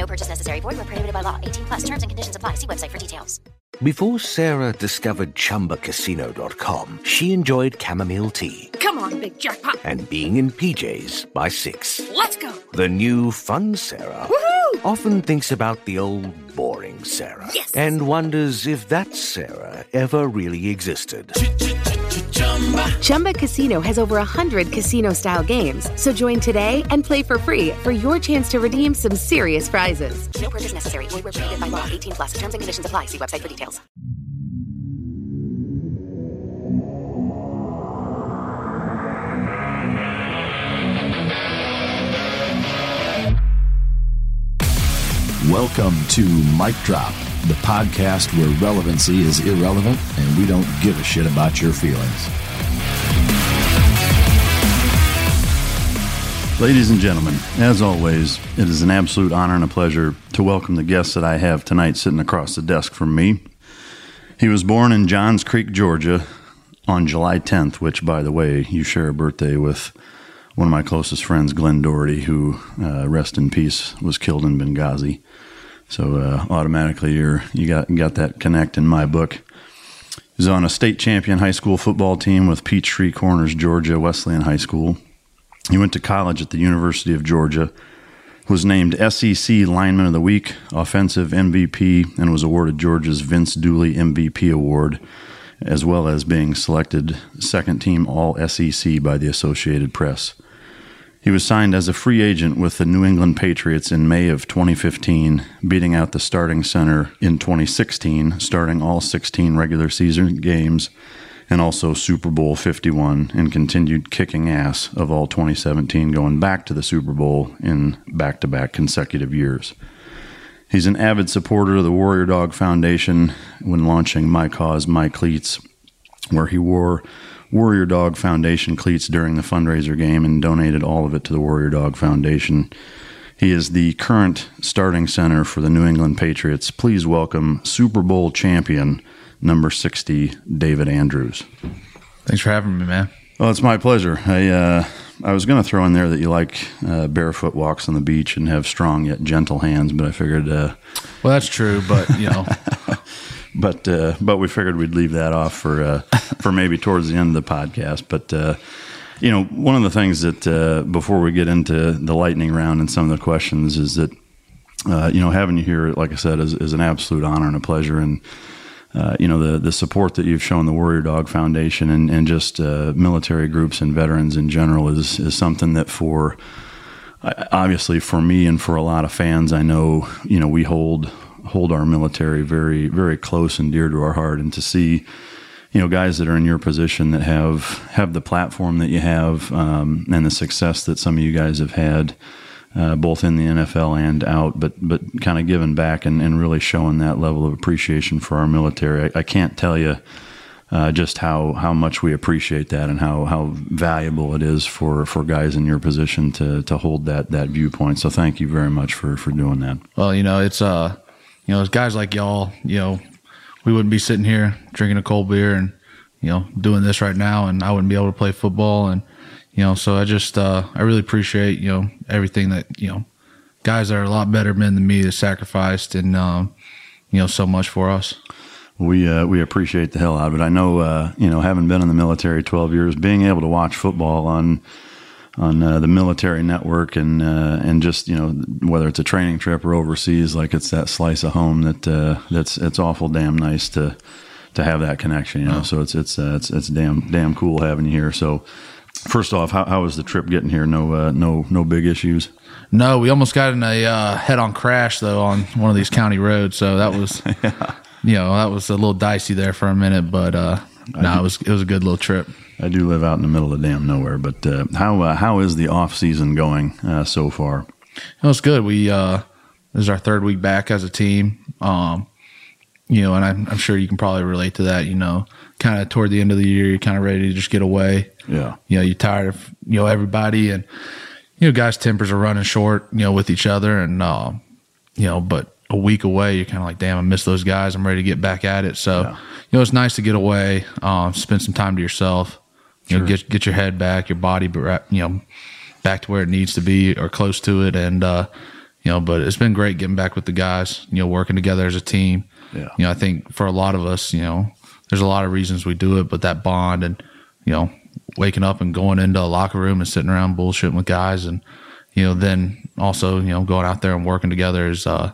No purchase necessary. Void where prohibited by law. 18 plus. Terms and conditions apply. See website for details. Before Sarah discovered ChumbaCasino.com, she enjoyed chamomile tea Come on, big jackpot. and being in PJs by six. Let's go. The new fun Sarah Woohoo! often thinks about the old boring Sarah Yes. and wonders if that Sarah ever really existed. Chumba Casino has over 100 casino style games. So join today and play for free for your chance to redeem some serious prizes. No purchase necessary. Void where prohibited by law. 18 plus. Terms and conditions apply. See website for details. Welcome to Mic Drop, the podcast where relevancy is irrelevant and we don't give a shit about your feelings. Ladies and gentlemen, as always, it is an absolute honor and a pleasure to welcome the guest that I have tonight sitting across the desk from me. He was born in Johns Creek, Georgia on July 10th, which, by the way, you share a birthday with one of my closest friends, Glenn Doherty, who, uh, rest in peace, was killed in Benghazi. So uh, automatically, you're you got got that connect in my book. He's on a state champion high school football team with Peachtree Corners, Georgia Wesleyan High School. He went to college at the University of Georgia, was named SEC Lineman of the Week, Offensive MVP, and was awarded Georgia's Vince Dooley MVP Award, as well as being selected second team All SEC by the Associated Press. He was signed as a free agent with the New England Patriots in May of 2015, beating out the starting center in 2016, starting all 16 regular season games and also Super Bowl 51 and continued kicking ass of all 2017 going back to the Super Bowl in back-to-back consecutive years. He's an avid supporter of the Warrior Dog Foundation when launching My Cause My Cleats where he wore Warrior Dog Foundation cleats during the fundraiser game and donated all of it to the Warrior Dog Foundation. He is the current starting center for the New England Patriots. Please welcome Super Bowl champion number 60 David Andrews. Thanks for having me, man. Well, it's my pleasure. I uh, I was going to throw in there that you like uh, barefoot walks on the beach and have strong yet gentle hands, but I figured uh, Well, that's true, but you know, but uh, but we figured we'd leave that off for uh, for maybe towards the end of the podcast. But uh, you know, one of the things that uh, before we get into the lightning round and some of the questions is that uh, you know having you here, like I said, is, is an absolute honor and a pleasure, and uh, you know the the support that you've shown the Warrior Dog Foundation and and just military groups and veterans in general is is something that for obviously for me and for a lot of fans, I know you know we hold hold our military very very close and dear to our heart, and to see you know guys that are in your position that have have the platform that you have um, and the success that some of you guys have had. Uh, both in the NFL and out, but but kind of giving back and, and really showing that level of appreciation for our military. I, I can't tell you uh, just how, how much we appreciate that and how, how valuable it is for, for guys in your position to, to hold that, that viewpoint. So thank you very much for, for doing that. well, you know, it's uh, you know, it's guys like y'all, you know, we wouldn't be sitting here drinking a cold beer and you know doing this right now, and I wouldn't be able to play football, and you know, so I just uh, I really appreciate you know everything that you know guys that are a lot better men than me that sacrificed and um, you know so much for us. We uh, we appreciate the hell out of it. I know uh, you know having been in the military twelve years, being able to watch football on on uh, the military network and uh, and just you know whether it's a training trip or overseas, like it's that slice of home that uh, that's it's awful damn nice to to have that connection. You know, so it's it's uh, it's it's damn damn cool having you here. So first off, how, how was the trip getting here? No uh, no no big issues. No, we almost got in a uh, head-on crash though on one of these county roads, so that was you know that was a little dicey there for a minute, but no, it was it was a good little trip. I do live out in the middle of damn nowhere, but uh, how uh, how is the off season going uh, so far? It was good. We uh, this is our third week back as a team. Um, you know, and I'm, I'm sure you can probably relate to that. You know, kind of toward the end of the year, you're kind of ready to just get away. Yeah. You know, you're tired of you know everybody, and you know, guys' tempers are running short. You know, with each other, and uh, you know, but a week away, you're kind of like, damn, I miss those guys. I'm ready to get back at it. So, Yeah. you know, it's nice to get away, um, spend some time to yourself. You know, get get your head back, your body, you know, back to where it needs to be or close to it, and uh, you know, but it's been great getting back with the guys. You know, working together as a team. Yeah. You know, I think for a lot of us, you know, there's a lot of reasons we do it, but that bond and you know, waking up and going into a locker room and sitting around bullshitting with guys, and you know, then also you know going out there and working together is. uh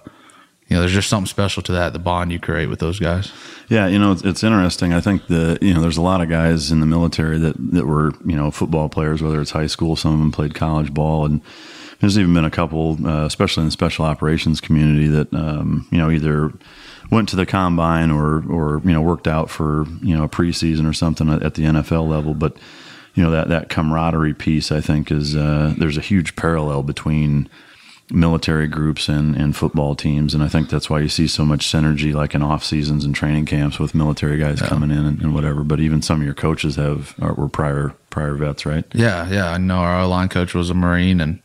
you know, there's just something special to that, the bond you create with those guys. Yeah, you know, it's, it's interesting. I think the you know, there's a lot of guys in the military that that were you know football players, whether it's high school. Some of them played college ball, and there's even been a couple, uh, especially in the special operations community, that um, you know either went to the combine or or you know worked out for you know a preseason or something at the NFL level, but. You know that that camaraderie piece, I think, is uh, there's a huge parallel between military groups and, and football teams. And I think that's why you see so much synergy, like in off seasons and training camps with military guys coming in and, and whatever. But even some of your coaches have are, were prior prior vets, right? Yeah, yeah. I know our line coach was a Marine, and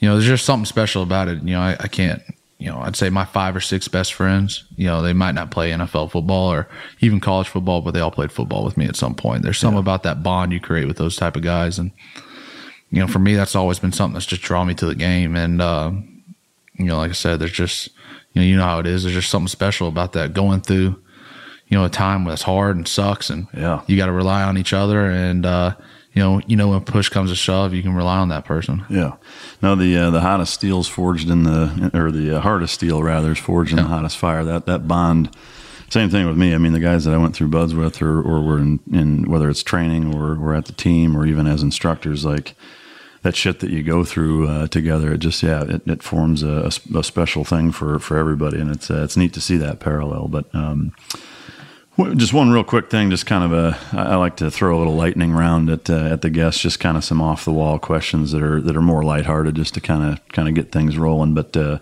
you know, there's just something special about it. You know, I, I can't. You know, I'd say my five or six best friends. You know, they might not play NFL football or even college football, but they all played football with me at some point. There's something about that bond you create with those type of guys, and you know, for me, that's always been something that's just drawn me to the game. And uh, you know, like I said, there's just you know, you know how it is. There's just something special about that going through. You know, a time that's hard and sucks, and Yeah. you got to rely on each other, and uh, you know, you know when push comes to shove, you can rely on that person. Yeah. No, the uh, the hottest steel's forged in the or the uh, hardest steel rather is forged in the hottest fire. That that bond. Same thing with me. I mean, the guys that I went through BUD/S with, or or were in, in whether it's training or or at the team or even as instructors, like that shit that you go through uh, together. It just yeah, it, it forms a special thing for for everybody, and it's uh, it's neat to see that parallel. But um, Just one real quick thing, just kind of a. I I like to throw a little lightning round at uh, at the guests, just kind of some off the wall questions that are that are more lighthearted, just to kind of kind of get things rolling. But uh,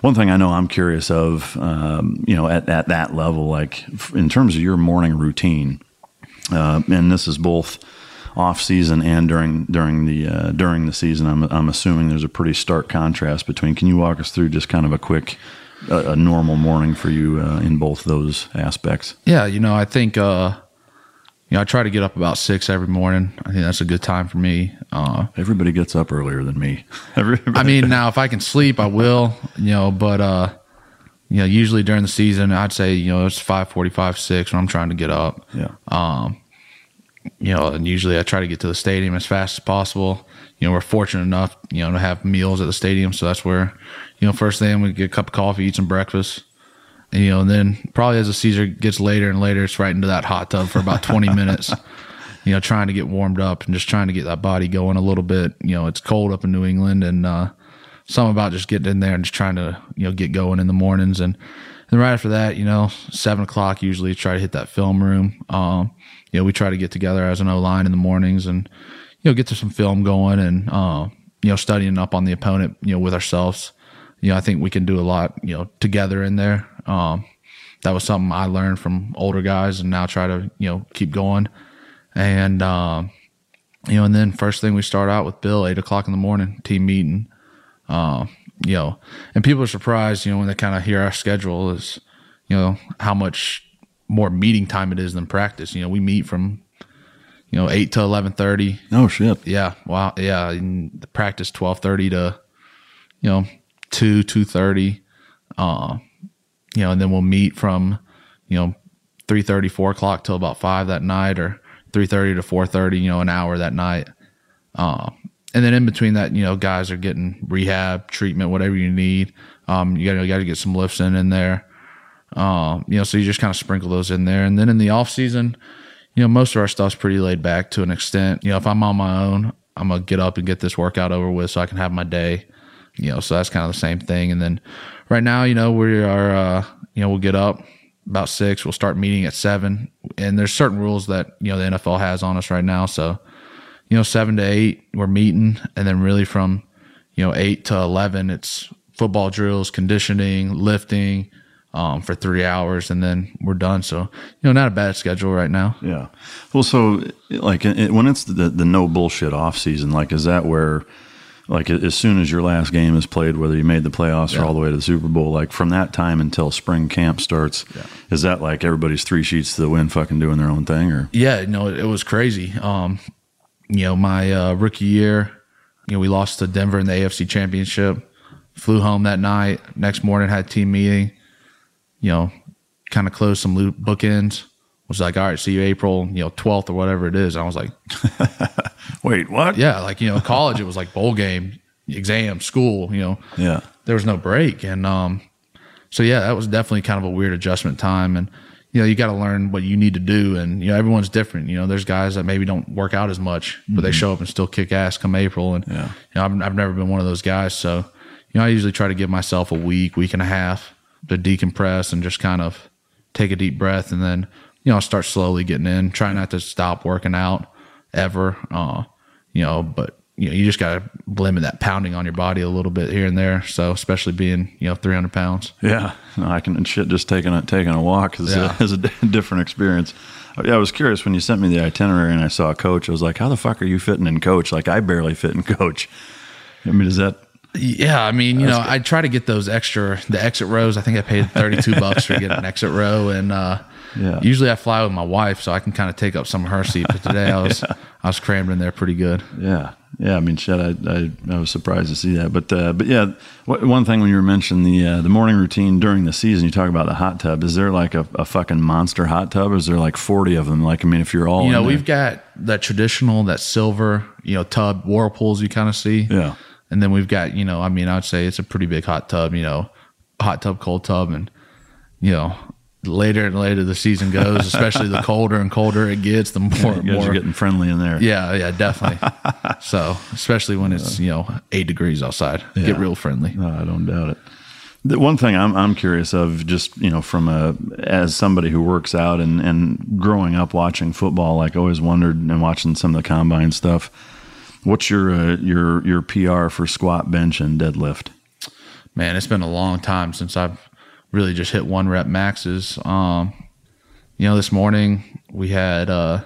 one thing I know I'm curious of, um, you know, at at that level, like in terms of your morning routine, uh, and this is both off season and during during the uh, during the season. I'm I'm assuming there's a pretty stark contrast between. Can you walk us through just kind of a quick, a, a normal morning for you uh, in both those aspects? Yeah, you know, I think uh, you know I try to get up about six every morning. I think that's a good time for me. Uh, Everybody gets up earlier than me. I mean, now if I can sleep, I will. You know, but uh, you know, usually during the season, I'd say you know it's five forty-five, six when I'm trying to get up. yeah, you know, and usually I try to get to the stadium as fast as possible. You know, we're fortunate enough, you know, to have meals at the stadium, so that's where, you know, first thing we get a cup of coffee, eat some breakfast, and, you know, and then probably as the season gets later and later, it's right into that hot tub for about twenty minutes. You know, trying to get warmed up and just trying to get that body going a little bit. You know, it's cold up in New England, and uh, something about just getting in there and just trying to, you know, get going in the mornings and. And right after that, you know, seven o'clock usually try to hit that film room. Um, you know, we try to get together as an O line in the mornings and, you know, get to some film going and, uh, you know, studying up on the opponent, you know, with ourselves. You know, I think we can do a lot, you know, together in there. Um, that was something I learned from older guys and now try to, you know, keep going. And, um, you know, and then first thing we start out with Bill, eight o'clock in the morning, team meeting. Uh, you know, and people are surprised, you know, when they kind of hear our schedule is, you know, how much more meeting time it is than practice. You know, we meet from, you know, eight to eleven thirty. Oh shit. Yeah, wow, yeah. The practice twelve thirty to, you know, two two thirty. Uh, you know, and then we'll meet from, you know, three thirty, four o'clock till about five that night, or three thirty to four thirty. You know, an hour that night. Uh, and then in between that, you know, guys are getting rehab, treatment, whatever you need. Um, you got to get some lifts in in there. Um, you know, so you just kind of sprinkle those in there, and then in the off season, you know, most of our stuff's pretty laid back to an extent. You know, if I'm on my own, I'm gonna get up and get this workout over with so I can have my day. You know, so that's kind of the same thing. And then right now, you know, we are, uh, you know, we'll get up about six. We'll start meeting at seven, and there's certain rules that you know the NFL has on us right now. So, you know, seven to eight, we're meeting, and then really from you know eight to eleven, it's football drills, conditioning, lifting, um, for three hours, and then we're done. So you know, not a bad schedule right now. Yeah. Well, so like it, when it's the the no bullshit off season, like is that where like as soon as your last game is played, whether you made the playoffs Yeah. or all the way to the Super Bowl, like from that time until spring camp starts, Yeah. is that like everybody's three sheets to the wind, fucking doing their own thing, or Yeah, no, it, it was crazy. Um, you know, my uh, rookie year, you know, we lost to Denver in the AFC Championship. Flew home that night. Next morning, had team meeting. You know, kind of closed some loop bookends. Was like, all right, see you April, you know, twelfth or whatever it is. I was like, wait, what? yeah, like you know, college it was like bowl game, exam, school. You know, yeah, there was no break, and um, so yeah, that was definitely kind of a weird adjustment time, and you know, you got to learn what you need to do, and you know, everyone's different. You know, there's guys that maybe don't work out as much, but they show up and still kick ass come April, and Yeah. you know, I've, I've never been one of those guys, so you know, I usually try to give myself a week, week and a half to decompress and just kind of take a deep breath, and then you know, I'll start slowly getting in, try not to stop working out ever, uh, you know, but you know, you just got to limit that pounding on your body a little bit here and there. So, especially being, you know, 300 pounds. Yeah, no, I can and shit. Just taking a taking a walk is, Yeah. a, is a different experience. Uh, Yeah, I was curious when you sent me the itinerary and I saw a coach. I was like, "How the fuck are you fitting in coach? Like I barely fit in coach." I mean, is that Yeah. I mean, you know, I try to get those extra, the exit rows. I think I paid 32 bucks for getting an exit row. And, uh, Yeah. usually I fly with my wife so I can kind of take up some of her seat. But today I was, I was crammed in there pretty good. Yeah, yeah. I mean, shit. I I, I was surprised to see that, but uh, but yeah. One thing when you were mentioning the uh, the morning routine during the season, you talk about the hot tub. Is there like a, a fucking monster hot tub? Or is there like forty of them? Like, I mean, if you're all you know, we've got that traditional, that silver, you know, tub whirlpools you kind of see. yeah, And then we've got, you know, I mean, I'd say it's a pretty big hot tub, you know, hot tub, cold tub. And, you know, later and later the season goes, especially the colder and colder it gets, the more, guys more. are getting friendly in there. yeah, yeah, definitely. so, especially when it's, you know, eight degrees outside, get real friendly. No, I don't doubt it. The one thing I'm I'm curious of, just you know, from a as somebody who works out and and growing up watching football, like always wondered and watching some of the combine stuff. What's your uh, your your PR for squat, bench, and deadlift? Man, it's been a long time since I've really just hit one rep maxes. Um, you know, this morning we had uh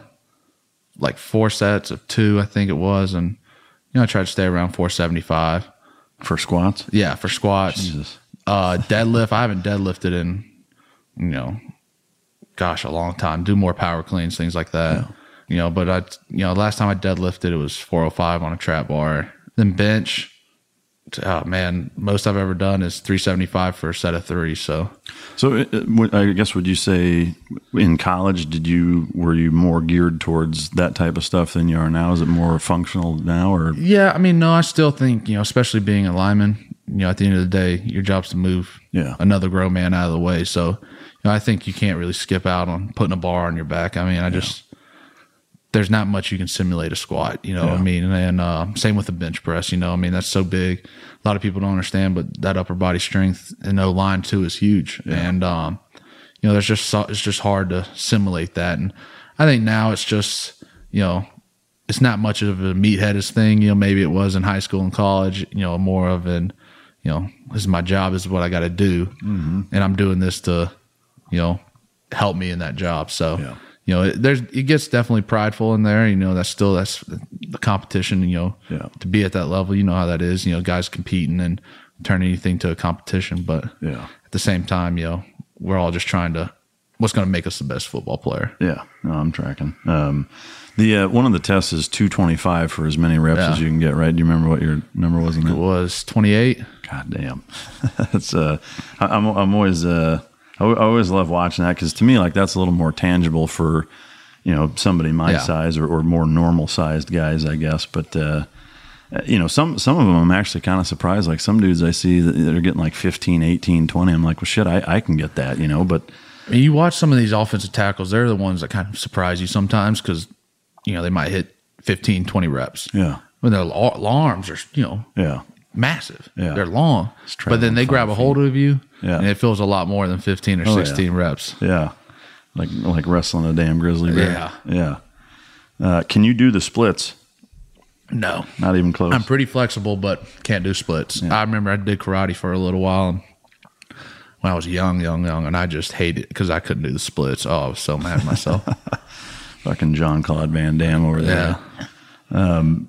like four sets of two, I think it was, and you know, I tried to stay around 475. For squats, Yeah, for squats. Jesus. Uh, deadlift. I haven't deadlifted in, you know, gosh, a long time. Do more power cleans, things like that. You know, but I, you know, last time I deadlifted, it was 405 on a trap bar. Then bench. Oh man, most I've ever done is 375 for a set of three. So So, uh, I guess would you say in college did you were you more geared towards that type of stuff than you are now? Is it more functional now, or yeah, I mean, no, I still think you know, especially being a lineman, you know, at the end of the day, your job's to move Yeah. another grown man out of the way. So, you know, I think you can't really skip out on putting a bar on your back. I mean, I just there's not much you can simulate a squat. You know, what I mean, and uh, same with the bench press. You know, I mean, that's so big. A lot of people don't understand, but that upper body strength and no line too is huge. And um, you know, there's just so, it's just hard to simulate that. And I think now it's just you know it's not much of a meatheaded thing. You know, maybe it was in high school and college. You know, more of an, you know, this is my job. This is what I got to do, and I'm doing this to, you know, help me in that job. So, Yeah. You know, it, there's it gets definitely prideful in there. You know, that's still that's the competition. You know, Yeah. to be at that level, you know how that is. You know, guys competing and turn anything to a competition, but Yeah. at the same time, you know, we're all just trying to what's going to make us the best football player. Yeah, no, I'm tracking. Um, the uh, one of the tests is 225 for as many reps Yeah. as you can get. Right? Do you remember what your number was? In It was 28. God damn, that's uh, I, I'm I'm always uh, I, I always love watching that because to me like that's a little more tangible for you know somebody my Yeah. size or, or more normal sized guys, I guess. But uh, you know some some of them I'm actually kind of surprised. Like some dudes I see that they're getting like 15, 18, 20. I'm like, well, shit, I, I can get that, you know. But you watch some of these offensive tackles, they're the ones that kind of surprise you sometimes because, you know, they might hit 15, 20 reps. yeah, When their arms are, you know, yeah, massive. Yeah. They're long. But then they grab a hold of you Yeah. and it feels a lot more than 15 or Oh, yeah. 16 reps. yeah, like like wrestling a damn grizzly bear. Yeah. yeah. Uh, can you do the splits? No. Not even close. I'm pretty flexible, but can't do splits. I remember I did karate for a little while. And when I was young, young, young, and I just hated it because I couldn't do the splits. Oh, I was so mad at myself. Fucking Jean-Claude Van Damme over there. Um,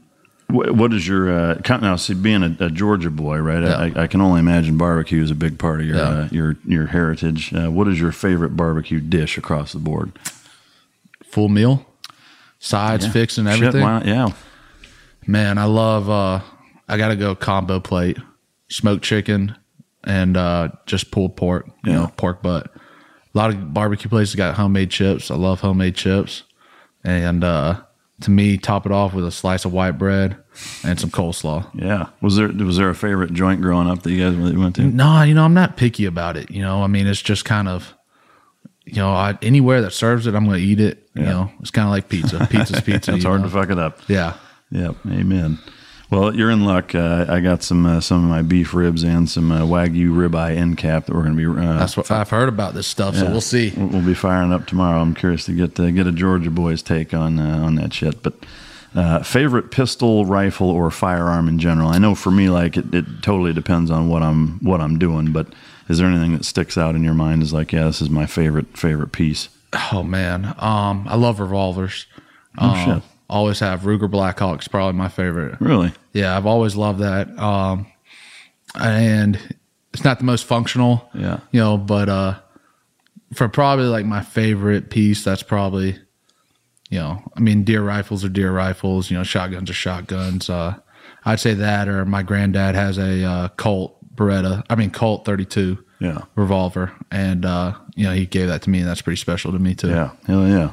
what is your uh, now? See, being a, a Georgia boy, right? I, I can only imagine barbecue is a big part of your Yeah. uh, your your heritage. Uh, what is your favorite barbecue dish across the board? Full meal, sides, fixing everything. Shit, why? Yeah, Man, I love. uh I got to go combo plate, smoked chicken, and uh just pulled pork. You Yeah. know, pork butt. A lot of barbecue places got homemade chips. I love homemade chips, and uh to me, top it off with a slice of white bread and some coleslaw. yeah. Was there was there a favorite joint growing up that you guys really went to? No, you know, I'm not picky about it. You know, I mean, it's just kind of, you know, I, anywhere that serves it, I'm going to eat it. You know, it's kind of like pizza. Pizza's pizza. It's hard know? to fuck it up. Yeah. Yep. Amen. Well, you're in luck. Uh, I got some uh, some of my beef ribs and some uh, wagyu ribeye end cap that we're going to be. Uh, That's what I've heard about this stuff. So we'll see. We'll be firing up tomorrow. I'm curious to get uh, get a Georgia boy's take on uh, on that shit. But uh, favorite pistol, rifle, or firearm in general. I know for me, like it, it totally depends on what I'm what I'm doing. But is there anything that sticks out in your mind? Is like, yeah, this is my favorite favorite piece. Oh man, um, I love revolvers. Oh, Um, shit. Always have Ruger Blackhawks. Probably my favorite. Really? Yeah, I've always loved that. Um, and it's not the most functional. Yeah. You know, but uh, for probably like my favorite piece, that's probably, you know, I mean, deer rifles are deer rifles. You know, shotguns are shotguns. Uh, I'd say that, or my granddad has a uh, Colt Beretta. I mean, Colt 32 Yeah. revolver, and uh, you know, he gave that to me, and that's pretty special to me too. Yeah, hell yeah.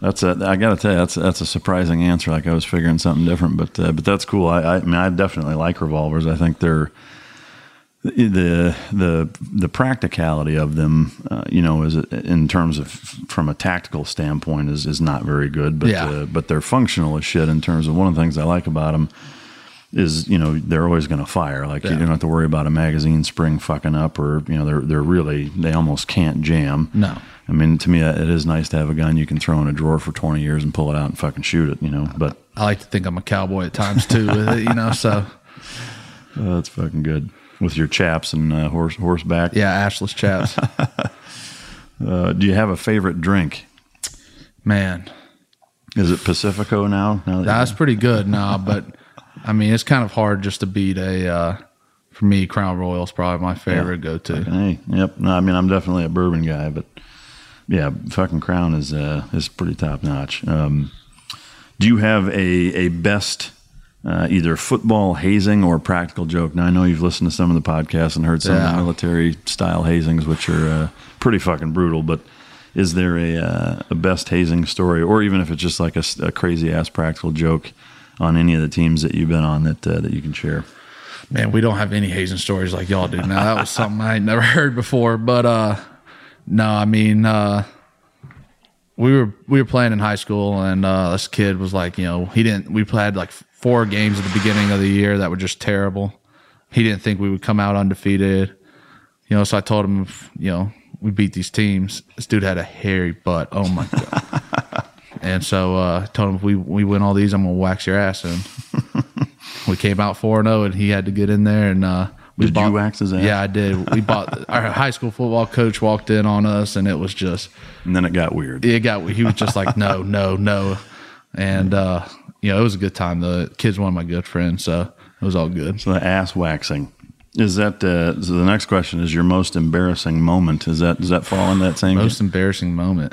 That's a, I got to tell you, that's that's a surprising answer. Like I was figuring something different, but uh, but that's cool. I, I, mean, I definitely like revolvers. I think they're the the the practicality of them, uh, you know, is in terms of from a tactical standpoint is is not very good. But Yeah. uh, but they're functional as shit. In terms of one of the things I like about them is you know they're always going to fire. Like you don't have to worry about a magazine spring fucking up, or you know they're they're really they almost can't jam. No. I mean, to me, it is nice to have a gun you can throw in a drawer for 20 years and pull it out and fucking shoot it, you know. But I like to think I'm a cowboy at times too with it, you know. So uh, that's fucking good with your chaps and uh, horse horseback. yeah, ashless chaps. Uh, do you have a favorite drink? Man, Is it Pacifico now? now that that's pretty good now, but I mean, it's kind of hard just to beat a. Uh, for me, Crown Royal is probably my favorite go to. Hey, yep. No, I mean, I'm definitely a bourbon guy, but yeah, fucking Crown is uh, is pretty top notch. Um, do you have a a best uh, either football hazing or practical joke? Now I know you've listened to some of the podcasts and heard some of the military style hazings, which are uh, pretty fucking brutal. But is there a uh, a best hazing story, or even if it's just like a crazy ass practical joke on any of the teams that you've been on that uh, that you can share? Man, we don't have any hazing stories like y'all do. Now that was something I never heard before, but uh, no, I mean, uh, we were we were playing in high school, and uh, this kid was like, you know, he didn't. We played like four games at the beginning of the year that were just terrible. He didn't think we would come out undefeated, you know. So I told him, if, you know, we beat these teams. This dude had a hairy butt. Oh my god. And so uh, I told him if we we win all these, I'm gonna wax your ass. And we came out four and zero, and he had to get in there. And uh, we Did you wax his ass? Yeah, I did. We bought our high school football coach walked in on us, and it was just And then it got weird. it got. He was just like no, no, no, and uh, you know it was a good time. The kid's one of my good friends, so it was all good. So the ass waxing. Is that uh, so? The next question is your most embarrassing moment. Is that does that fall in that same? Most embarrassing moment.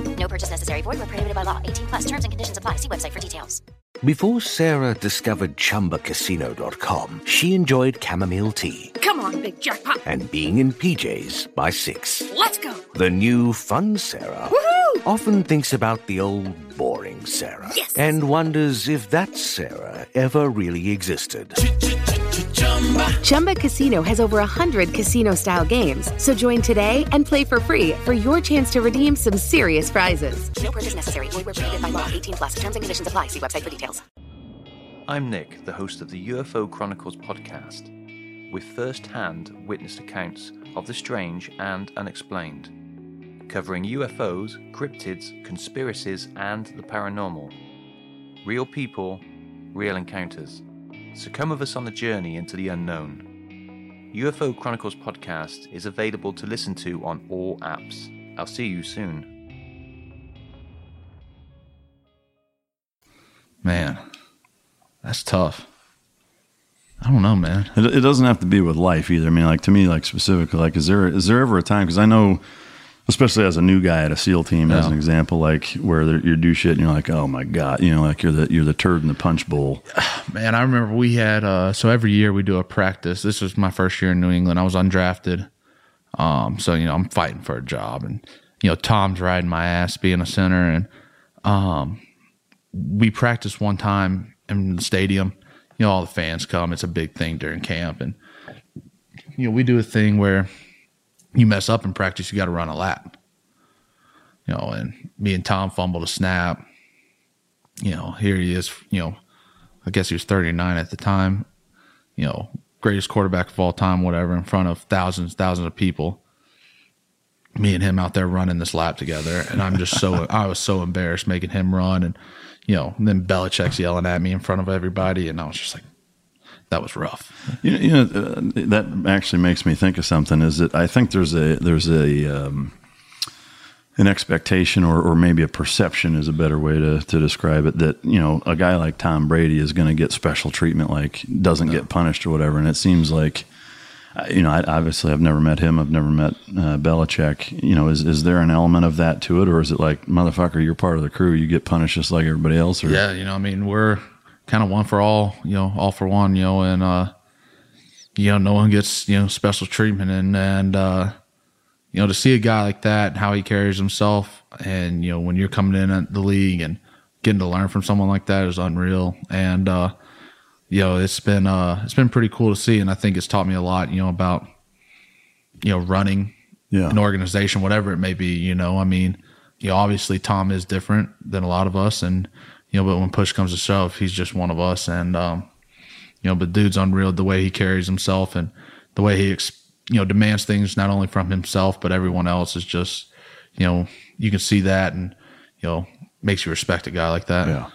No purchase necessary. Void where prohibited by law. 18 plus terms and conditions apply. See website for details. Before Sarah discovered ChumbaCasino.com, she enjoyed chamomile tea Come on, big jackpot. and being in PJs by six. Let's go. The new fun Sarah Woohoo! often thinks about the old boring Sarah Yes. and wonders if that Sarah ever really existed. Chumba Casino has over 100 casino style games. So join today and play for free for your chance to redeem some serious prizes. No purchase necessary. Void where prohibited by law. 18 plus. Terms and conditions apply. See website for details. I'm Nick, the host of the UFO Chronicles podcast, with first hand witness accounts of the strange and unexplained, covering UFOs, cryptids, conspiracies, and the paranormal. Real people, real encounters. So come with us on the journey into the unknown. UFO Chronicles podcast is available to listen to on all apps. I'll see you soon. Man, that's tough. I don't know, man. It, it doesn't have to be with life either. I mean, like to me, like specifically, like is there is there ever a time? Because I know, especially as a new guy at a SEAL team, as an example, like where you do shit and you're like, oh my god, you know, like you're the you're the turd in the punch bowl. Man, I remember we had uh so every year we do a practice. This was my first year in New England. I was undrafted. Um so you know, I'm fighting for a job and you know, Tom's riding my ass being a center and um we practiced one time in the stadium. You know, all the fans come. It's a big thing during camp and you know, we do a thing where you mess up in practice, you got to run a lap. You know, and me and Tom fumbled a snap. You know, here he is, you know, I guess he was 39 at the time, you know, greatest quarterback of all time, whatever, in front of thousands, thousands of people. Me and him out there running this lap together. And I'm just so, I was so embarrassed making him run. And, you know, and then Belichick's yelling at me in front of everybody. And I was just like, that was rough. You know, you know uh, that actually makes me think of something. Is that I think there's a there's a um, an expectation or, or maybe a perception is a better way to, to describe it that you know a guy like Tom Brady is going to get special treatment like doesn't get punished or whatever. And it seems like you know I, obviously I've never met him. I've never met uh, Belichick. You know is, is there an element of that to it? Or is it like motherfucker you're part of the crew. You get punished just like everybody else or? Yeah, you know, I mean, we're kind of one for all, you know, all for one, you know, and uh you know, no one gets, you know, special treatment and and uh you know, to see a guy like that, how he carries himself and you know, when you're coming in at the league and getting to learn from someone like that is unreal and uh you know, it's been uh it's been pretty cool to see and I think it's taught me a lot, you know, about you know, running yeah an organization, whatever it may be. You know, I mean, you know, obviously Tom is different than a lot of us, and you know, but when push comes to shove, he's just one of us, and um, you know, but dude's unreal the way he carries himself and the way he you know demands things not only from himself but everyone else is just you know you can see that and you know makes you respect a guy like that. Yeah.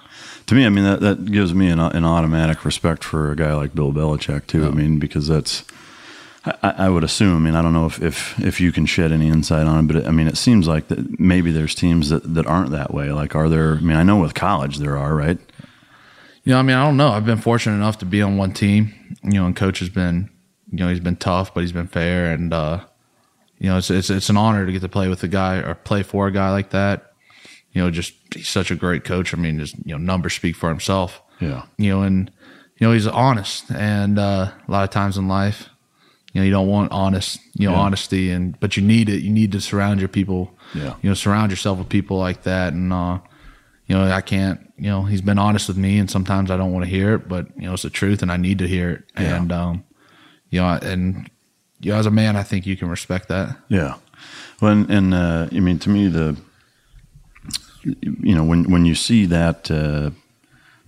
To me, I mean that that gives me an, an automatic respect for a guy like Bill Belichick too. I mean because that's I, I would assume. I mean I don't know if, if if you can shed any insight on it, but it, I mean it seems like that maybe there's teams that, that aren't that way. Like are there? I mean I know with college there are right. You know, I mean, I don't know. I've been fortunate enough to be on one team, you know, and coach has been, you know, he's been tough, but he's been fair, and uh, you know, it's it's it's an honor to get to play with a guy or play for a guy like that. You know, just he's such a great coach. I mean, just you know, numbers speak for himself. Yeah. You know, and you know he's honest, and uh, a lot of times in life, you know, you don't want honest, you know, Yeah. honesty, and but you need it. You need to surround your people. Yeah. You know, surround yourself with people like that, and uh, you know, I can't, you know, he's been honest with me and sometimes I don't want to hear it, but you know, it's the truth and I need to hear it. Yeah. And, um, you know, and, you know, as a man, I think you can respect that. Yeah. Well, and, and uh, I mean, to me, the you know when when you see that uh,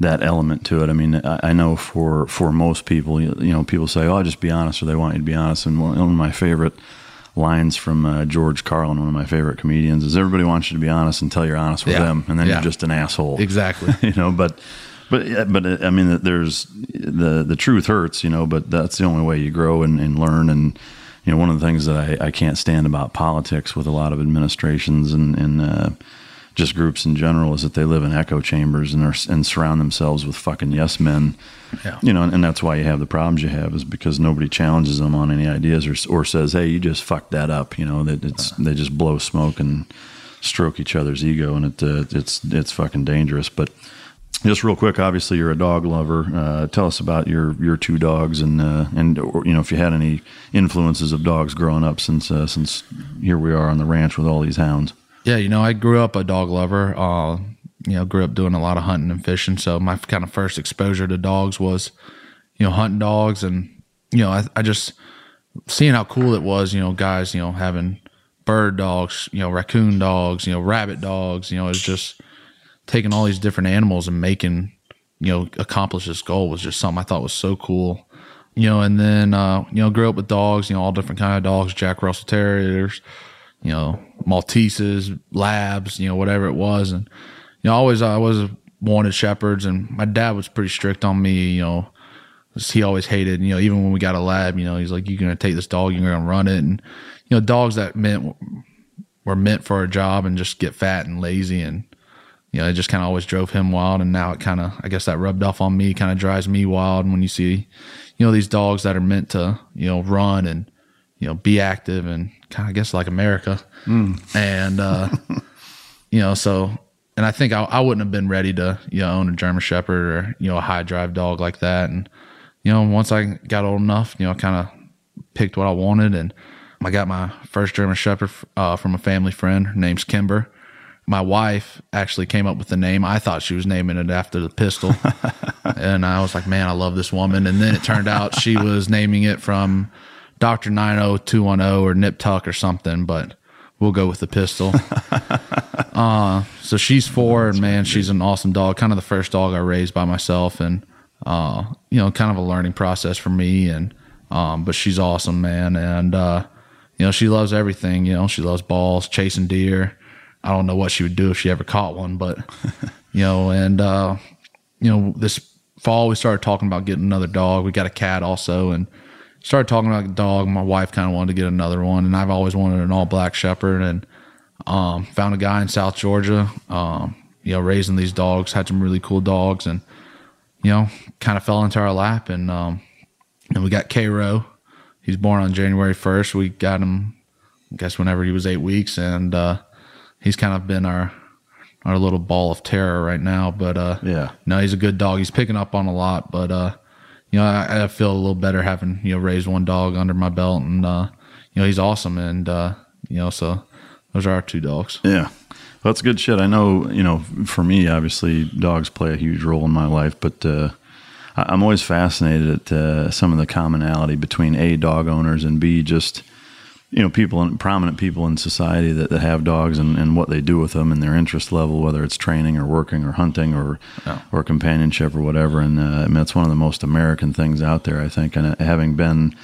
that element to it, I mean, I, I know for for most people, you, you know, people say, "Oh, just be honest," or they want you to be honest. And one, one of my favorite lines from uh, George Carlin, one of my favorite comedians, is everybody wants you to be honest until you're honest with Yeah. them, and then Yeah. you're just an asshole. Exactly. you know, but. But but uh, I mean, there's the the truth hurts, you know. But that's the only way you grow and, and learn. And you know, one of the things that I, I can't stand about politics with a lot of administrations and, and uh, just groups in general is that they live in echo chambers and are, and surround themselves with fucking yes men. Yeah. You know, and, and that's why you have the problems you have is because nobody challenges them on any ideas or or says, "Hey, you just fucked that up." You know, that it's they just blow smoke and stroke each other's ego, and it uh, it's it's fucking dangerous. But just real quick, obviously you're a dog lover. Uh, tell us about your your two dogs and uh, and or, you know if you had any influences of dogs growing up since uh, since here we are on the ranch with all these hounds. Yeah, you know, I grew up a dog lover. Uh, you know, grew up doing a lot of hunting and fishing. So my kind of first exposure to dogs was, you know, hunting dogs and, you know, I, I just seeing how cool it was, you know, guys, you know, having bird dogs, you know, raccoon dogs, you know, rabbit dogs, you know, it's just taking all these different animals and making, you know, accomplish this goal was just something I thought was so cool. You know, and then uh, you know, grew up with dogs, you know, all different kind of dogs, Jack Russell Terriers, you know, Malteses, Labs, you know, whatever it was. And you know, always I was wanted shepherds and my dad was pretty strict on me, you know, he always hated, you know, even when we got a lab, you know, he's like, You're gonna take this dog, you're gonna run it and you know, dogs that meant were meant for a job and just get fat and lazy and you know, it just kind of always drove him wild. And now it kind of, I guess that rubbed off on me, kind of drives me wild. And when you see, you know, these dogs that are meant to, you know, run and, you know, be active and kind of, guess, like America. Mm. And, uh, you know, so, and I think I, I wouldn't have been ready to, you know, own a German Shepherd or, you know, a high drive dog like that. And, you know, once I got old enough, you know, I kind of picked what I wanted. And I got my first German Shepherd uh, from a family friend. Her name's Kimber my wife actually came up with the name. I thought she was naming it after the pistol. and I was like, man, I love this woman. And then it turned out she was naming it from Dr. 90210 or Nip Tuck or something, but we'll go with the pistol. uh, so she's four, and man, she's an awesome dog. Kind of the first dog I raised by myself, and uh, you know, kind of a learning process for me. And um, but she's awesome, man, and uh, you know, she loves everything. You know, she loves balls, chasing deer. I don't know what she would do if she ever caught one, but you know, and uh, you know, this fall we started talking about getting another dog. We got a cat also, and started talking about the dog. My wife kind of wanted to get another one, and I've always wanted an all black shepherd, and um, found a guy in South Georgia, um, you know, raising these dogs. Had some really cool dogs, and you know, kind of fell into our lap, and um, and we got Cairo. He's born on January first. We got him, I guess, whenever he was eight weeks, and uh, he's kind of been our our little ball of terror right now. But uh, yeah, no, he's a good dog. He's picking up on a lot, but uh, you know, I, I, feel a little better having you know raised one dog under my belt, and uh, you know, he's awesome, and uh, you know, so those are our two dogs. Yeah. Well, that's good shit. I know, you know, for me, obviously, dogs play a huge role in my life, but uh, I'm always fascinated at uh, some of the commonality between A, dog owners, and B, just you know people and prominent people in society that, that have dogs and, and what they do with them and their interest level whether it's training or working or hunting or oh. or companionship or whatever and uh, I mean that's one of the most American things out there I think and uh, having been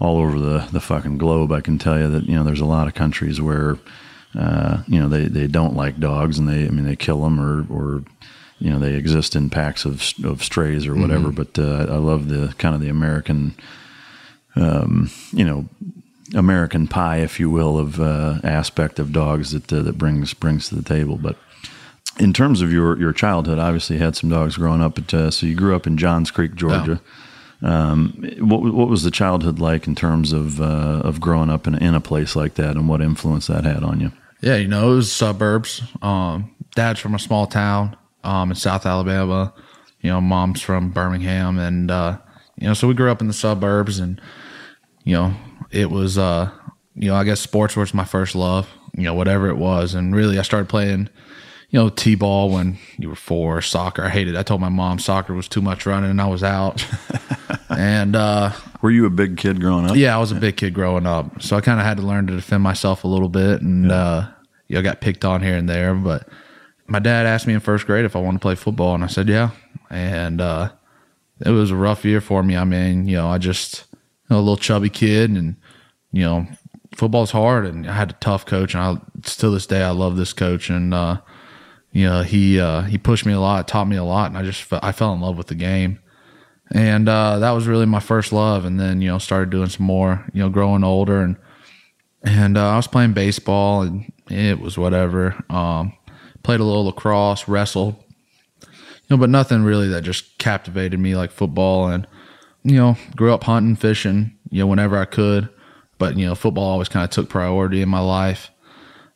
all over the the fucking globe I can tell you that you know there's a lot of countries where uh, you know they, they don't like dogs and they I mean they kill them or or you know they exist in packs of of strays or whatever mm-hmm. but uh, I love the kind of the American um, you know American pie, if you will, of uh, aspect of dogs that uh, that brings brings to the table. But in terms of your your childhood, obviously you had some dogs growing up. At, uh, so you grew up in Johns Creek, Georgia. Um, what what was the childhood like in terms of uh, of growing up in, in a place like that, and what influence that had on you? Yeah, you know, it was suburbs. Um, dad's from a small town um, in South Alabama. You know, mom's from Birmingham, and uh, you know, so we grew up in the suburbs, and you know, it was uh you know i guess sports was my first love you know whatever it was. And really i started playing you know t-ball when you were four soccer. I hated it. i told my mom soccer was too much running and i was out. And uh were you a big kid growing up? Yeah i was a big kid growing up. So i kind of had to learn to defend myself a little bit and yeah. uh you know got picked on here and there. But my dad asked me in first grade if i wanted to play football and i said yeah. And uh it was a rough year for me. I mean you know i just you know, a little chubby kid and you know, football's hard, and I had a tough coach, and I still this day I love this coach, and uh, you know he uh, he pushed me a lot, taught me a lot, and I just I fell in love with the game, and uh, that was really my first love, and then you know started doing some more, you know, growing older, and and uh, I was playing baseball, and it was whatever. Um, played a little lacrosse, wrestled, you know, but nothing really that just captivated me like football, and you know, grew up hunting, fishing, you know, whenever I could but you know, football always kind of took priority in my life.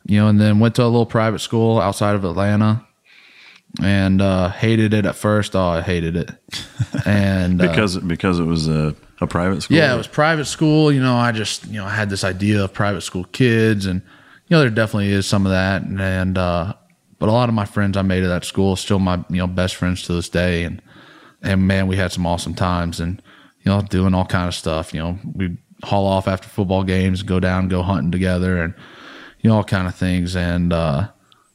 You know, and then went to a little private school outside of Atlanta, and uh, hated it at first. Oh, I hated it, and uh, because uh, because it was a, a private school. Yeah, it was private school. You know, I just you know I had this idea of private school kids, and you know there definitely is some of that, and, and uh, but a lot of my friends I made at that school still my you know best friends to this day, and and man, we had some awesome times, and you know, doing all kind of stuff. You know, we haul off after football games, go down, go hunting together, and you know all kind of things. And uh,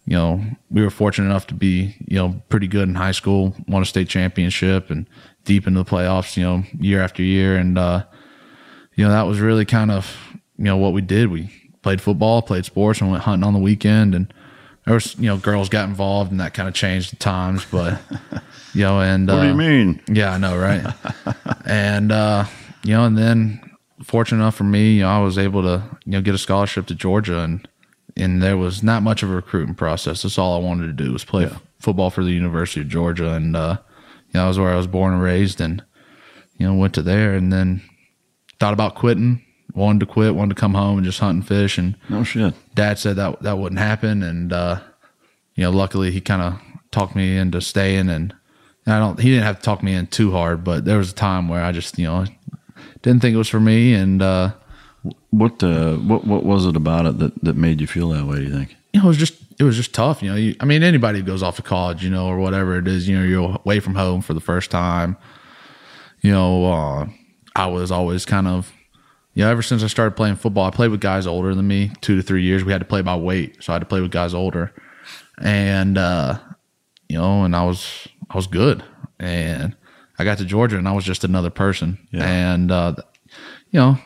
you know, we were fortunate enough to be you know pretty good in high school, won a state championship, and deep into the playoffs. You know, year after year, and uh, you know that was really kind of you know what we did. We played football, played sports, and went hunting on the weekend. And there was you know girls got involved, and that kind of changed the times, but. You know, and what uh, do you mean? Yeah, I know, right? and uh, you know, and then fortunate enough for me, you know, I was able to you know get a scholarship to Georgia, and and there was not much of a recruiting process. That's all I wanted to do was play yeah. football for the University of Georgia, and uh, you know, that was where I was born and raised, and you know, went to there, and then thought about quitting. Wanted to quit, wanted to come home and just hunt and fish. And no shit. Dad said that that wouldn't happen, and uh, you know, luckily he kind of talked me into staying and I don't. He didn't have to talk me in too hard, but there was a time where I just, you know, didn't think it was for me. And uh, what uh, what what was it about it that that made you feel that way? Do you think? You know, it was just it was just tough. You know, you, I mean, anybody who goes off to college, you know, or whatever it is, you know, you're away from home for the first time. You know, uh, I was always kind of, you know, ever since I started playing football, I played with guys older than me, two to three years. We had to play by weight, so I had to play with guys older, and uh, you know, and I was I was good. And I got to Georgia and I was just another person. Yeah. And, uh, you know,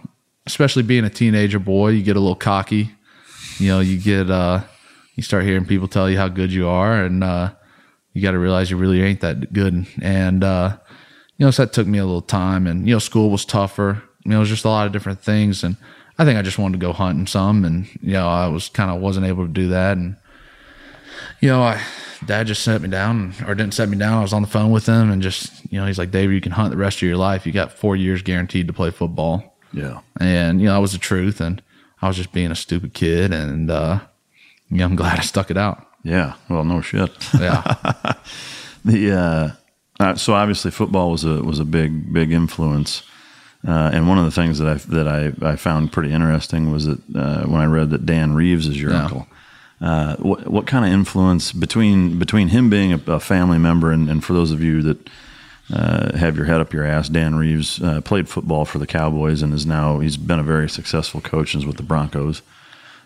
especially being a teenager boy, you get a little cocky. You know, you get, uh, you start hearing people tell you how good you are, and uh, you got to realize you really ain't that good. And, uh, you know, so that took me a little time. And, you know, school was tougher. You know, it was just a lot of different things. And I think I just wanted to go hunting some. And, you know, I was kind of wasn't able to do that. And, you know, I, dad just set me down or didn't set me down. I was on the phone with him and just, you know, he's like, David, you can hunt the rest of your life. You got four years guaranteed to play football. Yeah. And, you know, that was the truth. And I was just being a stupid kid. And, uh, yeah, I'm glad I stuck it out. Yeah. Well, no shit. Yeah. the, uh, uh, so obviously football was a, was a big, big influence. Uh, and one of the things that I that I, I found pretty interesting was that uh, when I read that Dan Reeves is your yeah. uncle, uh, what, what kind of influence between between him being a, a family member and, and, for those of you that uh, have your head up your ass, Dan Reeves uh, played football for the Cowboys and is now he's been a very successful coach and is with the Broncos,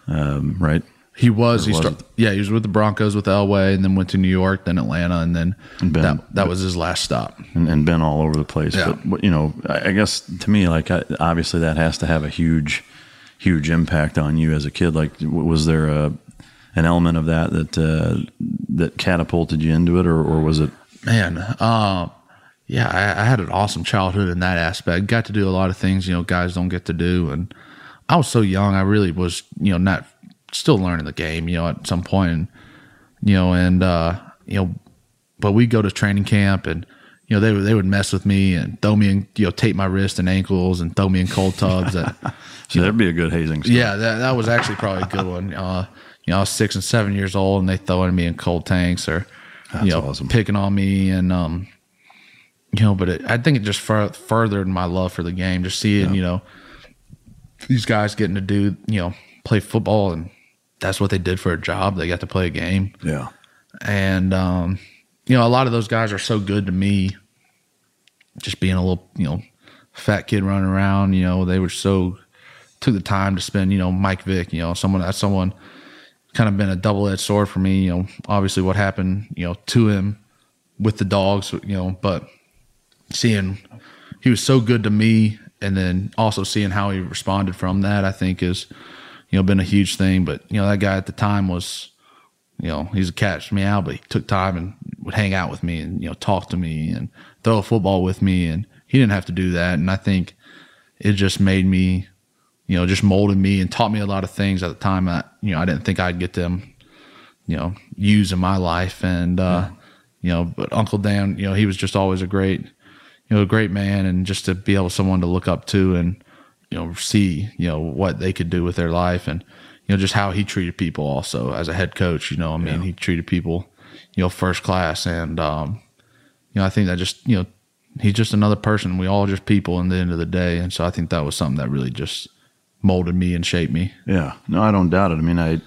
um, right? He was. He was yeah, he was with the Broncos with Elway, and then went to New York, then Atlanta, and then and been, that, that was his last stop. And, and, been all over the place. Yeah. But you know, I guess to me, like obviously that has to have a huge, huge impact on you as a kid. Like, was there a an element of that that uh, that catapulted you into it, or, or was it? Man, uh, yeah, I, I, had an awesome childhood in that aspect. Got to do a lot of things you know guys don't get to do, and I was so young. I really was you know not still learning the game. You know, at some point, and, you know, and uh, you know, but we go to training camp and you know, they would they would mess with me and throw me in, you know, tape my wrist and ankles and throw me in cold tubs. That, so that'd be a good hazing. Story. Yeah, that that was actually probably a good one. Uh, you know, I was six and seven years old and they throwing me in cold tanks or, That's you know, awesome. picking on me. And, um, you know, but it, I think it just fur- furthered my love for the game. Just seeing, yeah. you know, these guys getting to do, you know, play football and that's what they did for a job. They got to play a game. Yeah. And, um, you know, a lot of those guys are so good to me. Just being a little, you know, fat kid running around, you know, they were so took the time to spend, you know, Mike Vick, you know, someone that's someone kind of been a double edged sword for me. You know, obviously what happened, you know, to him with the dogs, you know, but seeing he was so good to me and then also seeing how he responded from that, I think is, you know, been a huge thing. But, you know, that guy at the time was, you know, he's a catch me out, but he took time and would hang out with me and, you know, talk to me and throw a football with me. And he didn't have to do that. And I think it just made me you know, just molded me and taught me a lot of things at the time that, you know, I didn't think I'd get them, you know, use in my life. And, uh, yeah. you know, but Uncle Dan, you know, he was just always a great, you know, a great man and just to be able someone to look up to and, you know, see, you know, what they could do with their life and, you know, just how he treated people also as a head coach, you know, I mean, yeah. he treated people, you know, first class. And, um, you know, I think that just, you know, he's just another person. We all just people in the end of the day. And so I think that was something that really just, molded me and shaped me. Yeah, no, I don't doubt it. I mean, I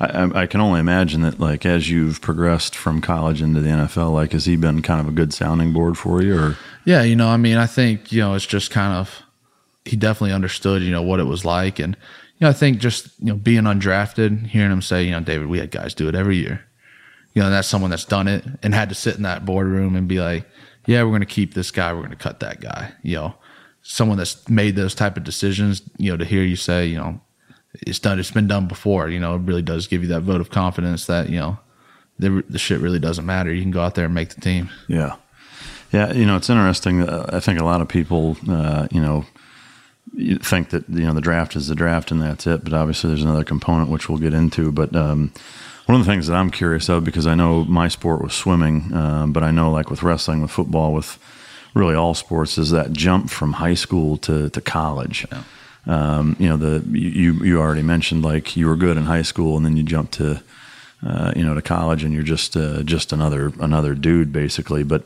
I, I, can only imagine that, like, as you've progressed from college into the NFL, like, has he been kind of a good sounding board for you, or? Yeah, you know, I mean, I think you know, it's just kind of he definitely understood, you know, what it was like, and you know, I think just you know, being undrafted, hearing him say, you know, David, we had guys do it every year. You know, that's someone that's done it and had to sit in that boardroom and be like, yeah, we're going to keep this guy, we're going to cut that guy. You know, someone that's made those type of decisions. You know, to hear you say, you know, it's done, it's been done before. You know, it really does give you that vote of confidence that you know the the shit really doesn't matter. You can go out there and make the team. Yeah. Yeah, you know, it's interesting. Uh, I think a lot of people, uh, you know, you think that you know the draft is the draft and that's it. But obviously, there's another component which we'll get into. But um, one of the things that I'm curious of because I know my sport was swimming, um, but I know like with wrestling, with football, with really all sports, is that jump from high school to to college. Yeah. Um, you know, the you you already mentioned like you were good in high school and then you jump to uh, you know to college and you're just uh, just another another dude basically. But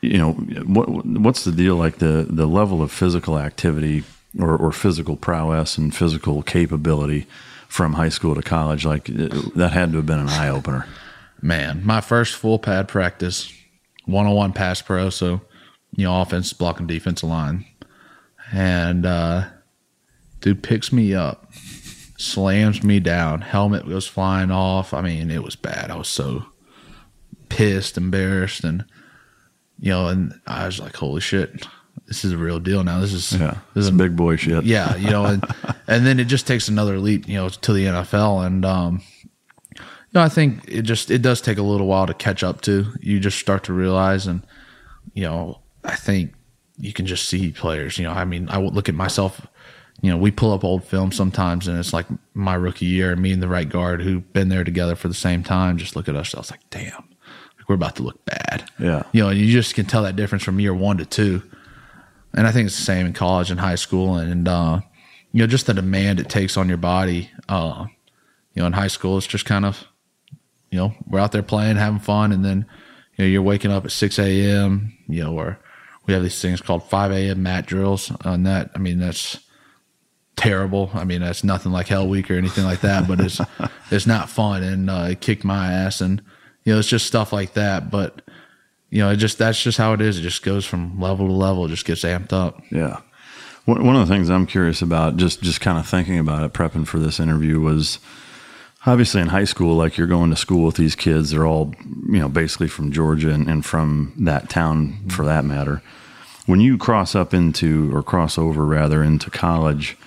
you know what what's the deal like the the level of physical activity or, or physical prowess and physical capability from high school to college. Like that had to have been an eye opener. Man, my first full pad practice, one on one pass pro. So, you know, offense, blocking defensive line. And, uh, dude picks me up, slams me down, helmet goes flying off. I mean, it was bad. I was so pissed, embarrassed, and, you know, and I was like, holy shit this is a real deal now. This is yeah, this is big boy shit. Yeah, you know, and, and then it just takes another leap, you know, to the NFL, and um, you know, I think it just it does take a little while to catch up to. You just start to realize, and you know, I think you can just see players. You know, I mean, I would look at myself. You know, we pull up old film sometimes, and it's like my rookie year, me and the right guard who've been there together for the same time. Just look at us. I was like, damn, like, we're about to look bad. Yeah. You know, you just can tell that difference from year one to two and I think it's the same in college and high school, and uh, you know, just the demand it takes on your body. Uh, you know, in high school, it's just kind of, you know, we're out there playing, having fun, and then, you know, you're waking up at six a.m. You know, or we have these things called five a.m. mat drills, and that, I mean, that's terrible. I mean, that's nothing like Hell Week or anything like that, but it's it's not fun, and uh, it kicked my ass, and you know, it's just stuff like that, but you know, it just that's just how it is. It just goes from level to level. It just gets amped up. Yeah. One of the things I'm curious about, just just kind of thinking about it, prepping for this interview, was obviously in high school, like you're going to school with these kids. They're all, you know, basically from Georgia and, and from that town, for that matter. When you cross up into, or cross over rather, into college,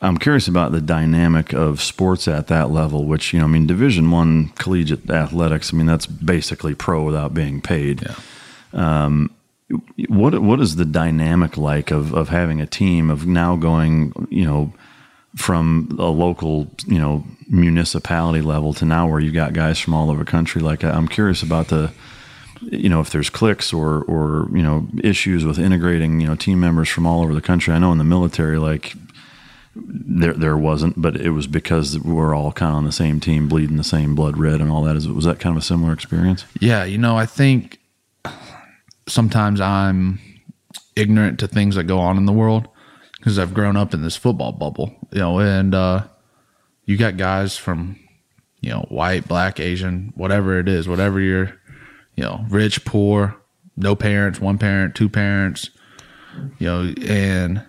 I'm curious about the dynamic of sports at that level, which you know, I mean, Division One collegiate athletics. I mean, that's basically pro without being paid. Yeah. Um, what what is the dynamic like of of having a team of now going, you know, from a local, you know, municipality level to now where you got guys from all over the country? Like, I'm curious about the you know if there's clicks or or you know issues with integrating you know team members from all over the country i know in the military like there there wasn't, but it was because we're all kind of on the same team, bleeding the same blood red and all that. Is was that kind of a similar experience? Yeah, you know, I think sometimes I'm ignorant to things that go on in the world because I've grown up in this football bubble, you know, and uh, you got guys from you know white, black, Asian, whatever it is, whatever you're, you know, rich, poor, no parents, one parent, two parents, you know, and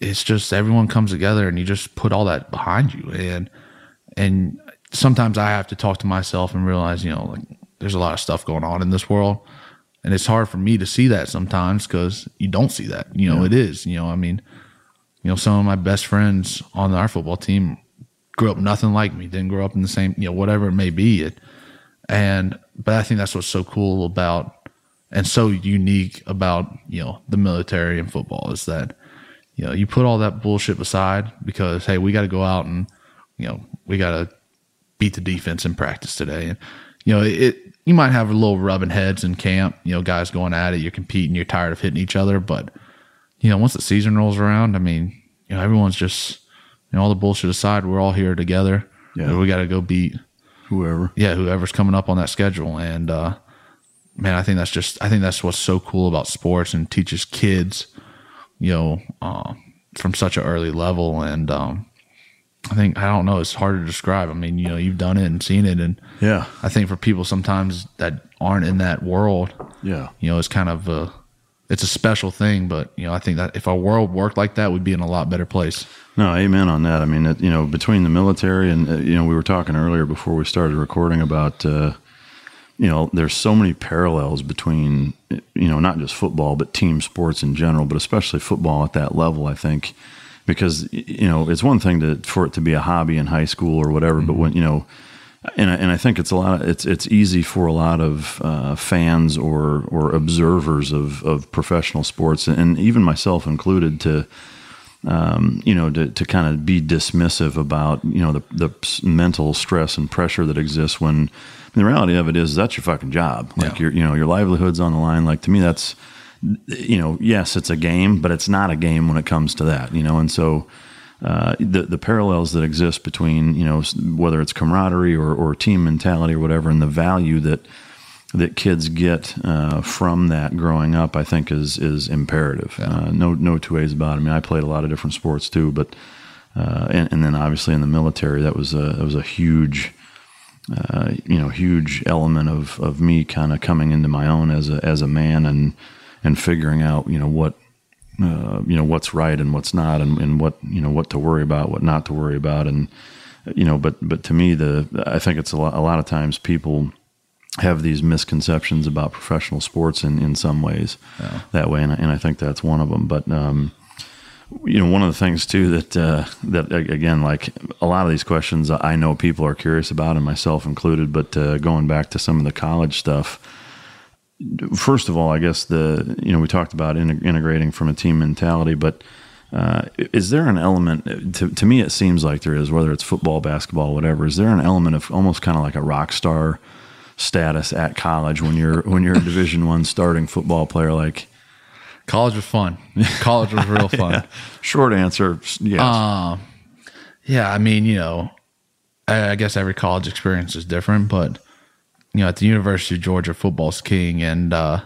it's just everyone comes together and you just put all that behind you. And and sometimes I have to talk to myself and realize you know like there's a lot of stuff going on in this world and it's hard for me to see that sometimes because you don't see that you know yeah. it is you know I mean you know some of my best friends on our football team grew up nothing like me didn't grow up in the same you know whatever it may be it and but I think that's what's so cool about and so unique about you know the military and football is that you know, you put all that bullshit aside because hey, we got to go out and you know we got to beat the defense in practice today, and you know it. You might have a little rubbing heads in camp, you know, guys going at it. You're competing. You're tired of hitting each other, but you know, once the season rolls around, I mean, you know, everyone's just you know all the bullshit aside. We're all here together. Yeah, we got to go beat whoever. Yeah, whoever's coming up on that schedule, and uh, man, I think that's just I think that's what's so cool about sports and teaches kids you know, uh, from such an early level. And, um, I think I don't know. It's hard to describe. I mean, you know, you've done it and seen it, and Yeah. I think for people sometimes that aren't in that world, Yeah. you know, it's kind of a, it's a special thing. But you know, I think that if our world worked like that, we'd be in a lot better place. No, amen on that. I mean, it, you know, between the military and uh, you know, we were talking earlier before we started recording about, uh, you know, there's so many parallels between, you know, not just football but team sports in general, but especially football at that level. I think because you know it's one thing to for it to be a hobby in high school or whatever, but when you know. And I, and I think it's a lot. Of, it's it's easy for a lot of uh, fans or or observers of, of professional sports, and even myself included, to um, you know, to, to kind of be dismissive about, you know, the, the mental stress and pressure that exists when the reality of it is that's your fucking job. Like Yeah. your, you know, your livelihood's on the line. Like to me, that's, you know, yes, it's a game, but it's not a game when it comes to that, you know? And so, uh, the, the parallels that exist between, you know, whether it's camaraderie or, or team mentality or whatever, and the value that, that kids get uh, from that growing up, I think is is imperative. Uh, no no two ways about it. I mean, I played a lot of different sports too, but uh, and, and then obviously in the military, that was a that was a huge, uh, you know, huge element of of me kind of coming into my own as a as a man and and figuring out you know what. Uh, you know what's right and what's not, and, and what you know what to worry about, what not to worry about, and you know. But but to me, the I think it's a lot, a lot of times people have these misconceptions about professional sports in, in some ways that way. And I, and I think that's one of them. But, um, you know, one of the things too that, uh, that again, like a lot of these questions I know people are curious about and myself included, but, uh, going back to some of the college stuff, first of all, I guess the, you know, we talked about integ- integrating from a team mentality, but, uh, is there an element to, to me it seems like there is whether it's football basketball whatever is there an element of almost kind of like a rock star status at college when you're when you're a division one starting football player like College was fun. College was real fun. short answer yes Um, yeah, I mean, you know, I, I guess every college experience is different, but you know, at the University of Georgia, football's king, and uh,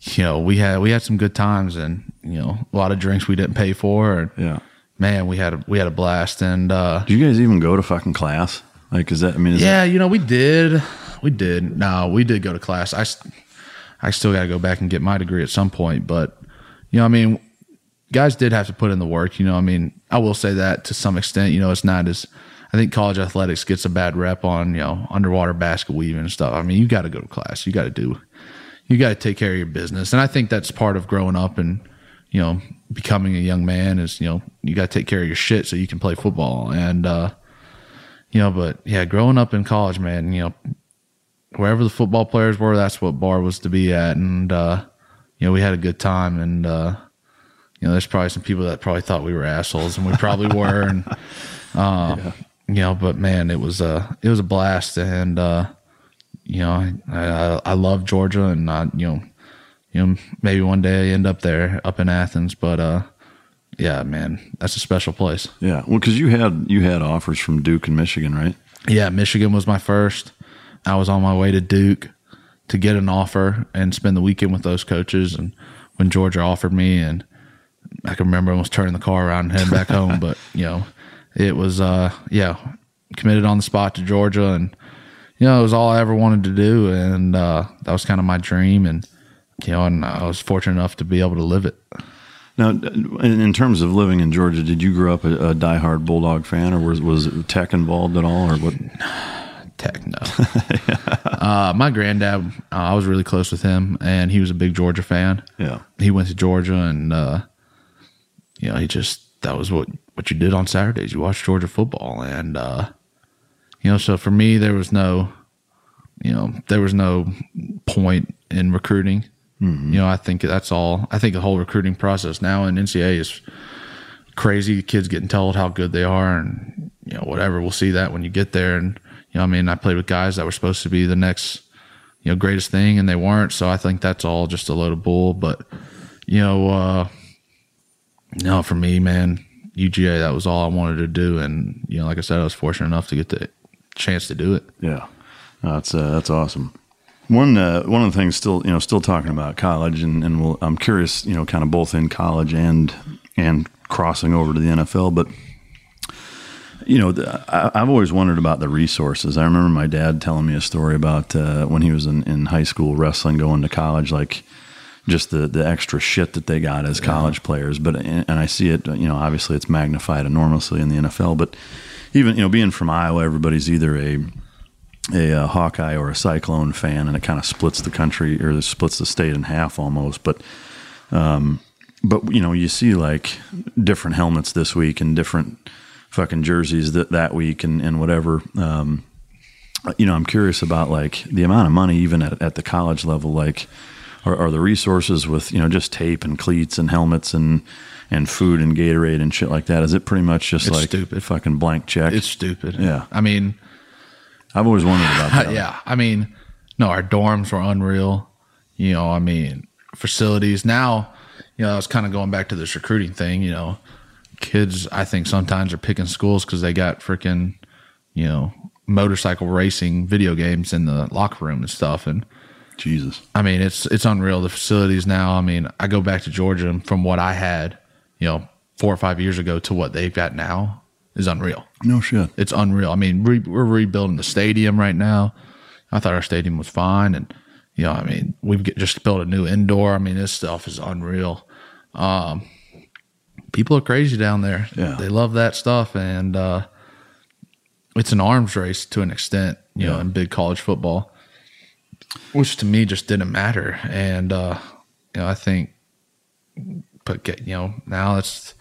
you know, we had we had some good times, and you know, a lot of drinks we didn't pay for, and yeah man, we had a, we had a blast, and uh, do you guys even go to fucking class like is that i mean is yeah, you know, we did, we did. No, we did go to class. I, I still got to go back and get my degree at some point, but you know, I mean, guys did have to put in the work. You know, I mean, I will say that to some extent. You know, it's not as I think college athletics gets a bad rep on you know underwater basket weaving and stuff. I mean, you got to go to class. You got to do, you got to take care of your business, and I think that's part of growing up and you know becoming a young man is you know you got to take care of your shit so you can play football and. uh you know, but yeah, growing up in college, man, you know, wherever the football players were, that's what bar was to be at. And, uh, you know, we had a good time. And, uh, you know, there's probably some people that probably thought we were assholes and we probably were. And, uh, you know, but man, it was, uh, it was a blast. And, uh, you know, I, I, I love Georgia and, I, you know, you know, maybe one day I end up there up in Athens, but, uh, yeah, man, that's a special place. yeah well because you had you had offers from duke and michigan right Yeah, Michigan was my first. I was on my way to Duke to get an offer and spend the weekend with those coaches. And when Georgia offered me, and I can remember almost turning the car around and heading back home. But you know, it was uh, yeah, committed on the spot to Georgia, and you know, it was all I ever wanted to do, and uh, that was kind of my dream. And you know, and I was fortunate enough to be able to live it. now in, terms of living in georgia did you grow up a, a diehard bulldog fan or was was tech involved at all or what Tech, no. uh, my granddad, uh, I was really close with him, and he was a big Georgia fan. yeah he went to Georgia and uh you know, he just that was what what you did on Saturdays. You watched Georgia football and uh you know, so for me there was no you know, there was no point in recruiting. You know, I think that's all I think the whole recruiting process now in NCAA is crazy. Kids getting told how good they are and you know, whatever. We'll see that when you get there and you know, I mean, I played with guys that were supposed to be the next you know, greatest thing and they weren't. So I think that's all just a load of bull. But, you know, uh, no, for me, man, UGA, that was all I wanted to do. And, you know, like I said, I was fortunate enough to get the chance to do it. Yeah, that's uh, that's awesome. One uh, one of the things still you know still talking about college and and we'll, I'm curious you know kind of both in college and and crossing over to the NFL, but You know, I, I've always wondered about the resources. I remember my dad telling me a story about uh, when he was in, in high school wrestling, going to college, like just the, the extra shit that they got as college players. But and I see it, you know, obviously it's magnified enormously in the NFL. But even you know, being from Iowa, everybody's either a a, uh Hawkeye or a Cyclone fan, and it kind of splits the country or splits the state in half almost. But um, but you know, you see like different helmets this week and different fucking jerseys that that week and and whatever. Um, you know, I'm curious about like the amount of money even at, at the college level, like are, are the resources with you know just tape and cleats and helmets and and food and Gatorade and shit like that. Is it pretty much just It's like stupid. fucking blank check? It's stupid. Yeah. I mean, I've always wondered about that. yeah. I mean, no, our dorms were unreal. You know, I mean, facilities. Now, you know, I was kind of going back to this recruiting thing. You know, kids, I think sometimes are picking schools because they got freaking, you know, motorcycle racing video games in the locker room and stuff. And Jesus. I mean, it's it's unreal. The facilities now. I mean, I go back to Georgia and from what I had, you know, four or five years ago to what they've got now is unreal. No shit. It's unreal. I mean, re- we're rebuilding the stadium right now. I thought our stadium was fine, and you know, I mean, we've just built a new indoor. I mean, this stuff is unreal. Um, people are crazy down there. Yeah. they love that stuff, and uh, it's an arms race to an extent. You know, in big college football, which to me just didn't matter. And uh, you know, I think, but get you know now it's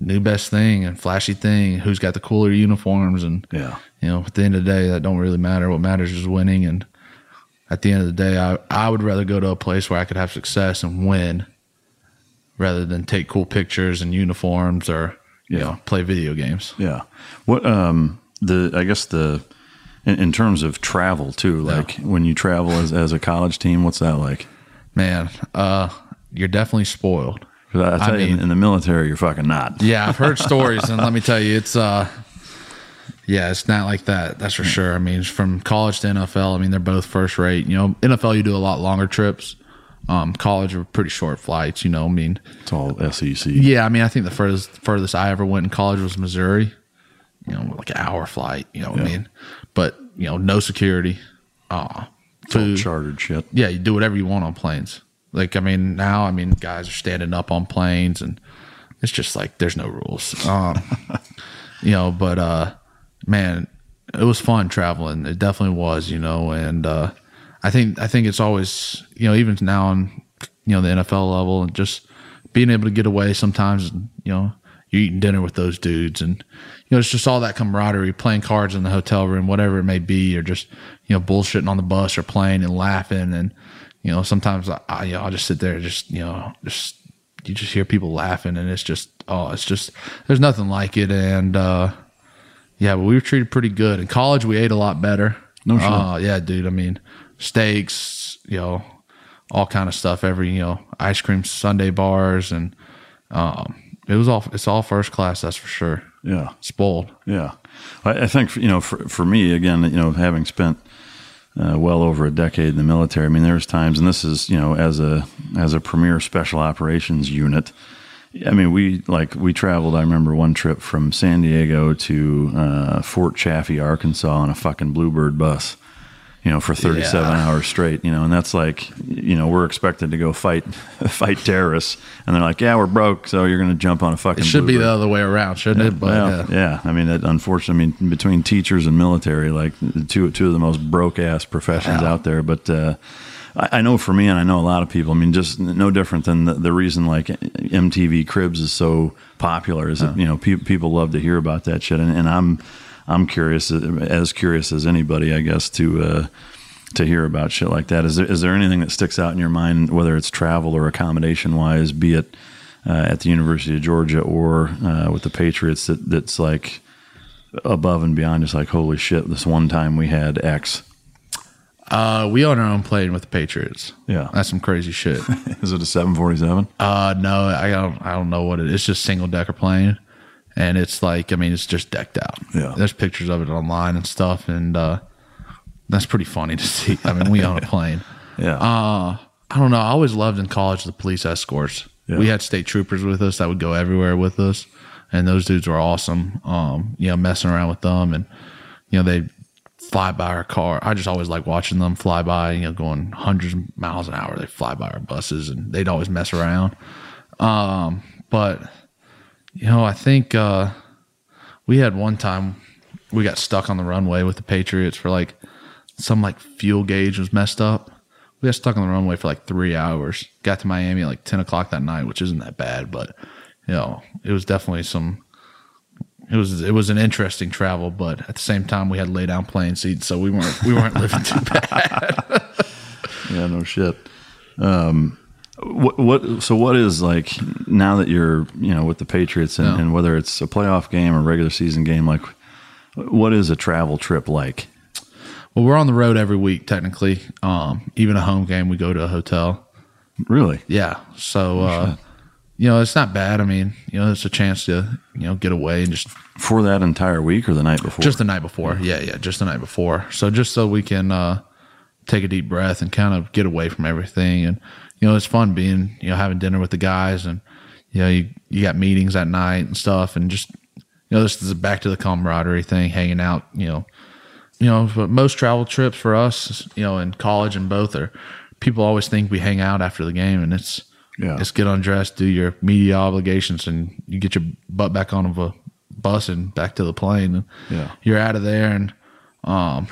new best thing and flashy thing. Who's got the cooler uniforms and Yeah. you know, at the end of the day, that don't really matter. What matters is winning. And at the end of the day, I, I would rather go to a place where I could have success and win rather than take cool pictures and uniforms or, you Yeah. know, play video games. Yeah. What um the I guess the in, in terms of travel too, like when you travel as as a college team, what's that like? Man, uh, you're definitely spoiled. I, I tell I you, in, mean- in the military, you're fucking not. Yeah, I've heard stories, and let me tell you, it's uh, yeah, it's not like that. That's for sure. I mean, from college to NFL, I mean, they're both first rate. You know, NFL you do a lot longer trips. Um, college are pretty short flights. You know, I mean, It's all SEC. yeah, I mean, I think the furthest furthest I ever went in college was Missouri. You know, like an hour flight. You know what I mean? But you know, no security. It's food. chartered shit. yeah, you do whatever you want on planes. Like, I mean, now, I mean, guys are standing up on planes and it's just like there's no rules. Um, you know, but, uh, man, it was fun traveling. It definitely was, you know, and, uh, I think, I think it's always, you know, even now on, you know, the NFL level and just being able to get away sometimes, you know, you're eating dinner with those dudes and, you know, it's just all that camaraderie, playing cards in the hotel room, whatever it may be, or just, you know, bullshitting on the bus or playing and laughing. And, you know, sometimes I, I, you know, I'll just sit there and just, you know, just, you just hear people laughing and it's just, oh, it's just, there's nothing like it. And, uh, yeah, but we were treated pretty good. In college, we ate a lot better. No shit. Uh, yeah, dude. I mean, steaks, you know, all kind of stuff. Every, you know, ice cream Sunday bars, and um, it was all it's all first class. That's for sure. Yeah. it's bold Yeah, I, I think you know for for me again, you know, having spent uh, well over a decade in the military, I mean, there's times, and this is you know as a as a premier special operations unit. I mean, we like we traveled. I remember one trip from San Diego to uh, Fort Chaffee, Arkansas, on a fucking Bluebird bus. You know, for 37 Yeah. hours straight. You know, and that's like, you know, we're expected to go fight fight terrorists, and they're like, "Yeah, we're broke, so you're going to jump on a fucking." It should be Bluebird." the other way around, shouldn't it? But well, uh, yeah. I mean, that, unfortunately, I mean, between teachers and military, like two two of the most broke ass professions Yeah. out there. But uh, I, I know for me, and I know a lot of people. I mean, just no different than the, the reason like MTV Cribs is so popular is that you know pe- people love to hear about that shit, and, and I'm I'm curious, as curious as anybody, I guess, to. Uh, to hear about shit like that. Is there is there anything that sticks out in your mind, whether it's travel or accommodation wise, be it uh, at the University of Georgia or uh, with the Patriots, that that's like above and beyond, just like holy shit, this one time we had X. uh, we own our own plane with the Patriots. Yeah. that's some crazy shit. Is it a seven forty seven? Uh, no, I don't. I don't know what it is. It's just single decker plane, and it's like I mean, it's just decked out. Yeah. there's pictures of it online and stuff, and uh, that's pretty funny to see. I mean, we own a plane. Yeah, Uh, I don't know. I always loved in college the police escorts. Yeah. We had state troopers with us that would go everywhere with us, and those dudes were awesome. Um, you know, messing around with them, and you know they fly by our car. I just always like watching them fly by. You know, going hundreds of miles an hour. They fly by our buses, and they'd always mess around. Um, but you know, I think uh, we had one time we got stuck on the runway with the Patriots for like some like fuel gauge was messed up. We got stuck on the runway for like three hours. Got to Miami at like ten o'clock that night, which isn't that bad, but you know, it was definitely some. It was it was an interesting travel, but at the same time, we had lay down plane seats, so we weren't we weren't living too bad. Yeah, no shit. Um, what, what? So, what is like now that you're, you know, with the Patriots, and, Yeah. and whether it's a playoff game or regular season game, like, what is a travel trip like? well, we're on the road every week technically. Um, even a home game, we go to a hotel. Really? Yeah, so uh, you know, it's not bad. I mean, you know, it's a chance to you know get away and just For that entire week or the night before? Just the night before. Yeah, yeah, just the night before. So just so we can uh, take a deep breath and kind of get away from everything. And you know, it's fun being you know having dinner with the guys, and you know you you got meetings at night and stuff, and just you know this is back to the camaraderie thing, hanging out. You know, you know, but most travel trips for us, you know, in college and both are people always think we hang out after the game, and it's Yeah. it's get undressed, do your media obligations, and you get your butt back on of a bus and back to the plane. And Yeah. you're out of there. And um,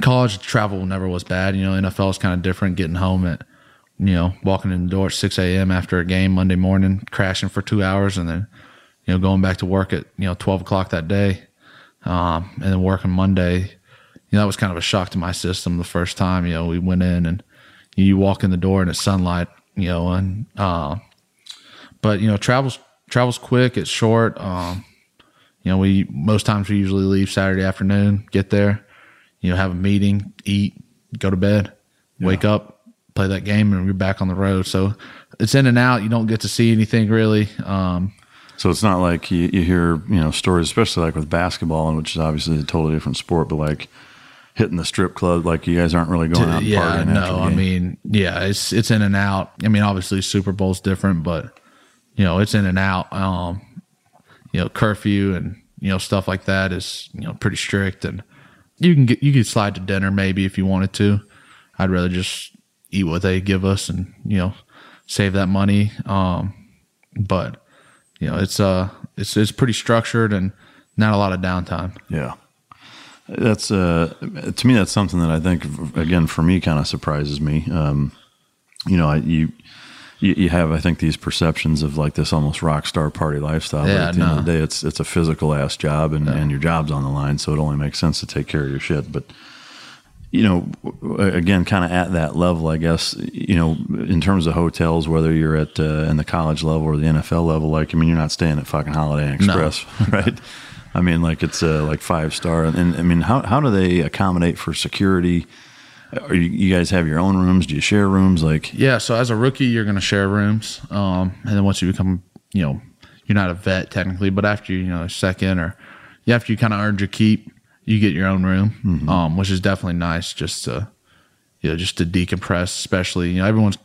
college travel never was bad. You know, NFL is kind of different. Getting home at you know walking in the door at six a.m. after a game Monday morning, crashing for two hours, and then you know going back to work at you know twelve o'clock that day, um, and then working Monday. You know, that was kind of a shock to my system the first time. You know, we went in and you walk in the door and it's sunlight. You know, and uh, but you know, travels travels quick. It's short. Um, you know, we most times we usually leave Saturday afternoon, get there, you know, have a meeting, eat, go to bed, wake up, play that game, and we're back on the road. So it's in and out. You don't get to see anything really. Um, So it's not like you, you hear, you know, stories, especially like with basketball, and which is obviously a totally different sport, but like hitting the strip club, like you guys aren't really going out and yeah, no, I mean, yeah, it's it's in and out. I mean, obviously Super Bowl's different, but you know, it's in and out. Um, you know, curfew and you know stuff like that is you know pretty strict, and you can get you could slide to dinner maybe if you wanted to. I'd rather just eat what they give us and you know save that money. Um, but you know, it's uh, it's it's pretty structured and not a lot of downtime. Yeah. That's uh to me that's something that I think again for me kind of surprises me. Um you know, I, you you have I think these perceptions of like this almost rock star party lifestyle. but Yeah, at the end of the day it's it's a physical ass job and, and your job's on the line, so it only makes sense to take care of your shit. But you know, again, kind of at that level, I guess, you know, in terms of hotels, whether you're at uh, in the college level or the NFL level, like, I mean, you're not staying at fucking Holiday Inn Express, right? I mean, like it's uh, like five star, and, and I mean, how how do they accommodate for security? Are you, you guys have your own rooms? Do you share rooms? Like, Yeah, so as a rookie, you're going to share rooms, um, and then once you become, you know, you're not a vet technically, but after you, you know, second or after you kind of earned your keep, you get your own room, um, which is definitely nice, just to, you know, just to decompress. Especially, you know, everyone's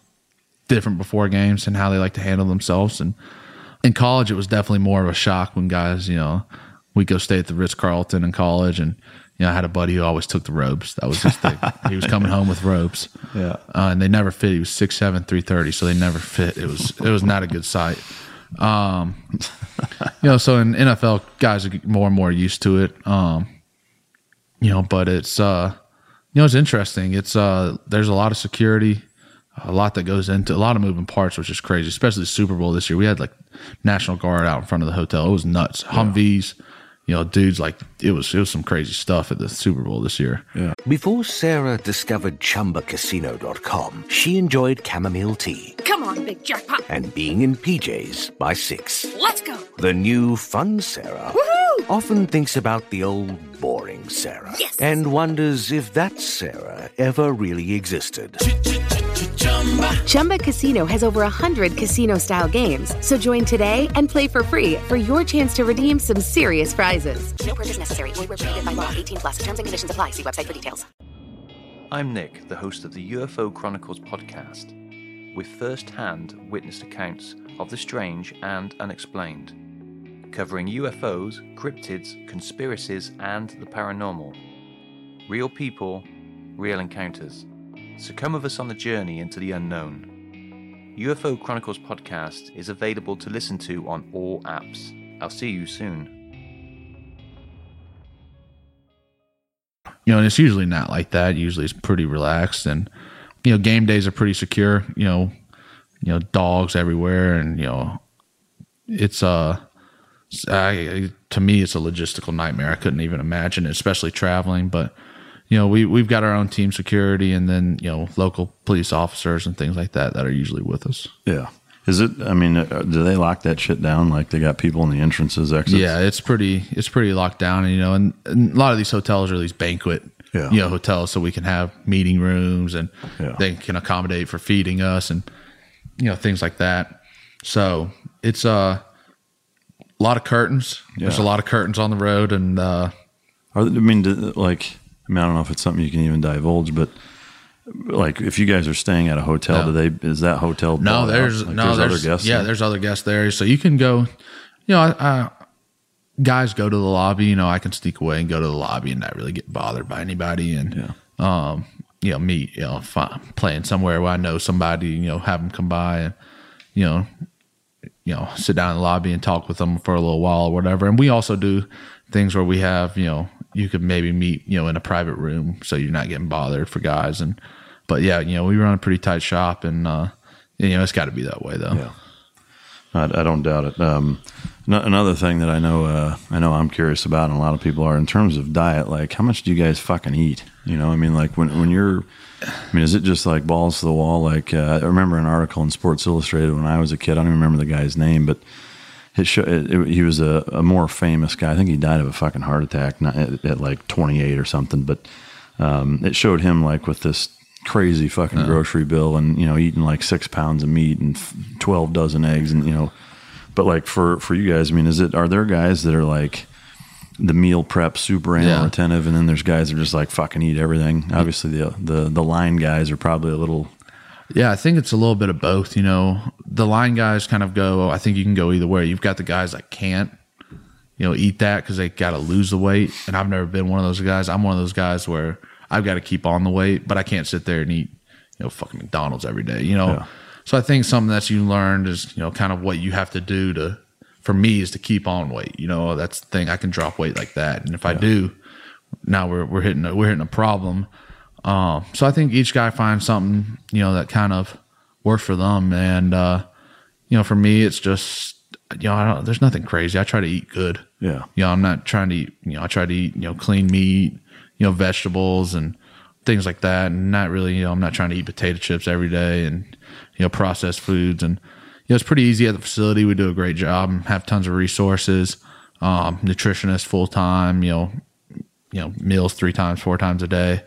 different before games and how they like to handle themselves. And in college, it was definitely more of a shock when guys, you know, we go stay at the Ritz Carlton in college, and you know, I had a buddy who always took the robes. That was his thing. he was coming home with robes yeah, uh, and they never fit. He was six seven, three thirty, so they never fit. It was it was not a good sight. Um, you know, so in NFL, guys are more and more used to it. Um, you know, but it's uh, you know, it's interesting. It's uh, there's a lot of security, a lot that goes into a lot of moving parts, which is crazy. Especially the Super Bowl this year, we had like National Guard out in front of the hotel. It was nuts. Humvees, you know, dudes like it was it was some crazy stuff at the Super Bowl this year. Yeah. Before Sarah discovered ChumbaCasino.com, she enjoyed chamomile tea Come on, big jackpot. and being in PJs by six. Let's go. The new fun Sarah Woohoo! often thinks about the old boring Sarah Yes. and wonders if that Sarah ever really existed. Chumba Casino has over 100 casino style games. So join today and play for free for your chance to redeem some serious prizes. No purchase necessary. Void where prohibited by law. 18 plus. Terms and conditions apply. See website for details. I'm Nick, the host of the UFO Chronicles podcast, with first hand witnessed accounts of the strange and unexplained, covering UFOs, cryptids, conspiracies, and the paranormal. Real people, real encounters. So come with us on the journey into the unknown. UFO Chronicles podcast is available to listen to on all apps. I'll see you soon. You know, and it's usually not like that. Usually it's pretty relaxed and you know, game days are pretty secure, you know, you know, dogs everywhere and you know, it's uh to me it's a logistical nightmare. I couldn't even imagine it, especially traveling, but you know, we we've got our own team security and then, you know, local police officers and things like that that are usually with us. Yeah. Is it? I mean, uh, do they lock that shit down? Like they got people in the entrances, exits. Yeah, it's pretty. It's pretty locked down, and you know, and, and a lot of these hotels are these banquet, Yeah. you know, hotels, so we can have meeting rooms, and Yeah. they can accommodate for feeding us, and you know, things like that. So it's uh, a lot of curtains. There's a lot of curtains on the road, and uh, Are, I mean, do- like, I mean, I don't know if it's something you can even divulge, but like, if you guys are staying at a hotel, No. do they? Is that hotel? no, there's Like, no, there's, other guests. yeah, there? there's other guests there, so you can go. You know, I, I, guys go to the lobby. You know, I can sneak away and go to the lobby and not really get bothered by anybody, and Yeah. um, you know, meet, you know, if I'm playing somewhere where I know somebody, you know, have them come by and, you know, you know, sit down in the lobby and talk with them for a little while or whatever. And we also do things where we have, you know, you could maybe meet, you know, in a private room so you're not getting bothered for guys. And, but yeah, you know, we run a pretty tight shop and, uh, you know, it's got to be that way though. Yeah. I, I don't doubt it. Um, no- another thing that I know, uh, I know I'm curious about, and a lot of people are in terms of diet. Like, how much do you guys fucking eat? You know, I mean, like when when you're, I mean, is it just like balls to the wall? Like, uh, I remember an article in Sports Illustrated when I was a kid. I don't even remember the guy's name, but it show, it, it, he was a, a more famous guy. I think he died of a fucking heart attack at, at like 28 or something. But um, it showed him like with this crazy fucking grocery bill and you know eating like six pounds of meat and 12 dozen eggs and you know but like for for you guys i mean is it are there guys that are like the meal prep super animal Yeah. retentive and then there's guys that are just like fucking eat everything obviously the the the line guys are probably a little Yeah, I think it's a little bit of both. You know, the line guys kind of go. I think you can go either way. You've got the guys that can't, you know, eat that because they got to lose the weight. And I've never been one of those guys. I'm one of those guys where I've got to keep on the weight, but I can't sit there and eat, you know, fucking McDonald's every day. You know, Yeah. so I think something that you learned is, you know, kind of what you have to do to, for me, is to keep on weight. You know, that's the thing. I can drop weight like that, and if I do, now we're we're hitting a, we're hitting a problem. Um, so I think each guy finds something you know that kind of works for them, and uh, you know, for me, it's just you know, I don't. There's nothing crazy. I try to eat good. Yeah. You know, I'm not trying to eat. You know, I try to eat you know clean meat, you know, vegetables and things like that, and not really. You know, I'm not trying to eat potato chips every day and you know processed foods and you know it's pretty easy at the facility. We do a great job and have tons of resources. Um, nutritionist full time. You know, you know meals three times four times a day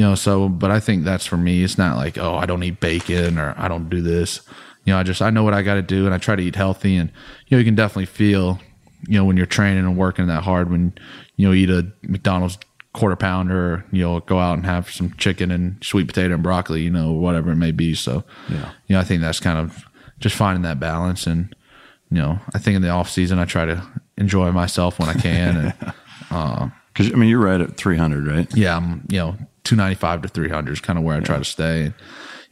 you know so but i think that's for me. It's not like oh i don't eat bacon or i don't do this. You know i just i know what i got to do and i try to eat healthy and you know you can definitely feel you know when you're training and working that hard when you know eat a mcdonald's quarter pounder or you know go out and have some chicken and sweet potato and broccoli you know whatever it may be. So Yeah. you know i think that's kind of just finding that balance and you know i think in the off season i try to enjoy myself when i can and uh, because i mean you're right at 300 right? Yeah, I'm, you know, 295 to 300 is kind of where I try to stay. And,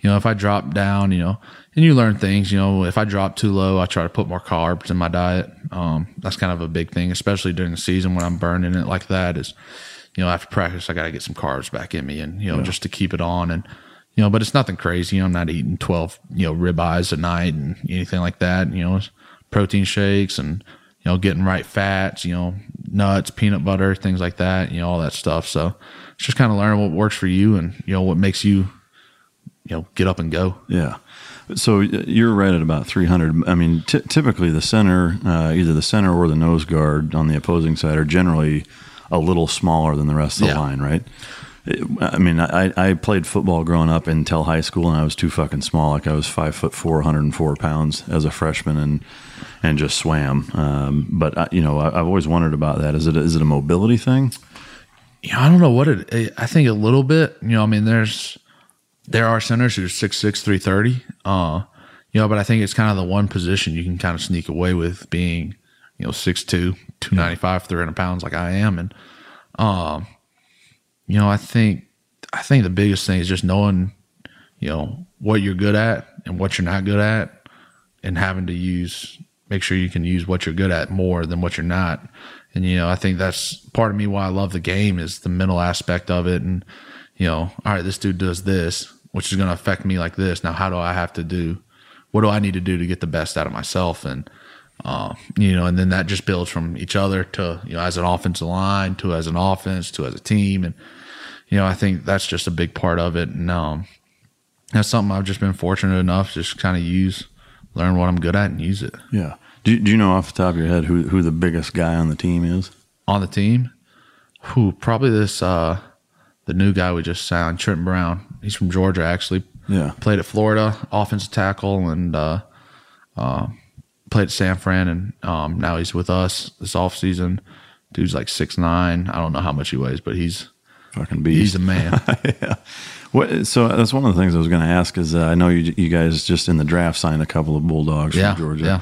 you know, if I drop down, you know, and you learn things, you know, if I drop too low, I try to put more carbs in my diet. Um, that's kind of a big thing, especially during the season when I'm burning it like that is, you know, after practice, I got to get some carbs back in me and, you know, just to keep it on. And, you know, but it's nothing crazy. You know, I'm not eating 12, you know, ribeyes a night and anything like that. You know, protein shakes and, you know, getting right fats, you know, nuts, peanut butter, things like that, you know, all that stuff. So just kind of learning what works for you and, you know, what makes you, you know, get up and go. Yeah. So you're right at about 300. I mean, ty typically the center, uh, either the center or the nose guard on the opposing side are generally a little smaller than the rest of the Yeah. line, right? I mean, I, I played football growing up until high school, and I was too fucking small. Like I was five foot four, 104 pounds as a freshman, and and just swam. Um, but I, you know, I, I've always wondered about that. Is it is it a mobility thing? Yeah, I don't know what it. I think a little bit. You know, I mean, there's there are centers who are six six three thirty. Uh, you know, but I think it's kind of the one position you can kind of sneak away with being, you know, 6'2", 295, 300 pounds like I am. And, um, you know, I think, I think the biggest thing is just knowing, you know, what you're good at and what you're not good at and having to use, make sure you can use what you're good at more than what you're not. And, you know, I think that's part of me why I love the game is the mental aspect of it. And, you know, all right, this dude does this, which is going to affect me like this. Now, how do I have to do? What do I need to do to get the best out of myself? And, uh, you know, and then that just builds from each other to, you know, as an offensive line to as an offense to as a team. And, you know, I think that's just a big part of it. And, um, that's something I've just been fortunate enough to just kind of use, learn what I'm good at and use it. Yeah. Do, do you know off the top of your head who, who the biggest guy on the team is? On the team? Who, probably this, uh, the new guy we just signed, Trent Brown. He's from Georgia, actually. Yeah. Played at Florida, offensive tackle, and uh, uh, played at San Fran, and um, now he's with us this off season. Dude's like six nine. I don't know how much he weighs, but he's fucking beast. He's a man. yeah. What, so that's one of the things I was going to ask. Is uh, I know you, you guys just in the draft signed a couple of Bulldogs yeah, from Georgia. Yeah.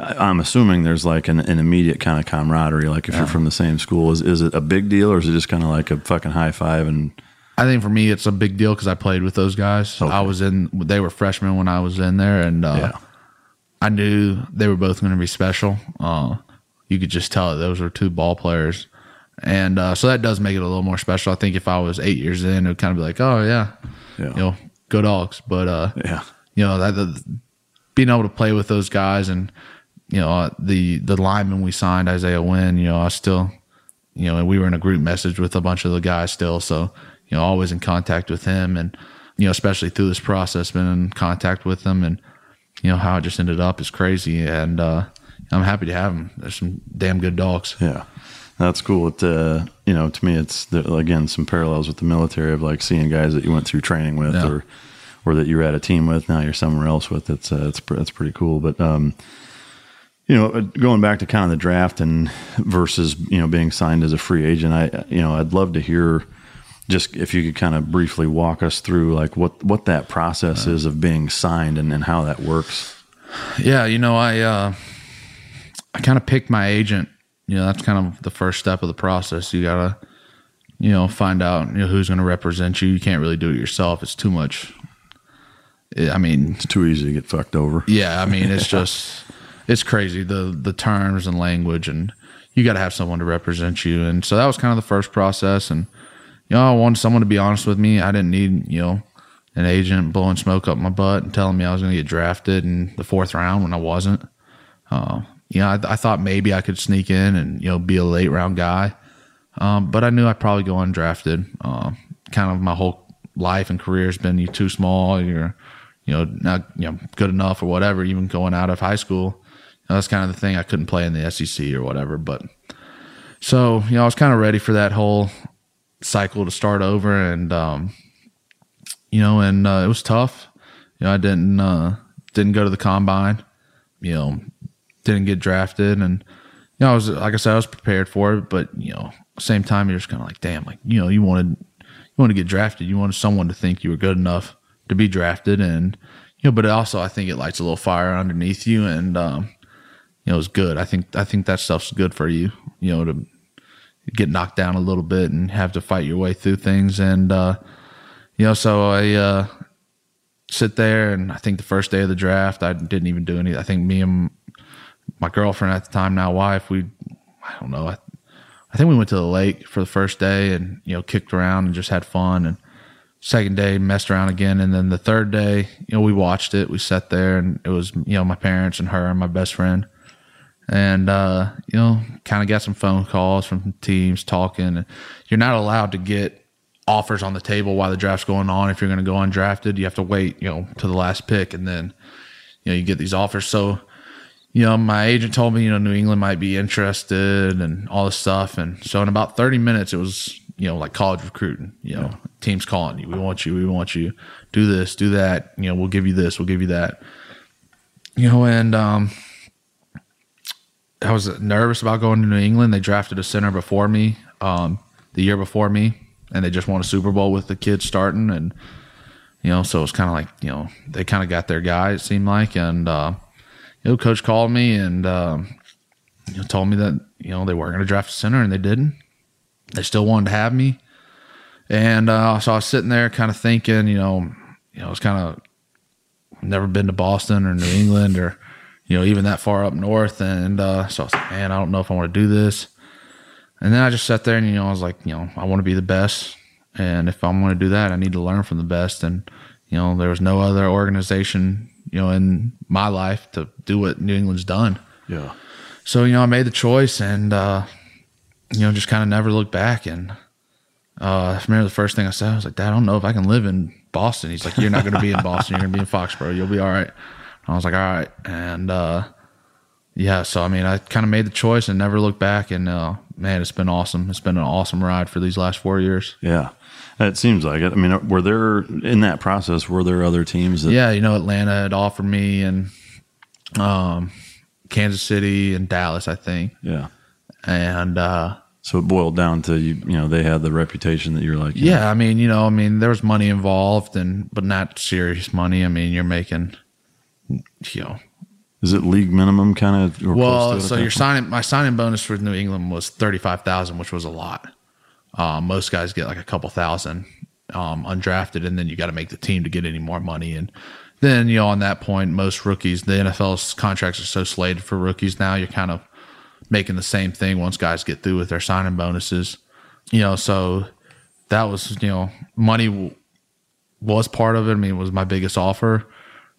I'm assuming there's like an, an immediate kind of camaraderie. Like if yeah. you're from the same school, is is it a big deal or is it just kind of like a fucking high five? And I think for me, it's a big deal because I played with those guys. Okay. I was in; they were freshmen when I was in there, and uh, yeah. I knew they were both going to be special. Uh, you could just tell those were two ball players, and uh, so that does make it a little more special. I think if I was eight years in, it would kind of be like, oh yeah, yeah. you know, go dogs. But uh, yeah, you know that being able to play with those guys and you know, uh, the the lineman we signed, Isaiah Wynn, you know, I still, you know, and we were in a group message with a bunch of the guys still. So, you know, always in contact with him and, you know, especially through this process, been in contact with them and, you know, how it just ended up is crazy. And, uh, I'm happy to have them. There's some damn good dogs. Yeah. That's cool. It, uh, you know, to me, it's the, again some parallels with the military of like seeing guys that you went through training with, yeah. or or that you were at a team with. Now you're somewhere else with. It's uh, it's it's pretty cool. But um, you know, going back to kind of the draft and versus you know being signed as a free agent, I you know I'd love to hear just if you could kind of briefly walk us through like what what that process is of being signed and, and how that works. Yeah, you know, I uh, I kind of picked my agent. You know, that's kind of the first step of the process. You gotta you know find out you know who's going to represent you. You can't really do it yourself. It's too much. I mean, it's too easy to get fucked over. Yeah, I mean, it's just it's crazy the the terms and language and you got to have someone to represent you. And so that was kind of the first process and you know I wanted someone to be honest with me. I didn't need you know an agent blowing smoke up my butt and telling me I was going to get drafted in the fourth round when I wasn't. Uh, you know I, I, thought maybe I could sneak in and you know be a late round guy. Um, but I knew I'd probably go undrafted. Uh, kind of my whole life and career has been you too small you're you know not you know good enough or whatever even going out of high school that's kind of the thing. I couldn't play in the SEC or whatever. But so, you know, I was kind of ready for that whole cycle to start over. And, um, you know, and uh, it was tough. You know, I didn't, uh, didn't go to the combine, you know, didn't get drafted. And, you know, I was, like I said, I was prepared for it. But, you know, same time, you're just kind of like, damn, like, you know, you wanted, you want to get drafted. You wanted someone to think you were good enough to be drafted. And, you know, but also I think it lights a little fire underneath you. And, um, you know, is good. I think I think that stuff's good for you, you know, to get knocked down a little bit and have to fight your way through things. And uh, you know, so I uh, sit there, and I think the first day of the draft, I didn't even do any. I think me and my girlfriend at the time, now wife, we, I don't know, I, I think we went to the lake for the first day, and you know, kicked around and just had fun. And second day, messed around again, and then the third day, you know, we watched it. We sat there, and it was you know my parents and her and my best friend and uh, you know, kind of got some phone calls from teams talking. You're not allowed to get offers on the table while the draft's going on. If you're going to go undrafted, you have to wait, you know, to the last pick, and then you know you get these offers. So, you know, my agent told me, you know, New England might be interested and all this stuff, and so in about 30 minutes, it was you know like college recruiting. You know, yeah. teams calling you, we want you, we want you, do this, do that. You know, we'll give you this, we'll give you that. You know, and um, I was nervous about going to New England. They drafted a center before me, um, the year before me, and they just won a Super Bowl with the kids starting. And, you know, so it's kind of like, you know, they kind of got their guy, it seemed like. And, uh, you know, coach called me and, um, you know, told me that you know they weren't going to draft a center, and they didn't. They still wanted to have me, and uh, so I was sitting there, kind of thinking, you know, you know, I was kind of never been to Boston or New England or you know even that far up north, and uh, so I was like, man, I don't know if I want to do this. And then I just sat there, and you know, I was like, you know, I want to be the best, and if I'm going to do that, I need to learn from the best, and you know, there was no other organization, you know, in my life to do what New England's done. Yeah. So, you know, I made the choice and, uh, you know, just kind of never looked back. And uh, I remember the first thing I said, I was like, Dad, I don't know if I can live in Boston. He's like, You're not going to be in Boston. You're going to be in Foxborough. You'll be all right. I was like, All right. And uh, yeah, so I mean, I kind of made the choice and never looked back. And uh, man, it's been awesome. It's been an awesome ride for these last four years. Yeah. It seems like it. I mean, were there in that process? Were there other teams? That, yeah, you know, Atlanta had offered me, and um, Kansas City and Dallas, I think. Yeah. And uh, so it boiled down to you. You know, they had the reputation that you're like. Yeah, know. I mean, you know, I mean, there was money involved, and but not serious money. I mean, you're making, you know. Is it league minimum kind of? Well, so your signing, my signing bonus for New England was thirty five thousand, which was a lot. Um, most guys get like a couple thousand um, undrafted, and then you got to make the team to get any more money. And then, you know, on that point, most rookies, the NFL's contracts are so slated for rookies now, you're kind of making the same thing once guys get through with their signing bonuses. You know, so that was, you know, money was part of it. I mean, it was my biggest offer,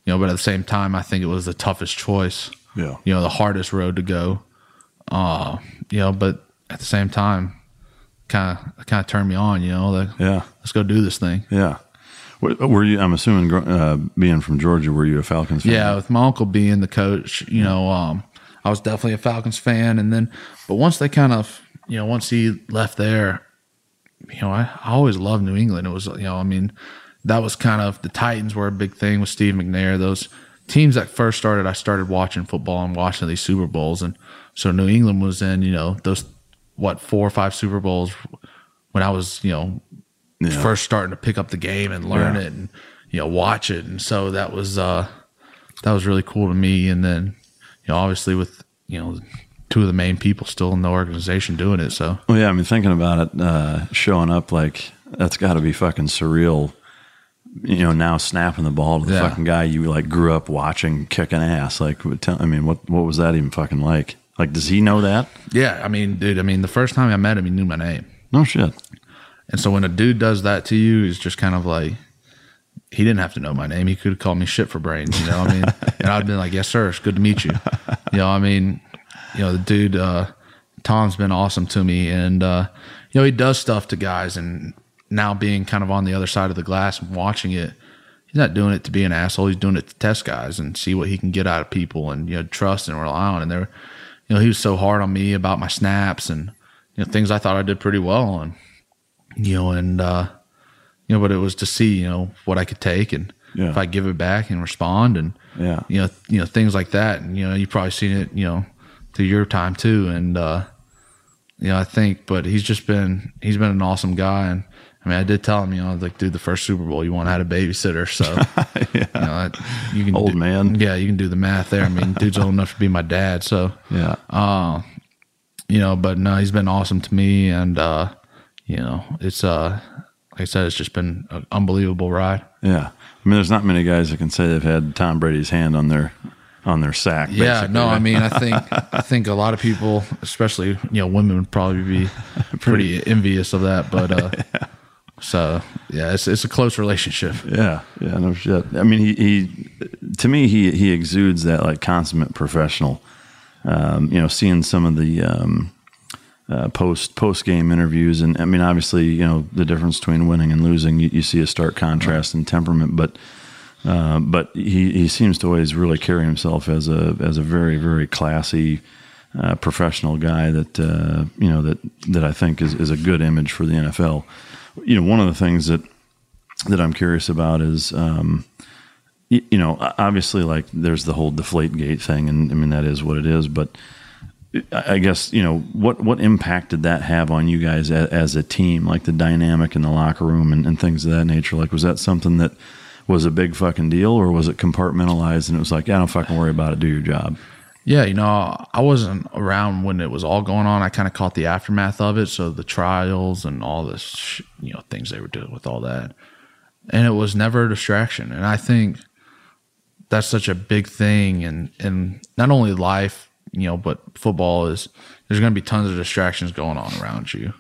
you know, but at the same time, I think it was the toughest choice. Yeah. You know, the hardest road to go. Uh, you know, but at the same time, kind of kind of turned me on. You know, like yeah, let's go do this thing. Yeah. Were you? I'm assuming, uh, being from Georgia, were you a Falcons fan? Yeah, with my uncle being the coach, you know, um, I was definitely a Falcons fan. And then, but once they kind of, you know, once he left there, you know, I, I always loved New England. It was, you know, I mean, that was kind of the Titans were a big thing with Steve McNair. Those teams that first started, I started watching football and watching these Super Bowls, and so New England was in, you know, those what four or five Super Bowls when I was, you know, yeah. first starting to pick up the game and learn yeah. it and you know watch it. And so that was uh that was really cool to me. And then you know obviously with you know two of the main people still in the organization doing it. So well, yeah, I mean thinking about it, uh, showing up like that's got to be fucking surreal. You know, now snapping the ball to the yeah. fucking guy you like grew up watching kicking ass. Like, tell, I mean, what what was that even fucking like? Like, does he know that? Yeah, I mean, dude. I mean, the first time I met him, he knew my name. No shit. And so when a dude does that to you, it's just kind of like he didn't have to know my name. He could have called me shit for brains. You know, what I mean, and I'd been like, "Yes, sir. It's good to meet you." You know, I mean, you know, the dude uh, Tom's been awesome to me, and uh, you know, he does stuff to guys, and now being kind of on the other side of the glass and watching it, he's not doing it to be an asshole. He's doing it to test guys and see what he can get out of people, and you know, trust and rely on. And there, you know, he was so hard on me about my snaps and you know things I thought I did pretty well on. You know, and uh, you know, but it was to see you know what I could take and yeah. if I give it back and respond and yeah, you know, you know things like that. And you know, you've probably seen it, you know, through your time too. And uh, you know, I think, but he's just been he's been an awesome guy and. I mean, I did tell him, you know, like, dude, the first Super Bowl, you want to have a babysitter, so yeah. you know, you can old do, man, yeah, you can do the math there. I mean, dude's old enough to be my dad, so yeah, uh, you know, but no, he's been awesome to me, and uh, you know, it's uh, like I said, it's just been an unbelievable ride. Yeah, I mean, there's not many guys that can say they've had Tom Brady's hand on their on their sack. Yeah, no. I mean, I think I think a lot of people, especially you know, women would probably be pretty envious of that, but. Uh, yeah so yeah, it's it's a close relationship. Yeah, yeah, no shit. I mean, he, he to me he he exudes that like consummate professional. Um, you know, seeing some of the um, uh, post post game interviews, and I mean, obviously, you know, the difference between winning and losing, you, you see a stark contrast right. in temperament, but. Uh, but he, he seems to always really carry himself as a as a very very classy, uh, professional guy that uh, you know that that I think is, is a good image for the NFL you know, one of the things that that I'm curious about is, um, you, you know, obviously, like there's the whole deflate gate thing, and I mean that is what it is. But I guess you know what what impact did that have on you guys as, as a team, like the dynamic in the locker room and, and things of that nature. Like, was that something that was a big fucking deal, or was it compartmentalized and it was like, yeah, don't fucking worry about it, do your job? Yeah, you know, I wasn't around when it was all going on. I kind of caught the aftermath of it, so the trials and all this, sh- you know, things they were doing with all that, and it was never a distraction. And I think that's such a big thing, and and not only life, you know, but football is. There's going to be tons of distractions going on around you,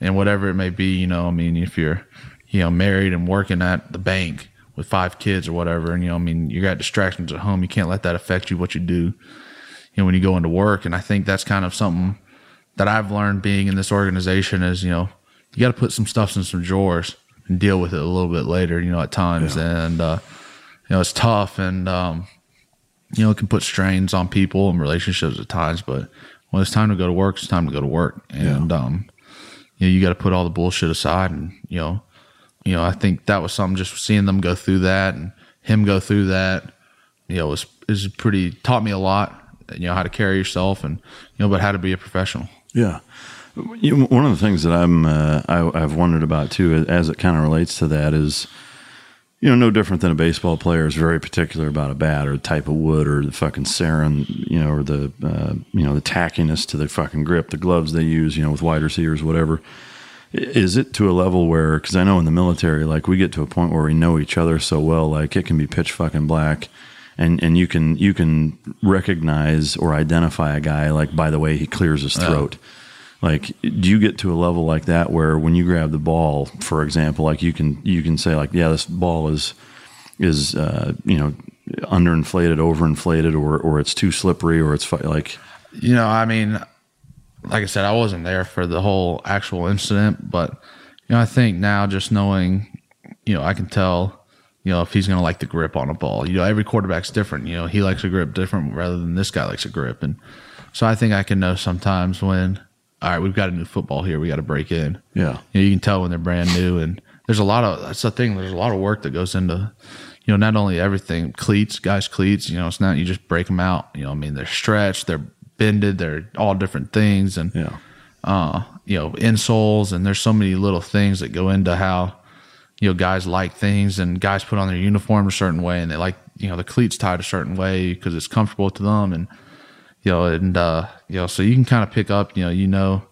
and whatever it may be, you know, I mean, if you're, you know, married and working at the bank with five kids or whatever, and you know, I mean, you got distractions at home. You can't let that affect you what you do you know, when you go into work. And I think that's kind of something that I've learned being in this organization is, you know, you got to put some stuff in some drawers and deal with it a little bit later, you know, at times. Yeah. And, uh, you know, it's tough and, um, you know, it can put strains on people and relationships at times, but when it's time to go to work, it's time to go to work. And, yeah. um, you know, you got to put all the bullshit aside and, you know, you know, I think that was something just seeing them go through that and him go through that, you know, was, is pretty, taught me a lot you know how to carry yourself and you know but how to be a professional. Yeah. You one of the things that i'm uh, I, have wondered about too as it kind of relates to that is you know no different than a baseball player is very particular about a bat or the type of wood or the fucking sarin you know or the uh, you know the tackiness to the fucking grip the gloves they use you know with wide receivers whatever is it to a level where because i know in the military like we get to a point where we know each other so well like it can be pitch fucking black and and you can you can recognize or identify a guy like by the way he clears his throat. Like, do you get to a level like that where when you grab the ball, for example, like you can you can say like, yeah, this ball is is uh, you know underinflated, overinflated, or or it's too slippery, or it's like, you know, I mean, like I said, I wasn't there for the whole actual incident, but you know, I think now just knowing, you know, I can tell you know, if he's going to like the grip on a ball. You know, every quarterback's different. You know, he likes a grip different rather than this guy likes a grip. And so I think I can know sometimes when, all right, we've got a new football here. We got to break in. Yeah. You, know, you can tell when they're brand new. And there's a lot of, that's the thing, there's a lot of work that goes into, you know, not only everything, cleats, guys' cleats, you know, it's not you just break them out. You know, I mean, they're stretched, they're bended, they're all different things. And, yeah. uh, you know, insoles. And there's so many little things that go into how, you know, guys like things and guys put on their uniform a certain way and they like, you know, the cleats tied a certain way because it's comfortable to them. And, you know, and, uh, you know, so you can kind of pick up, you know, you know,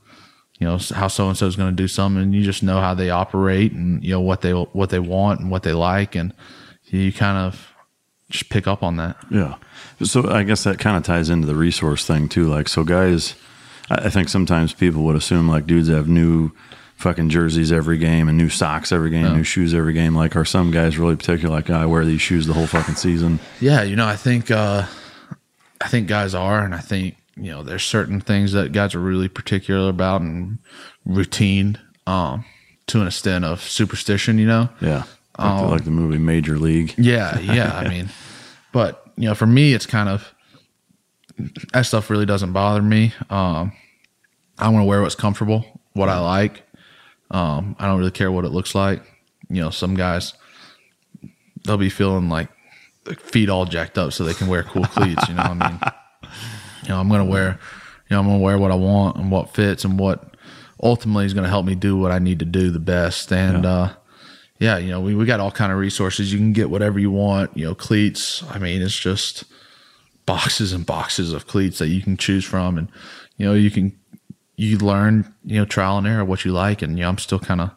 you know, how so and so is going to do something and you just know how they operate and, you know, what they, what they want and what they like. And you kind of just pick up on that. Yeah. So I guess that kind of ties into the resource thing too. Like, so guys, I think sometimes people would assume like dudes have new, fucking jerseys every game and new socks every game, yeah. new shoes every game. Like, are some guys really particular? Like, I wear these shoes the whole fucking season. Yeah, you know, I think uh, I think guys are, and I think you know, there's certain things that guys are really particular about and routine, um, to an extent of superstition. You know, yeah, like, um, the, like the movie Major League. Yeah, yeah. I mean, but you know, for me, it's kind of that stuff really doesn't bother me. Um, I want to wear what's comfortable, what I like. Um, I don't really care what it looks like. You know, some guys they'll be feeling like feet all jacked up so they can wear cool cleats. You know, I mean, you know, I'm gonna wear, you know, I'm gonna wear what I want and what fits and what ultimately is gonna help me do what I need to do the best. And yeah. uh, yeah, you know, we we got all kind of resources. You can get whatever you want. You know, cleats. I mean, it's just boxes and boxes of cleats that you can choose from, and you know, you can you learn, you know, trial and error what you like. And, you know, I'm still kind of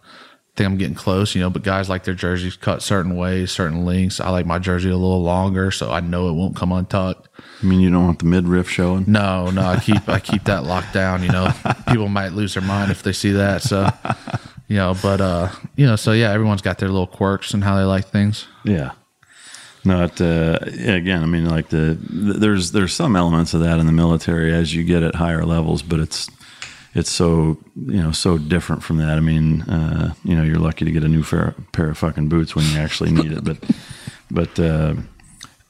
think I'm getting close, you know, but guys like their jerseys cut certain ways, certain lengths. I like my jersey a little longer, so I know it won't come untucked. I mean, you don't want the midriff showing? No, no, I keep, I keep that locked down, you know, people might lose their mind if they see that. So, you know, but, uh, you know, so yeah, everyone's got their little quirks and how they like things. Yeah. No, it, uh, again, I mean, like the, there's, there's some elements of that in the military as you get at higher levels, but it's, it's so you know so different from that. I mean, uh, you know, you're lucky to get a new pair, pair of fucking boots when you actually need it. But but uh,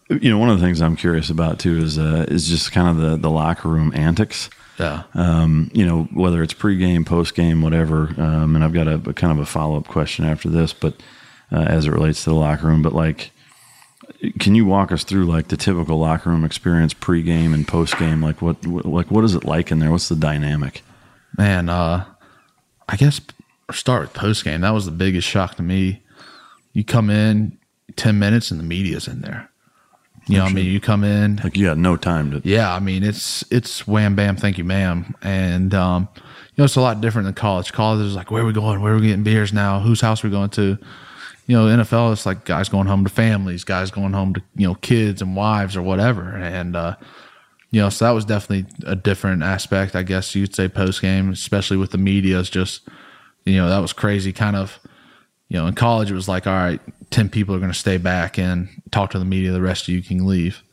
you know, one of the things I'm curious about too is uh, is just kind of the the locker room antics. Yeah. Um, you know, whether it's pregame, postgame, whatever. Um, and I've got a, a, kind of a follow up question after this, but uh, as it relates to the locker room, but like can you walk us through like the typical locker room experience pregame and postgame? Like what, like what is it like in there? What's the dynamic? man, uh, I guess start with postgame. That was the biggest shock to me. You come in ten minutes and the media's in there. You know, I mean, you come in Like you got no time to. yeah, I mean it's it's wham bam, thank you, ma'am, and um, you know it's a lot different than college. College is like where are we going? Where are we getting beers now? Whose house are we going to? You know, NFL it's like guys going home to families, guys going home to you know kids and wives or whatever, and uh, you know so that was definitely a different aspect, I guess you'd say post game, especially with the media. Is just you know that was crazy, kind of. You know, in college it was like, all right, ten people are going to stay back and talk to the media. The rest of you can leave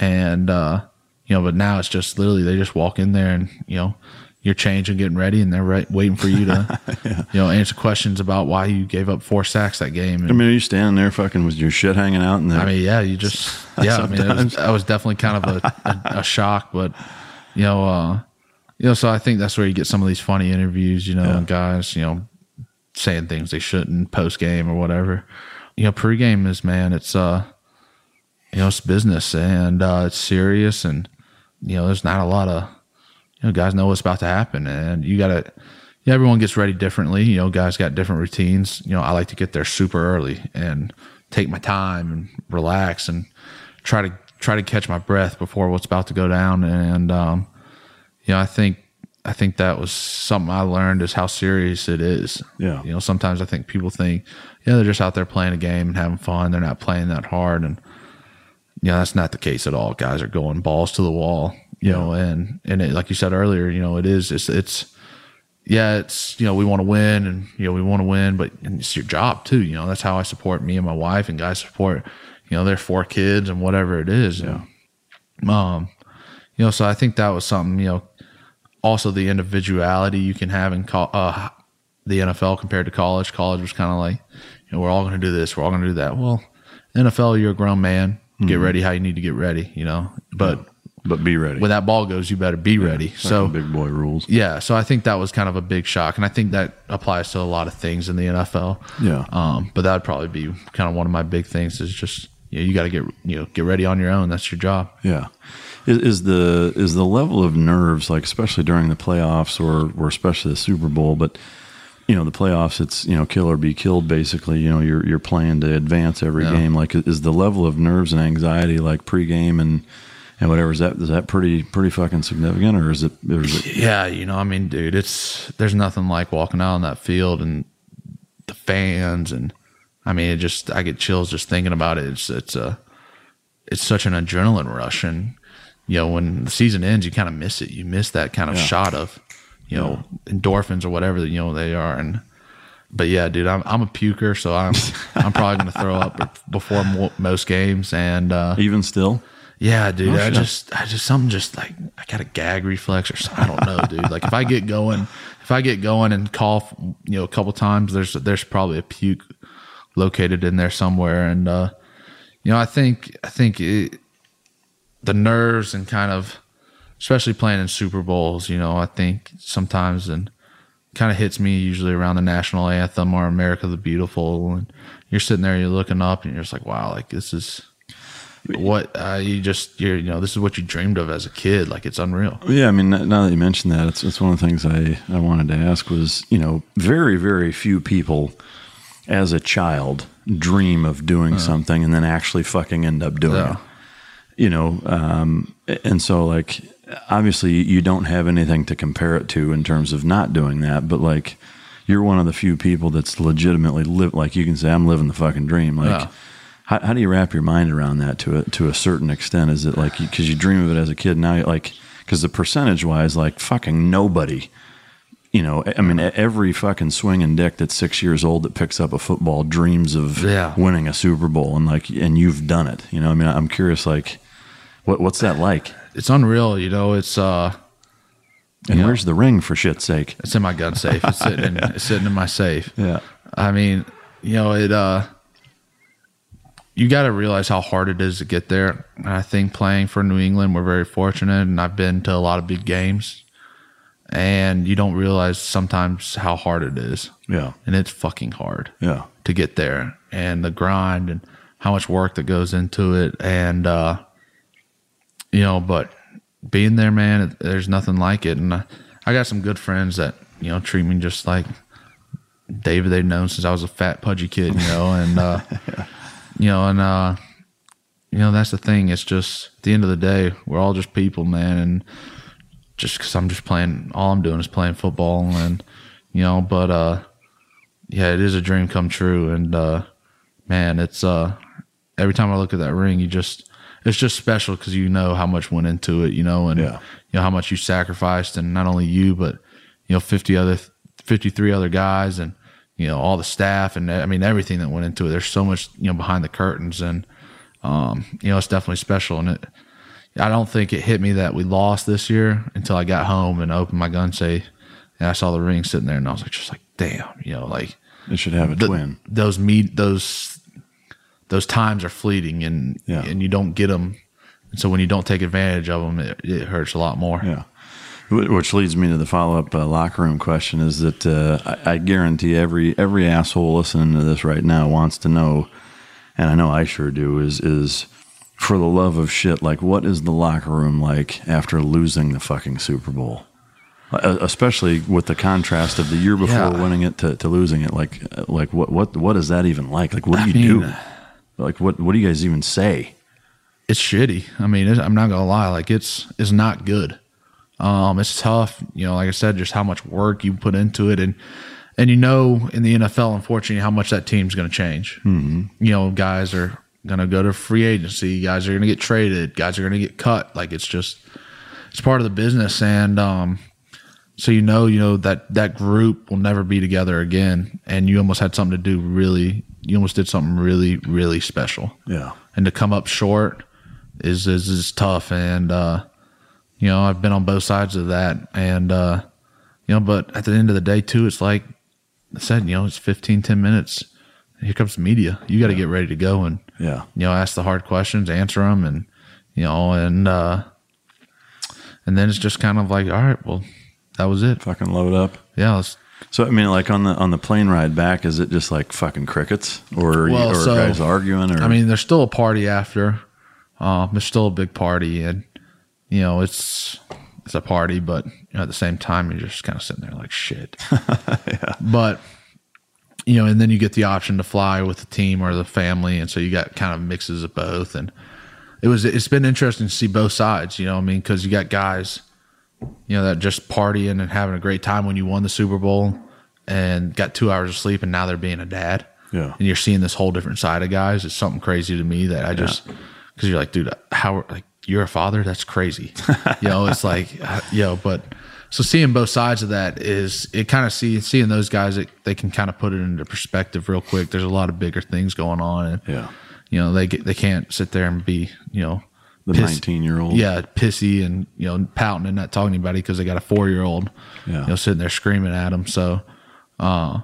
and uh, you know, but now it's just literally they just walk in there and you know you're changing, getting ready, and they're right, waiting for you to you know answer questions about why you gave up four sacks that game. And, I mean, are you standing there fucking with your shit hanging out? And I mean, yeah, you just yeah. I mean, it was, that was definitely kind of a, a, a shock, but you know, uh, you know, so I think that's where you get some of these funny interviews, you know, and guys, you know, saying things they shouldn't post game or whatever. You know, pregame is man, it's uh, you know, it's business and uh, it's serious, and you know, there's not a lot of you know, guys know what's about to happen, and you gotta. Yeah, everyone gets ready differently. You know, guys got different routines. You know, I like to get there super early and take my time and relax and try to try to catch my breath before what's about to go down. And um, you know, I think I think that was something I learned is how serious it is. Yeah. You know, sometimes I think people think, yeah, they're just out there playing a game and having fun. They're not playing that hard, and you know, that's not the case at all. Guys are going balls to the wall. You know, and and it, like you said earlier, you know, it is. It's it's yeah, it's you know we want to win and you know we want to win, but it's your job too. You know that's how I support me and my wife, and guys support you know their four kids and whatever it is. Yeah. um, you know, so I think that was something. You know, also the individuality you can have in co- uh, the NFL compared to college. College was kind of like, you know, we're all going to do this, we're all going to do that. Well, NFL, you're a grown man. Get ready how you need to get ready. You know, but but be ready. when that ball goes, you better be ready. So big boy rules. yeah, so I think that was kind of a big shock, and I think that applies to a lot of things in the NFL. Yeah. Um, but that'd probably be kind of one of my big things is just you know you got to get you know get ready on your own. That's your job. Yeah. Is, is the is the level of nerves like especially during the playoffs or or especially the Super Bowl, but you know the playoffs it's you know kill or be killed basically. You know you're you're playing to advance every Yeah. game. Like is the level of nerves and anxiety like pregame and and whatever is that is that pretty pretty fucking significant or is it or is it Yeah, you know, I mean, dude, it's there's nothing like walking out on that field and the fans and I mean, it just I get chills just thinking about it. It's it's a it's such an adrenaline rush and you know, when the season ends, you kind of miss it. You miss that kind of shot of, you know, endorphins or whatever that you know they are and but yeah, dude, I'm I'm a puker, so I'm I'm probably gonna throw up before mo- most games, and uh, even still? yeah, dude. Oh, I shit. just, I just, something just like I got a gag reflex or something. I don't know, dude. Like if I get going, if I get going and cough, you know, a couple times, there's there's probably a puke located in there somewhere, and uh, you know, I think I think it, the nerves and kind of, especially playing in Super Bowls, you know, I think sometimes and kind of hits me usually around the national anthem or America the Beautiful, and you're sitting there, you're looking up, and you're just like, wow, like this is what uh, you just you're you know this is what you dreamed of as a kid like it's unreal Yeah, I mean, now that you mentioned that, it's, it's one of the things I, I wanted to ask was, you know, very, very few people as a child dream of doing something and then actually fucking end up doing Yeah. it. You know, um, and so like, obviously you don't have anything to compare it to in terms of not doing that, but like, you're one of the few people that's legitimately live, like you can say, I'm living the fucking dream. Like, Yeah. how, how do you wrap your mind around that to a, to a certain extent? Is it like, because you dream of it as a kid now, like, because the percentage wise, like fucking nobody, you know, I mean, every fucking swinging dick that's six years old that picks up a football dreams of Yeah. winning a Super Bowl and like, and you've done it, you know, I mean, I'm curious, like, what, what's that like? It's unreal you know it's uh And where's the ring for shit's sake? it's in my gun safe it's sitting in it's sitting in my safe Yeah. i mean you know it uh you got to realize how hard it is to get there and i think playing for new england we're very fortunate and i've been to a lot of big games and you don't realize sometimes how hard it is Yeah. and it's fucking hard Yeah. to get there and the grind and how much work that goes into it and uh you know but being there man there's nothing like it. And I, I got some good friends that you know treat me just like david they've known since i was a fat pudgy kid you know and uh you know and uh you know, that's the thing. It's just at the end of the day, we're all just people, man, and just because I'm just playing, all I'm doing is playing football, and you know, but uh, yeah, it is a dream come true, and uh, man, it's uh, every time I look at that ring, you just it's just special because you know how much went into it, you know, and Yeah. you know how much you sacrificed, and not only you, but you know, fifty other, fifty three other guys, and you know all the staff, and I mean everything that went into it. There's so much you know behind the curtains, and um, you know it's definitely special, and it. I don't think it hit me that we lost this year until I got home and opened my gun safe, and I saw the ring sitting there, and I was like, just like, damn, you know, like It should have a the- twin. Those meet those those times are fleeting, and Yeah. and you don't get them. And so when you don't take advantage of them, it, it hurts a lot more. Yeah. Which leads me to the follow up uh, locker room question: Is that uh, I, I guarantee every every asshole listening to this right now wants to know, and I know I sure do. Is is for the love of shit, like what is the locker room like after losing the fucking Super Bowl? Uh, Especially with the contrast of the year before Yeah. winning it to, to losing it, like uh, like what what what is that even like? Like what do I you mean- do? Like what what do you guys even say? it's shitty. I mean, it's, I'm not gonna lie, like it's it's not good. Um, it's tough. You know, like I said, just how much work you put into it, and and you know, in the NFL, unfortunately, how much that team's gonna change. Mm-hmm. You know, guys are gonna go to free agency. Guys are gonna get traded. Guys are gonna get cut. Like it's just it's part of the business, and um, so you know, you know that that group will never be together again, and you almost had something to do really. You almost did something really, really special. Yeah. and to come up short is is, is tough. And uh you know I've been on both sides of that. And uh you know but at the end of the day too it's like I said you know it's 15 10 minutes. Here comes the media. You got to get ready to go and Yeah. you know ask the hard questions answer them and you know and uh and then it's just kind of like all right well that was it. Fucking load up. yeah let's So I mean, like on the on the plane ride back, is it just like fucking crickets, or Well, or so- guys arguing, or I mean, there's still a party after. Um, there's still a big party, and you know, it's it's a party, but you know, at the same time, you're just kind of sitting there like shit. But you know, and then you get the option to fly with the team or the family, and so you got kind of mixes of both. And it was it's been interesting to see both sides. You know, what I mean, because you got guys, you know, that just partying and having a great time when you won the Super Bowl and got two hours of sleep, and now they're being a dad yeah, and you're seeing this whole different side of guys. It's something crazy to me that I just because you're like, dude, how like you're a father? That's crazy. you know, it's like, you know, but so seeing both sides of that is it kind of see seeing those guys that they can kind of put it into perspective real quick. There's a lot of bigger things going on, and yeah. you know they get, they can't sit there and be you know The piss- nineteen year old, yeah, pissy and you know pouting and not talking to anybody because they got a four year old, Yeah. you know, sitting there screaming at them. So, uh,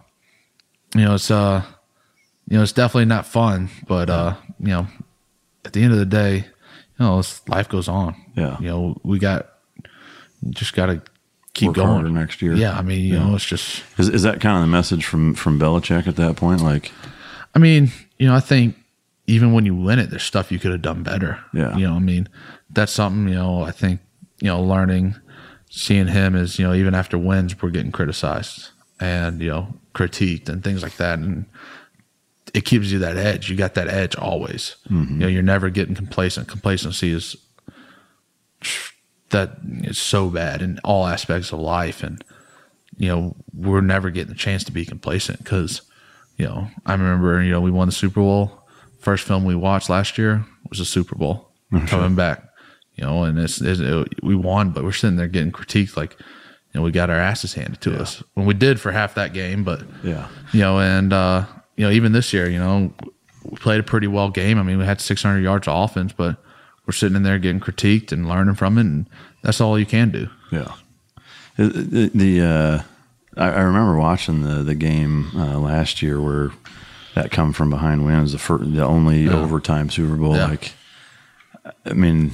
you know, it's uh, you know, it's definitely not fun, but uh, you know, at the end of the day, you know, it's, life goes on. Yeah. you know, we got just got to keep Work going next year. Yeah, I mean, you Yeah. know, it's just Is, is that kind of the message from from Belichick at that point? Like, I mean, you know, I think even when you win it, there's stuff you could have done better. Yeah. You know, I mean, that's something, you know, I think, you know, learning, seeing him is, you know, even after wins, we're getting criticized and, you know, critiqued and things like that. And it gives you that edge. You got that edge always. Mm-hmm. You know, you're never getting complacent. Complacency is that is so bad in all aspects of life. And, you know, we're never getting a chance to be complacent because, you know, I remember, you know, we won the Super Bowl. First film we watched last year was the Super Bowl coming back, you know, and it's, it's it, we won, but we're sitting there getting critiqued like, you know, we got our asses handed to us when we did for half that game, but yeah, you know, and uh, you know, even this year, you know, we played a pretty well game. I mean, we had 600 yards of offense, but we're sitting in there getting critiqued and learning from it, and that's all you can do. yeah. The, the, the, uh, I, I remember watching the the game uh, last year where that come from behind win was the first, the only overtime Super Bowl. Yeah. Like, I mean,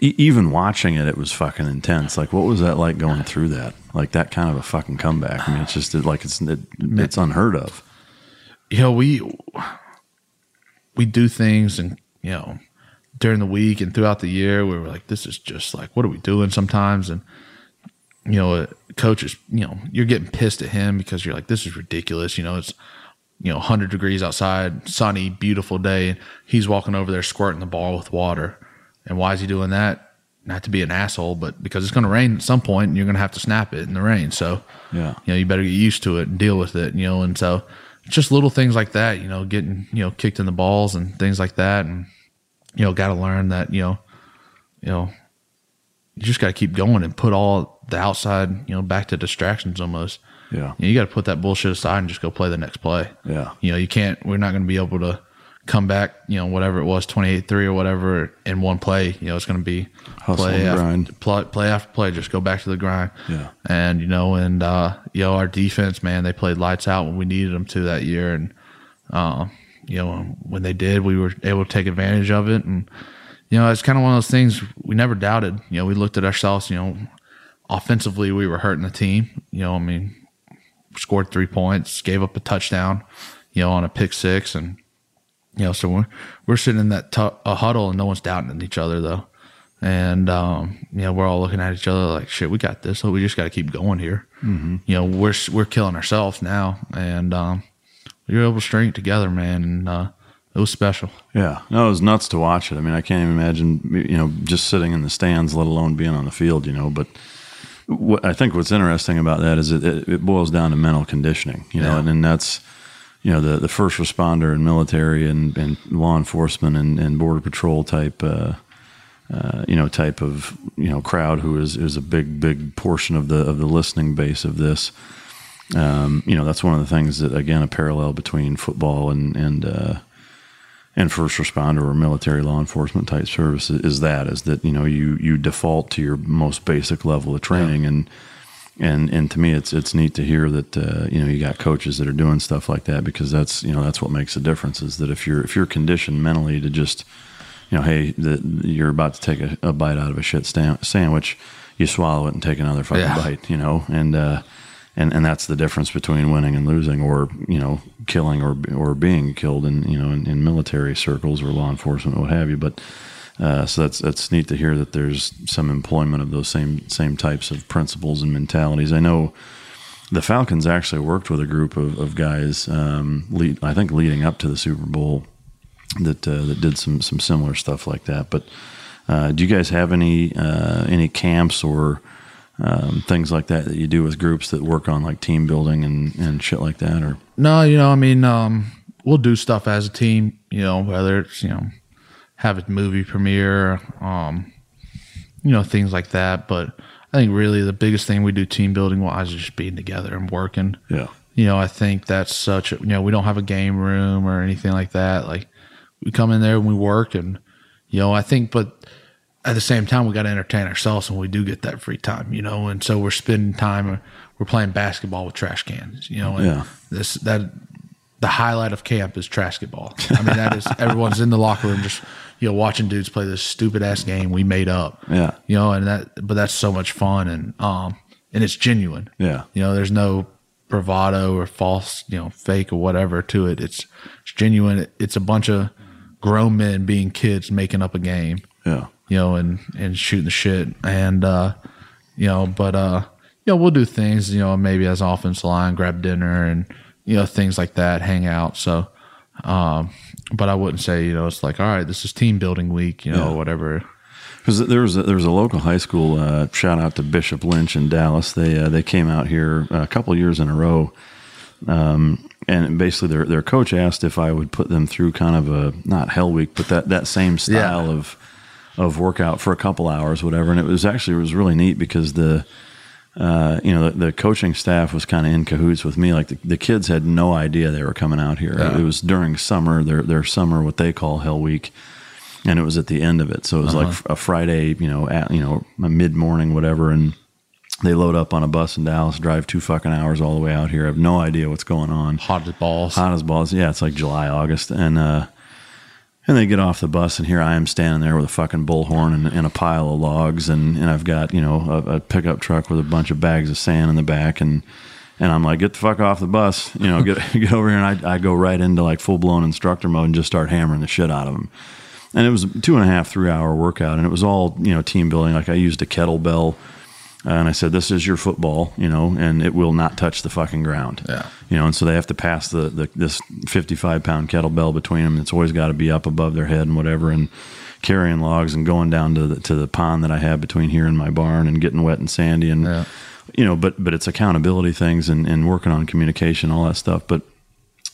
even watching it, it was fucking intense. Like, what was that like going through that? Like that kind of a fucking comeback. I mean, it's just like it's it, it's unheard of. you know, we we do things and you know during the week and throughout the year we were like, this is just like, what are we doing sometimes? And you know, coaches, you know, you're getting pissed at him because you're like, this is ridiculous. You know, it's you know, 100 degrees outside, sunny, beautiful day. He's walking over there squirting the ball with water. And why is he doing that? Not to be an asshole, but because it's going to rain at some point and you're going to have to snap it in the rain. So, Yeah. you know, you better get used to it and deal with it, you know. And so, just little things like that, you know, getting, you know, kicked in the balls and things like that. And, you know, got to learn that, you know, you know, you just got to keep going and put all the outside, you know, back to distractions almost. Yeah. You, know, you got to put that bullshit aside and just go play the next play. Yeah. You know, you can't, we're not going to be able to come back, you know, whatever it was, 28 3 or whatever in one play. You know, it's going to be Hustle play after grind. Play, play after play, just go back to the grind. Yeah. And, you know, and, uh, you know, our defense, man, they played lights out when we needed them to that year. And, uh, you know, when they did, we were able to take advantage of it. And, you know, it's kind of one of those things we never doubted. You know, we looked at ourselves, you know, offensively, we were hurting the team. You know, I mean, scored three points, gave up a touchdown, you know, on a pick six. And, you know, so we're, we're sitting in that tu- a huddle and no one's doubting each other, though. And, um, you know, we're all looking at each other like, shit, we got this. So we just got to keep going here. Mm-hmm. You know, we're, we're killing ourselves now. And, um, we were able to string it together, man. And, uh, it was special. Yeah, no, it was nuts to watch it. I mean, I can't even imagine, you know, just sitting in the stands, let alone being on the field, you know. But what I think what's interesting about that is it, it, it boils down to mental conditioning, you know, Yeah. and, and that's, you know, the, the first responder and military and, and law enforcement and, and border patrol type, uh, uh, you know, type of you know crowd who is is a big big portion of the of the listening base of this. Um, you know, that's one of the things that again a parallel between football and and uh, and first responder or military law enforcement type service is that is that you know you you default to your most basic level of training. And and and to me it's it's neat to hear that uh, you know you got coaches that are doing stuff like that because that's you know that's what makes a difference is that if you're if you're conditioned mentally to just you know hey the, you're about to take a, a bite out of a shit sta- sandwich you swallow it and take another fucking Yeah. bite you know? And uh and and that's the difference between winning and losing or you know killing or or being killed in you know in, in military circles or law enforcement what have you but uh, so that's that's neat to hear that there's some employment of those same same types of principles and mentalities. I know the Falcons actually worked with a group of, of guys, um, lead, I think leading up to the Super Bowl, that uh, that did some some similar stuff like that. But uh, do you guys have any uh, any camps or um, things like that that you do with groups that work on like team building and, and shit like that? Or No, you know, I mean, um, we'll do stuff as a team, you know, whether it's, you know, have a movie premiere, um, you know, things like that. But I think really the biggest thing we do team building wise is just being together and working. yeah, You know, I think that's such a, you know, we don't have a game room or anything like that. Like we come in there and we work and, you know, I think, but at the same time, we got to entertain ourselves when we do get that free time, you know, and so we're spending time, we're playing basketball with trash cans, you know, and Yeah. this, that, the highlight of camp is basketball. I mean, that is everyone's in the locker room just, you know, watching dudes play this stupid ass game we made up. Yeah. You know, and that, but that's so much fun and, um, and it's genuine. Yeah. You know, there's no bravado or false, you know, fake or whatever to it. It's, it's genuine. It's a bunch of grown men being kids making up a game, yeah, you know, and, and shooting the shit. And, uh, you know, but, uh, you know, we'll do things, you know, maybe as offensive line, grab dinner and, you know, things like that, hang out. So, um, but I wouldn't say, you know, it's like, all right, this is team building week, you know, Yeah. whatever. Because there was a, there was a local high school. Uh, shout out to Bishop Lynch in Dallas. They uh, they came out here a couple years in a row, um, and basically their their coach asked if I would put them through kind of a not hell week, but that that same style Yeah. of of workout for a couple hours, whatever. And it was actually it was really neat because the uh, you know, the, the coaching staff was kind of in cahoots with me. Like the, the kids had no idea they were coming out here. Yeah. It was during summer, their their summer, what they call Hell Week, and it was at the end of it. So it was like a Friday, you know, at you know, mid morning, whatever, and they load up on a bus in Dallas, drive two fucking hours all the way out here. I have no idea what's going on. Hot as balls. Hot as balls. Yeah, it's like July, August, and uh, and they get off the bus, and here I am standing there with a fucking bullhorn and, and a pile of logs, and, and I've got you know a, a pickup truck with a bunch of bags of sand in the back, and and I'm like, get the fuck off the bus, you know, get get over here, and I I go right into like full blown instructor mode and just start hammering the shit out of them. And it was two and a half, three hour workout, and it was all you know team building. Like I used a kettlebell and I said, "This is your football, you know, and it will not touch the fucking ground." Yeah. You know, and so they have to pass the, the this 55 pound kettlebell between them. It's always got to be up above their head and whatever, and carrying logs and going down to the to the pond that I have between here and my barn and getting wet and sandy and Yeah. you know, but but it's accountability things and, and working on communication, all that stuff. But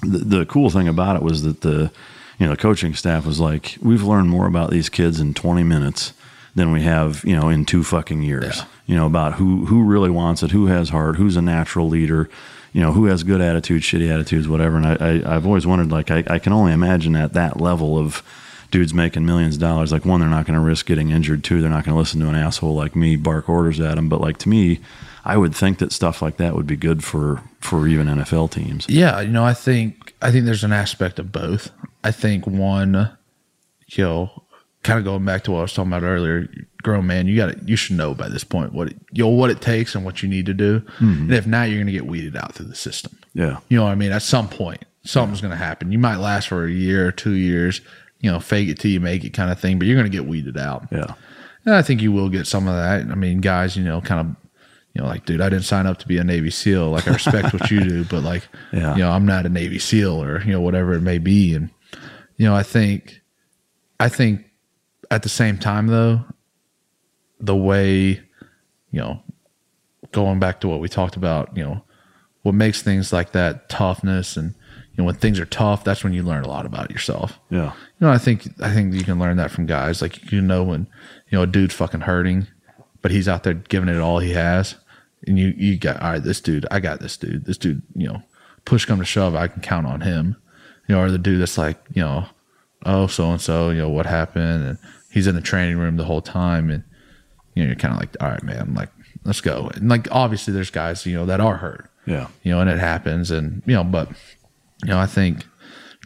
the, the cool thing about it was that the you know the coaching staff was like, we've learned more about these kids in 20 minutes than we have you know in two fucking years. Yeah. You know about who who really wants it, who has heart, who's a natural leader. You know who has good attitudes, shitty attitudes, whatever. And I, I I've always wondered, like I, I can only imagine at that level of dudes making millions of dollars. Like one, they're not going to risk getting injured. Two, they're not going to listen to an asshole like me bark orders at them. But like to me, I would think that stuff like that would be good for for even NFL teams. Yeah, you know, I think I think there's an aspect of both. I think one, you know, kind of going back to what I was talking about earlier, grown man, you got to you should know by this point what it, you know what it takes and what you need to do. Mm-hmm. And if not, you're going to get weeded out through the system. Yeah. You know what I mean? At some point, something's going to happen. You might last for a year or two years, you know, fake it till you make it kind of thing, but you're going to get weeded out. Yeah. And I think you will get some of that. I mean, guys, you know, kind of, you know, like, dude, I didn't sign up to be a Navy SEAL. Like, I respect what you do, but like, Yeah. you know, I'm not a Navy SEAL or you know whatever it may be. And you know, I think, I think, at the same time though, the way, you know, going back to what we talked about, you know, what makes things like that toughness and you know when things are tough, that's when you learn a lot about yourself. Yeah. You know, I think I think you can learn that from guys. Like you know when you know a dude's fucking hurting, but he's out there giving it all he has, and you you got all right. This dude, I got this dude. This dude, you know, push come to shove, I can count on him. You know, or the dude that's like, you know, oh so and so, you know, what happened, and he's in the training room the whole time, and you know, you're kind of like, all right, man, like let's go. And like obviously, there's guys you know that are hurt Yeah. you know, and it happens. And, you know, but, you know, I think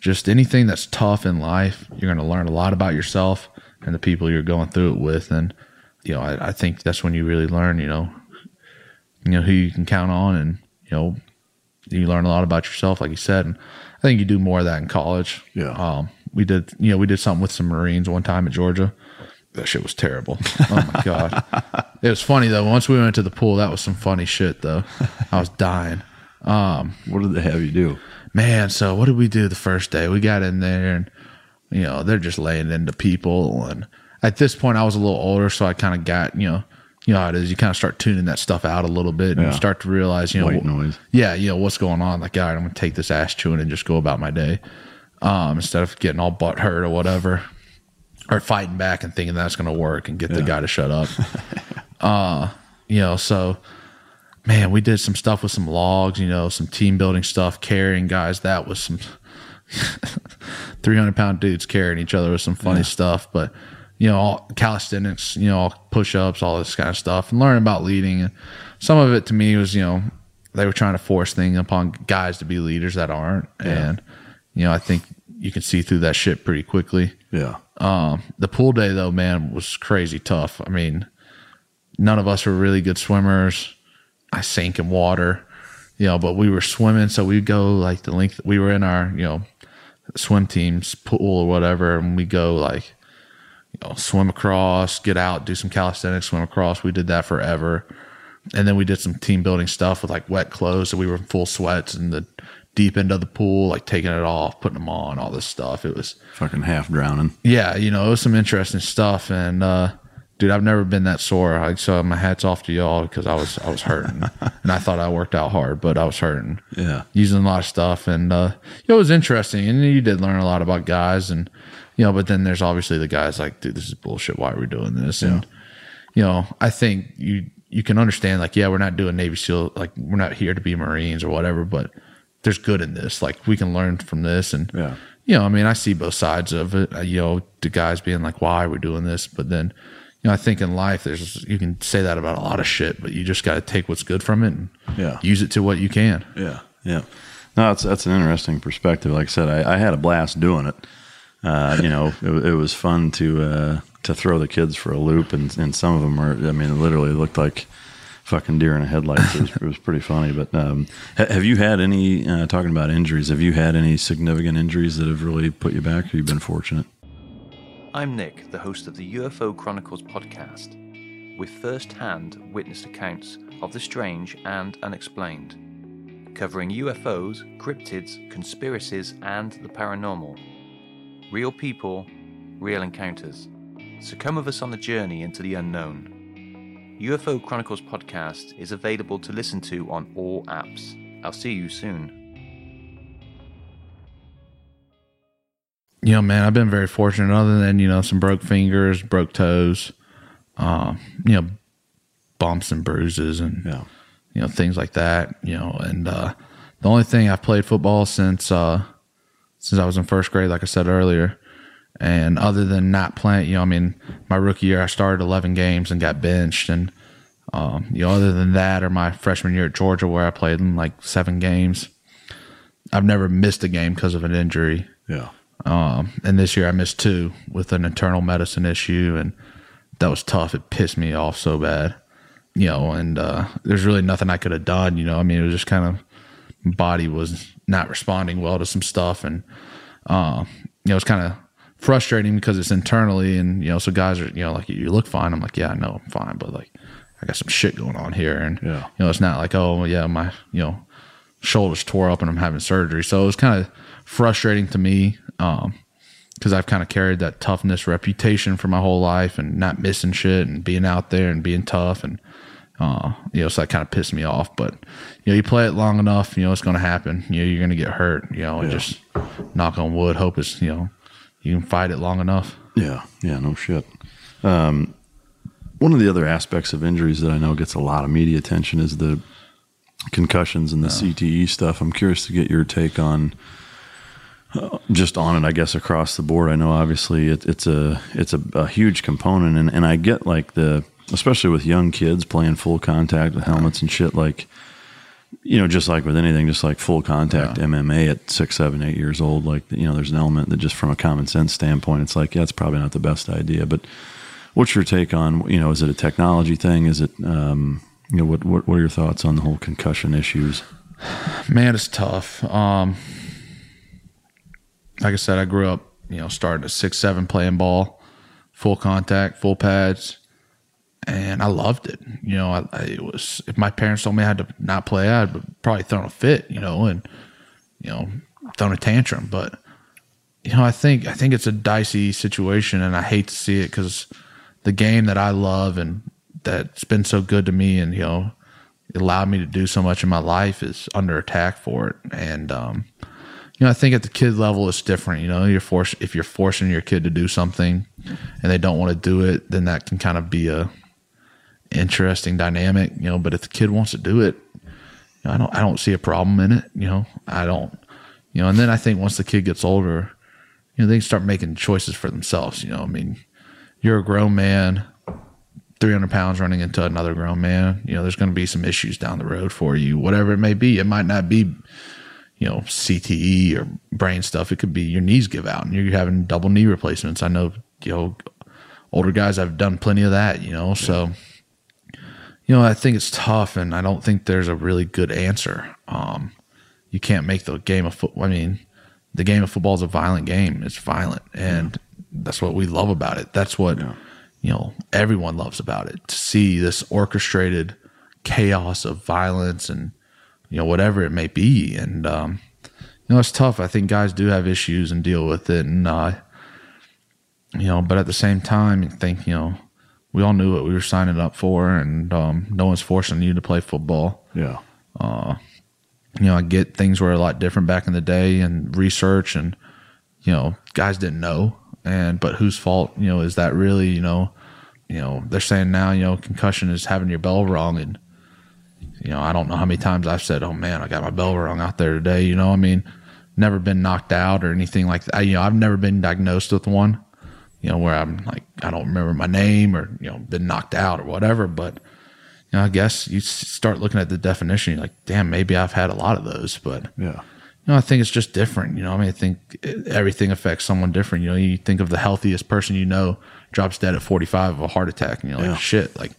just anything that's tough in life, you're going to learn a lot about yourself and the people you're going through it with. And, you know, I, I think that's when you really learn, you know, you know, who you can count on and, you know, you learn a lot about yourself, like you said. And I think you do more of that in college. Yeah. Um, we did, you know, we did something with some Marines one time at Georgia. That shit was terrible. Oh my God. it was funny though. Once we went to the pool, that was some funny shit though. I was dying. Um, what did they have you do? Man, so what did we do the first day? We got in there and you know, they're just laying into people and at this point I was a little older, so I kind of got, you know, you know how it is, you kind of start tuning that stuff out a little bit and Yeah. you start to realize, you know, White noise. yeah, you know, what's going on. Like, all right, I'm gonna take this ass chewing and just go about my day. Um, instead of getting all butt hurt or whatever. Or fighting back and thinking that's gonna work and get the guy to shut up. uh, you know, so man, we did some stuff with some logs, you know, some team building stuff, carrying guys. That was some 300 pound dudes carrying each other with some funny stuff. But, you know, all calisthenics, you know, push ups, all this kind of stuff, and learning about leading. And some of it to me was, you know, they were trying to force things upon guys to be leaders that aren't. And, you know, I think you can see through that shit pretty quickly. Yeah. Um, the pool day though, man, was crazy tough. I mean, none of us were really good swimmers. I sank in water, you know, but we were swimming, so we'd go like the length. We were in our, you know, swim team's pool or whatever, and we go like, you know, swim across, get out, do some calisthenics, swim across. We did that forever, and then we did some team building stuff with like wet clothes, so we were in full sweats and the deep into the pool, like taking it off, putting them on, all this stuff. It was Fucking half drowning. yeah, you know, it was some interesting stuff. And uh, dude, I've never been that sore. I, so my hats off to y'all because I was I was hurting, and I thought I worked out hard, but I was hurting. Yeah. using a lot of stuff, and uh, it was interesting. And you did learn a lot about guys, and you know, but then there's obviously the guys like, dude, this is bullshit. Why are we doing this? And you know, I think you you can understand like, yeah, we're not doing Navy SEAL, like we're not here to be Marines or whatever, but there's good in this. Like we can learn from this, and Yeah. you know, I mean, I see both sides of it. You know, the guys being like, "Why are we doing this?" But then, you know, I think in life, there's you can say that about a lot of shit, but you just got to take what's good from it and Yeah. use it to what you can. Yeah, yeah. No, that's that's an interesting perspective. Like I said, I, I had a blast doing it. Uh, you know, it, it was fun to uh, to throw the kids for a loop, and, and some of them are, I mean, it literally looked like fucking deer in a headlights. It was, it was pretty funny. But um, ha- have you had any uh, talking about injuries? Have you had any significant injuries that have really put you back? You've been fortunate? I'm Nick, the host of the UFO Chronicles podcast. with first hand witnessed accounts of the strange and unexplained, covering UFOs, cryptids, conspiracies, and the paranormal. Real people, real encounters. So come with us on the journey into the unknown. UFO Chronicles podcast is available to listen to on all apps. I'll see you soon. you know, man, I've been very fortunate. Other than you know some broke fingers, broke toes, um, you know, bumps and bruises, and Yeah. you know things like that. You know, and uh, the only thing I've played football since uh, since I was in first grade, like I said earlier. And other than not playing, you know, I mean, my rookie year I started 11 games and got benched, and um, you know, other than that, or my freshman year at Georgia where I played in like seven games, I've never missed a game because of an injury. Yeah. Um, and this year I missed two with an internal medicine issue, and that was tough. It pissed me off so bad, you know. And uh, there's really nothing I could have done, you know. I mean, it was just kind of body was not responding well to some stuff, and uh, you know, it's kind of frustrating because it's internally, and you know, so guys are, you know, like you look fine. I'm like, yeah, I know I'm fine, but like I got some shit going on here, and Yeah. you know, it's not like, oh yeah, my you know shoulders tore up and I'm having surgery. So it was kind of frustrating to me because I've kind of carried that toughness reputation for my whole life and not missing shit and being out there and being tough and uh, you know, so that kind of pissed me off. But you know, you play it long enough, you know, it's going to happen. You know, you're going to get hurt. You know, and just knock on wood. Hope it's you know, you can fight it long enough. Yeah, yeah, no shit. Um, one of the other aspects of injuries that I know gets a lot of media attention is the concussions and the CTE stuff. I'm curious to get your take on uh, just on it. I guess across the board. I know obviously it, it's a it's a, a huge component, and and I get like the especially with young kids playing full contact with helmets and shit like. You know, just like with anything, just like full contact MMA at six, seven, eight years old, like you know, there's an element that just from a common sense standpoint, it's like, yeah, it's probably not the best idea. But what's your take on, you know, is it a technology thing? Is it, um, you know, what, what what are your thoughts on the whole concussion issues? Man, it's tough. Um, like I said, I grew up, you know, starting at six, seven, playing ball, full contact, full pads, and I loved it. You know, I, I it was if my parents told me I had to not play, I'd probably thrown a fit, you know, and you know, thrown a tantrum. But you know, I think I think it's a dicey situation, and I hate to see it because the game that I love and that's been so good to me, and you know, allowed me to do so much in my life is under attack for it. And um, you know, I think at the kid level it's different. You know, you're forced if you're forcing your kid to do something and they don't want to do it, then that can kind of be a interesting dynamic. You know, but if the kid wants to do it, you know, I don't I don't see a problem in it. You know, I don't. You know, and then I think once the kid gets older, you know, they start making choices for themselves. You know, I mean, you're a grown man. 300 pounds running into another grown man, you know, there's going to be some issues down the road for you, whatever it may be. It might not be, you know, CTE or brain stuff. It could be your knees give out and you're having double knee replacements. I know, you know, older guys have done plenty of that, you know, so, you know, I think it's tough and I don't think there's a really good answer. Um, you can't make the game of football. I mean, the game of football is a violent game. It's violent, and that's what we love about it. That's what you know everyone loves about it. To see this orchestrated chaos of violence and you know whatever it may be, and um, you know it's tough. I think guys do have issues and deal with it, and uh, you know, but at the same time, I think you know we all knew what we were signing up for, and um, no one's forcing you to play football Yeah, you know, I get things were a lot different back in the day and research and, you know, guys didn't know. And, but whose fault, you know, is that really, you know, you know, they're saying now, you know, concussion is having your bell rung. And, you know, I don't know how many times I've said, oh man, I got my bell rung out there today. You know, I mean, never been knocked out or anything like that. You know, I've never been diagnosed with one, you know, where I'm like, I don't remember my name or, you know, been knocked out or whatever. But, you know, I guess you start looking at the definition, you're like, damn, maybe I've had a lot of those, but yeah, you know, I think it's just different. You know, I mean, I think everything affects someone different. You know, you think of the healthiest person you know drops dead at 45 of a heart attack, and you're like, Yeah. shit, like,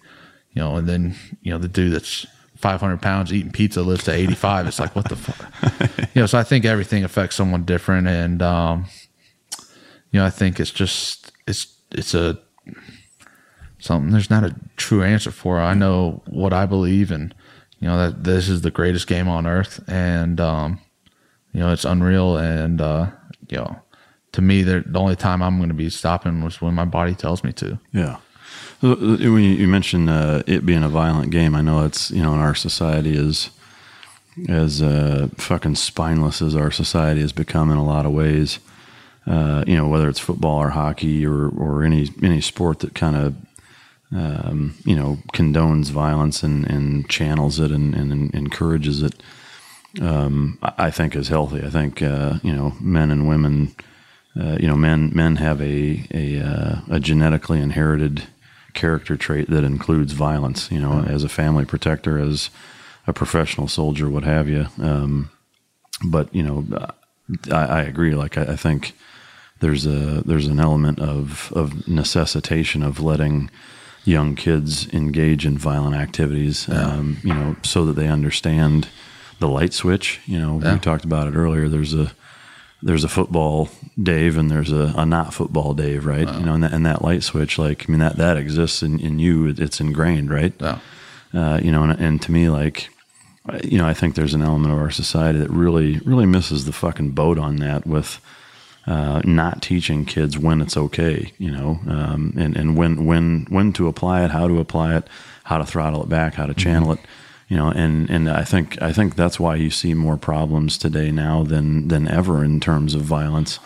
you know, and then, you know, the dude that's 500 pounds eating pizza lives to 85. It's like, what the fuck? you know, so I think everything affects someone different. And, um, you know, I think it's just, it's, it's a, something, there's not a true answer for. I know what I believe, and you know that this is the greatest game on earth, and um, you know it's unreal. And uh, you know, to me, the only time I'm going to be stopping was when my body tells me to. Yeah. When you mentioned uh, it being a violent game, I know it's you know in our society is as uh, fucking spineless as our society has become in a lot of ways. Uh, you know, whether it's football or hockey or or any any sport that kind of um, you know condones violence and, and channels it and, and encourages it. Um, I think is healthy. I think uh, you know men and women. Uh, you know, men men have a a, uh, a genetically inherited character trait that includes violence. You know, as a family protector, as a professional soldier, what have you. Um, but you know, I, I agree. Like I, I, think there's a there's an element of of necessitation of letting young kids engage in violent activities. Yeah. Um, you know, so that they understand the light switch. You know, yeah. we talked about it earlier. There's a there's a football Dave and there's a, a not football Dave, right? You know, and that, and that, light switch, like I mean, that that exists in, in you. It's ingrained, right? Yeah. Uh, you know, and, and to me, like you know, I think there's an element of our society that really, really misses the fucking boat on that with uh, not teaching kids when it's okay, you know, um, and, and when, when, when to apply it, how to apply it, how to throttle it back, how to channel mm-hmm. it, you know, and, and I think, I think that's why you see more problems today now than, than ever in terms of violence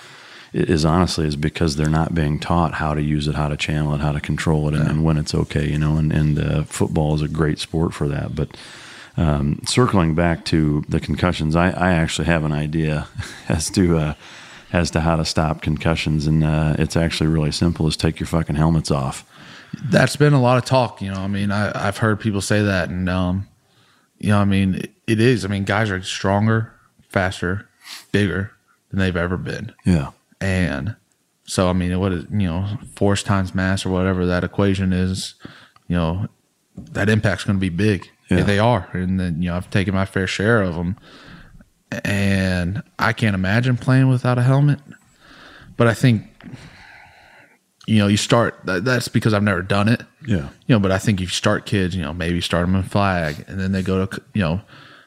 is honestly is because they're not being taught how to use it, how to channel it, how to control it, and, yeah. and when it's okay, you know, and, and uh, football is a great sport for that. But, um, circling back to the concussions, I, I, actually have an idea as to uh, as to how to stop concussions, and uh, it's actually really simple: is take your fucking helmets off. That's been a lot of talk, you know. I mean, I, have heard people say that, and um, you know, I mean, it, it is. I mean, guys are stronger, faster, bigger than they've ever been. Yeah, and so I mean, what is you know, force times mass or whatever that equation is, you know, that impact's going to be big. Yeah. they are, and then you know I've taken my fair share of them, and I can't imagine playing without a helmet. But I think you know you start that's because I've never done it. Yeah, you know, but I think you start kids, you know, maybe start them in flag, and then they go to you know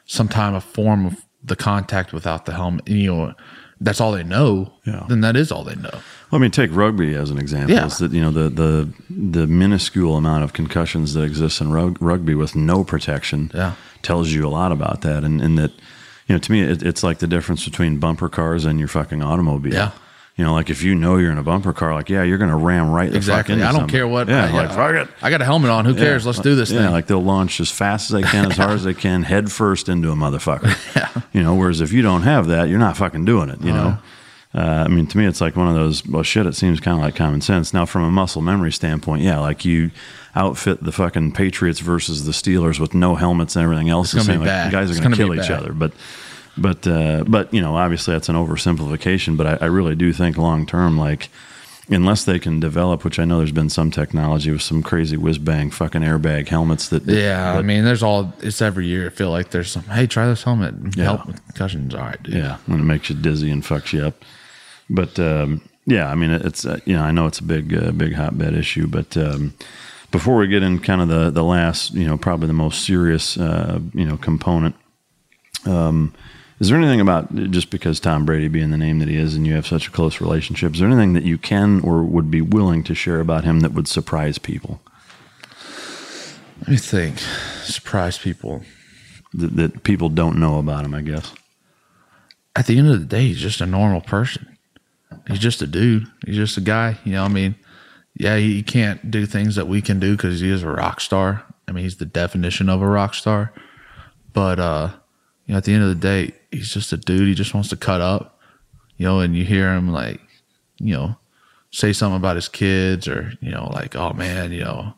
some time of form of the contact without the helmet. You know, that's all they know. Yeah, then that is all they know. Well, I mean, take rugby as an example. Yeah. Is that you know the the the minuscule amount of concussions that exists in rug, rugby with no protection yeah. tells you a lot about that, and, and that you know to me it, it's like the difference between bumper cars and your fucking automobile. Yeah. You know, like if you know you're in a bumper car, like yeah, you're going to ram right the exactly. I don't somebody. care what. Yeah, like fuck it. I got a helmet on. Who cares? Let's do this yeah, thing. like they'll launch as fast as they can, as hard as they can, head first into a motherfucker. yeah. You know, whereas if you don't have that, you're not fucking doing it. You uh-huh. know. Uh, I mean, to me, it's like one of those. Well, shit. It seems kind of like common sense. Now, from a muscle memory standpoint, yeah, like you outfit the fucking Patriots versus the Steelers with no helmets and everything else. It's the same. Like, guys are going to kill each other. But, but, uh, but you know, obviously that's an oversimplification. But I, I really do think long term, like unless they can develop, which I know there's been some technology with some crazy whiz bang fucking airbag helmets that. Yeah, I mean, there's all. It's every year. I feel like there's some. Hey, try this helmet. Yeah. Help with concussions. All right, dude. Yeah, when it makes you dizzy and fucks you up. But um, yeah, I mean, it's uh, you know, I know it's a big, uh, big hotbed issue, but um, before we get in kind of the the last, you know, probably the most serious, uh, you know, component. Um, is there anything about just because Tom Brady being the name that he is and you have such a close relationship, is there anything that you can or would be willing to share about him that would surprise people? Let me think. Surprise people. That, that people don't know about him, I guess. At the end of the day, he's just a normal person he's just a dude. He's just a guy. You know, I mean, yeah, he can't do things that we can do because he is a rock star. I mean, he's the definition of a rock star. But uh, you know, at the end of the day, he's just a dude. He just wants to cut up. You know, and you hear him like, you know, say something about his kids or you know, like, oh man, you know,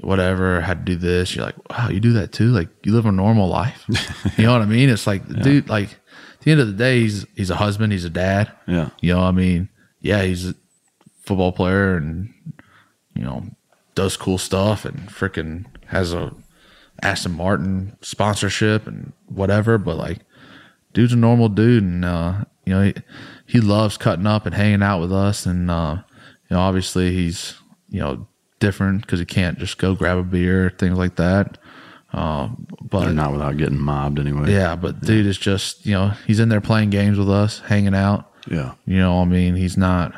whatever, had to do this. You're like, wow, you do that too? Like, you live a normal life. you know what I mean? It's like, yeah. dude, like the end of the day, he's he's a husband, he's a dad. Yeah. You know, I mean, yeah, he's a football player and you know does cool stuff and freaking has a Aston Martin sponsorship and whatever. But like, dude's a normal dude, and uh, you know he, he loves cutting up and hanging out with us, and uh, you know obviously he's you know different because he can't just go grab a beer, things like that. Um, but not without getting mobbed anyway. Yeah, but dude is just you know he's in there playing games with us, hanging out. Yeah. You know, I mean, he's not.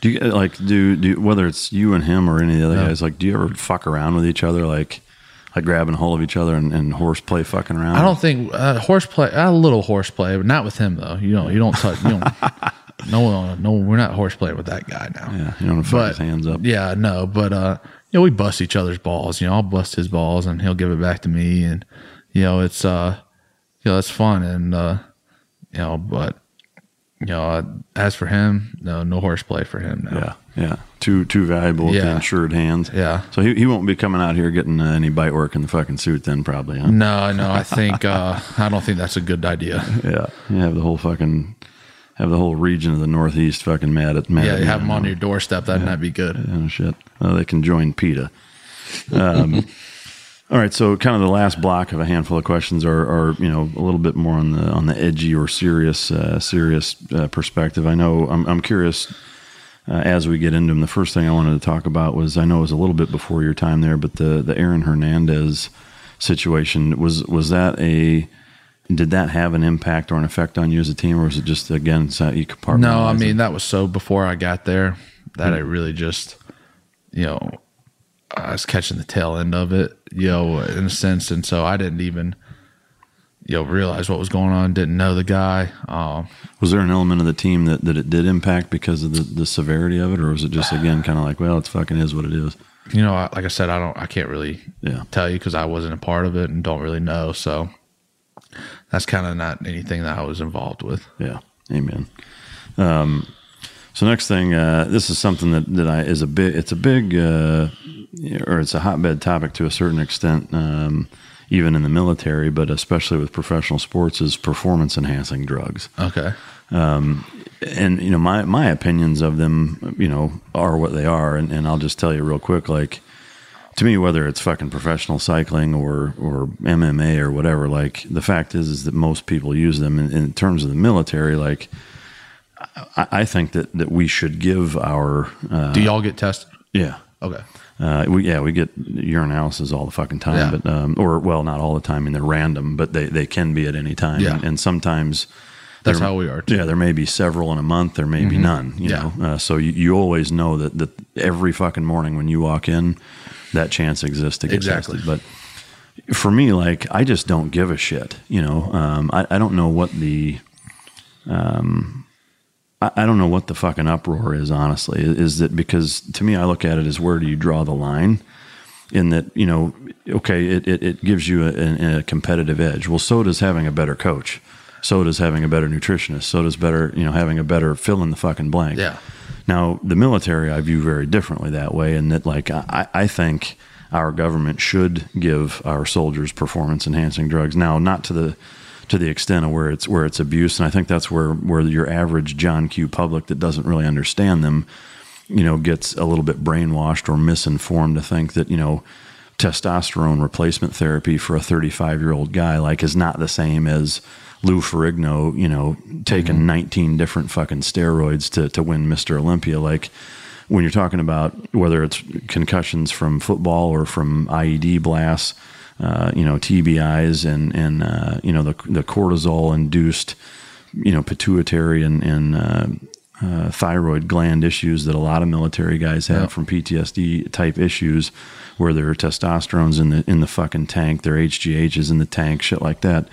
Do you like do do whether it's you and him or any of the other guys? Like, do you ever fuck around with each other? Like, like grabbing hold of each other and, and horseplay fucking around? I don't think uh, horseplay. A little horseplay, but not with him though. You know, you don't touch. You don't. no, one. no, we're not horseplaying with that guy now. Yeah, you don't fuck his hands up. Yeah, no, but uh, you know, we bust each other's balls. You know, I'll bust his balls and he'll give it back to me, and you know, it's uh, you know, it's fun, and uh, you know, but you know, uh, as for him, no, no horseplay for him. Now. Yeah, yeah. Too too valuable with the insured hands. Yeah. So he, he won't be coming out here getting uh, any bite work in the fucking suit then probably, huh? No, no, I think uh, I don't think that's a good idea. Yeah. You have the whole fucking have the whole region of the Northeast fucking mad at mad. Yeah, at you have them on your doorstep. That'd not be good. Oh shit. Well, they can join PETA. Um, all right, so kind of the last block of a handful of questions are, are you know a little bit more on the on the edgy or serious uh, serious uh, perspective. I know I'm, I'm curious uh, as we get into them. The first thing I wanted to talk about was I know it was a little bit before your time there, but the the Aaron Hernandez situation was was that a did that have an impact or an effect on you as a team, or was it just again so you compartmentalized? No, I mean that was so before I got there that I really just, you know, I was catching the tail end of it, you know, in a sense, and so I didn't even, you know, realize what was going on. Didn't know the guy. Um, Was there an element of the team that, that it did impact because of the, the severity of it, or was it just again kind of like, well, it's fucking is what it is? you know, like I said, I don't, I can't really Yeah. tell you because I wasn't a part of it and don't really know. So that's kind of not anything that I was involved with. Yeah, amen. Um, so next thing, uh, this is something that, that I is a big, it's a big, uh, or it's a hotbed topic to a certain extent, um, even in the military, but especially with professional sports, is performance enhancing drugs. Okay. Um, and you know my my opinions of them, you know, are what they are, and, and I'll just tell you real quick, like to me, whether it's fucking professional cycling or or MMA or whatever, like the fact is is that most people use them. In, in terms of the military, like I, I think that that we should give our uh, Do y'all get tested? yeah. Okay. Uh, we yeah we get urinalysis all the fucking time, Yeah. but um, or well not all the time, and they're random, but they they can be at any time, Yeah. and, and sometimes That's there- how we are, too. Yeah, there may be several in a month, there may be Mhm. none. You Yeah. know, uh, so you, you always know that that every fucking morning when you walk in, that chance exists to get Exactly. tested. But for me, like I just don't give a shit. You know, um, I I don't know what the um, I, I don't know what the fucking uproar is. Honestly, is that because to me, I look at it as where do you draw the line? In that, you know, okay, it, it, it gives you a, a competitive edge. Well, so does having a better coach. So does having a better nutritionist. So does better, you know, having a better fill in the fucking blank. Yeah. Now, the military, I view very differently that way, and that, like, I, I think our government should give our soldiers performance enhancing drugs. Now, not to the to the extent of where it's where it's abuse, and I think that's where where your average John Q. public that doesn't really understand them, you know, gets a little bit brainwashed or misinformed to think that you know testosterone replacement therapy for a 35 year old guy like is not the same as Lou Ferrigno, you know, taking 19 different fucking steroids to, to win Mr. Olympia. Like when you're talking about whether it's concussions from football or from IED blasts, uh, you know, TBIs and, and, uh, you know, the, the cortisol induced, you know, pituitary and, and, uh, uh, thyroid gland issues that a lot of military guys have Yeah. from PTSD type issues, where their testosterone's in the in the fucking tank, their HGH is in the tank, shit like that.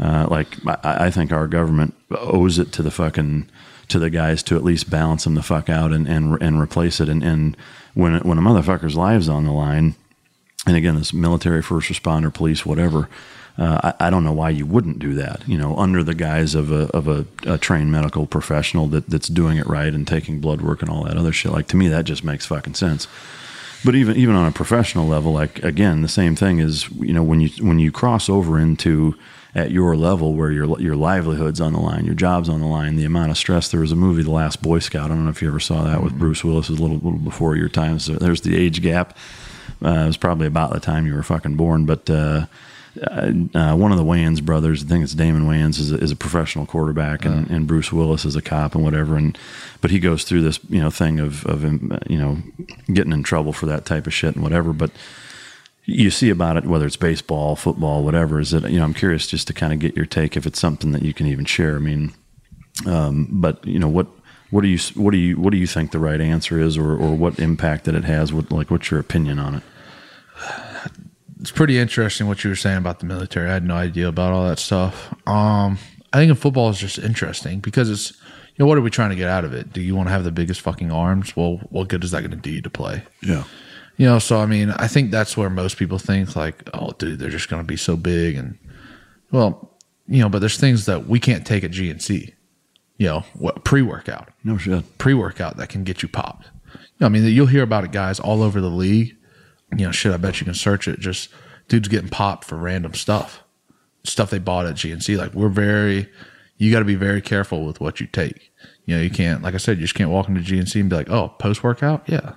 Uh, like I, I think our government owes it to the fucking to the guys to at least balance them the fuck out and and, and replace it. And, and when when a motherfucker's lives on the line, and again, this military, first responder, police, whatever. Uh, I, I don't know why you wouldn't do that. You know, under the guise of a of a, a trained medical professional that that's doing it right and taking blood work and all that other shit. Like to me, that just makes fucking sense. But even even on a professional level, like again, the same thing is you know when you when you cross over into at your level where your your livelihood's on the line, your job's on the line, the amount of stress. There was a movie, The Last Boy Scout. I don't know if you ever saw that with Bruce Willis. It a little little before your time. So there's the age gap. Uh, it was probably about the time you were fucking born, but uh, uh, uh, one of the Wayans brothers, I think it's Damon Wayans, is a, is a professional quarterback, and, and Bruce Willis is a cop and whatever. And but he goes through this you know thing of of him, you know getting in trouble for that type of shit and whatever. But you see about it, whether it's baseball, football, whatever. Is that you know I'm curious just to kind of get your take if it's something that you can even share. I mean, um, but you know what. What do you what do you what do you think the right answer is, or, or what impact that it has? What like what's your opinion on it? it's pretty interesting what you were saying about the military. I had no idea about all that stuff. Um, I think in football is just interesting because it's you know what are we trying to get out of it? Do you want to have the biggest fucking arms? Well, what good is that going to do you to play? Yeah, You know, so I mean, I think that's where most people think like, oh, dude, they're just going to be so big, and well, you know, but there's things that we can't take at GNC. You know, what pre workout, no shit. pre workout that can get you popped. You know, I mean, you'll hear about it, guys, all over the league. You know, shit, I bet you can search it. Just dudes getting popped for random stuff, stuff they bought at GNC. Like we're very, you got to be very careful with what you take. You know, you can't, like I said, you just can't walk into GNC and be like, oh, post workout, yeah,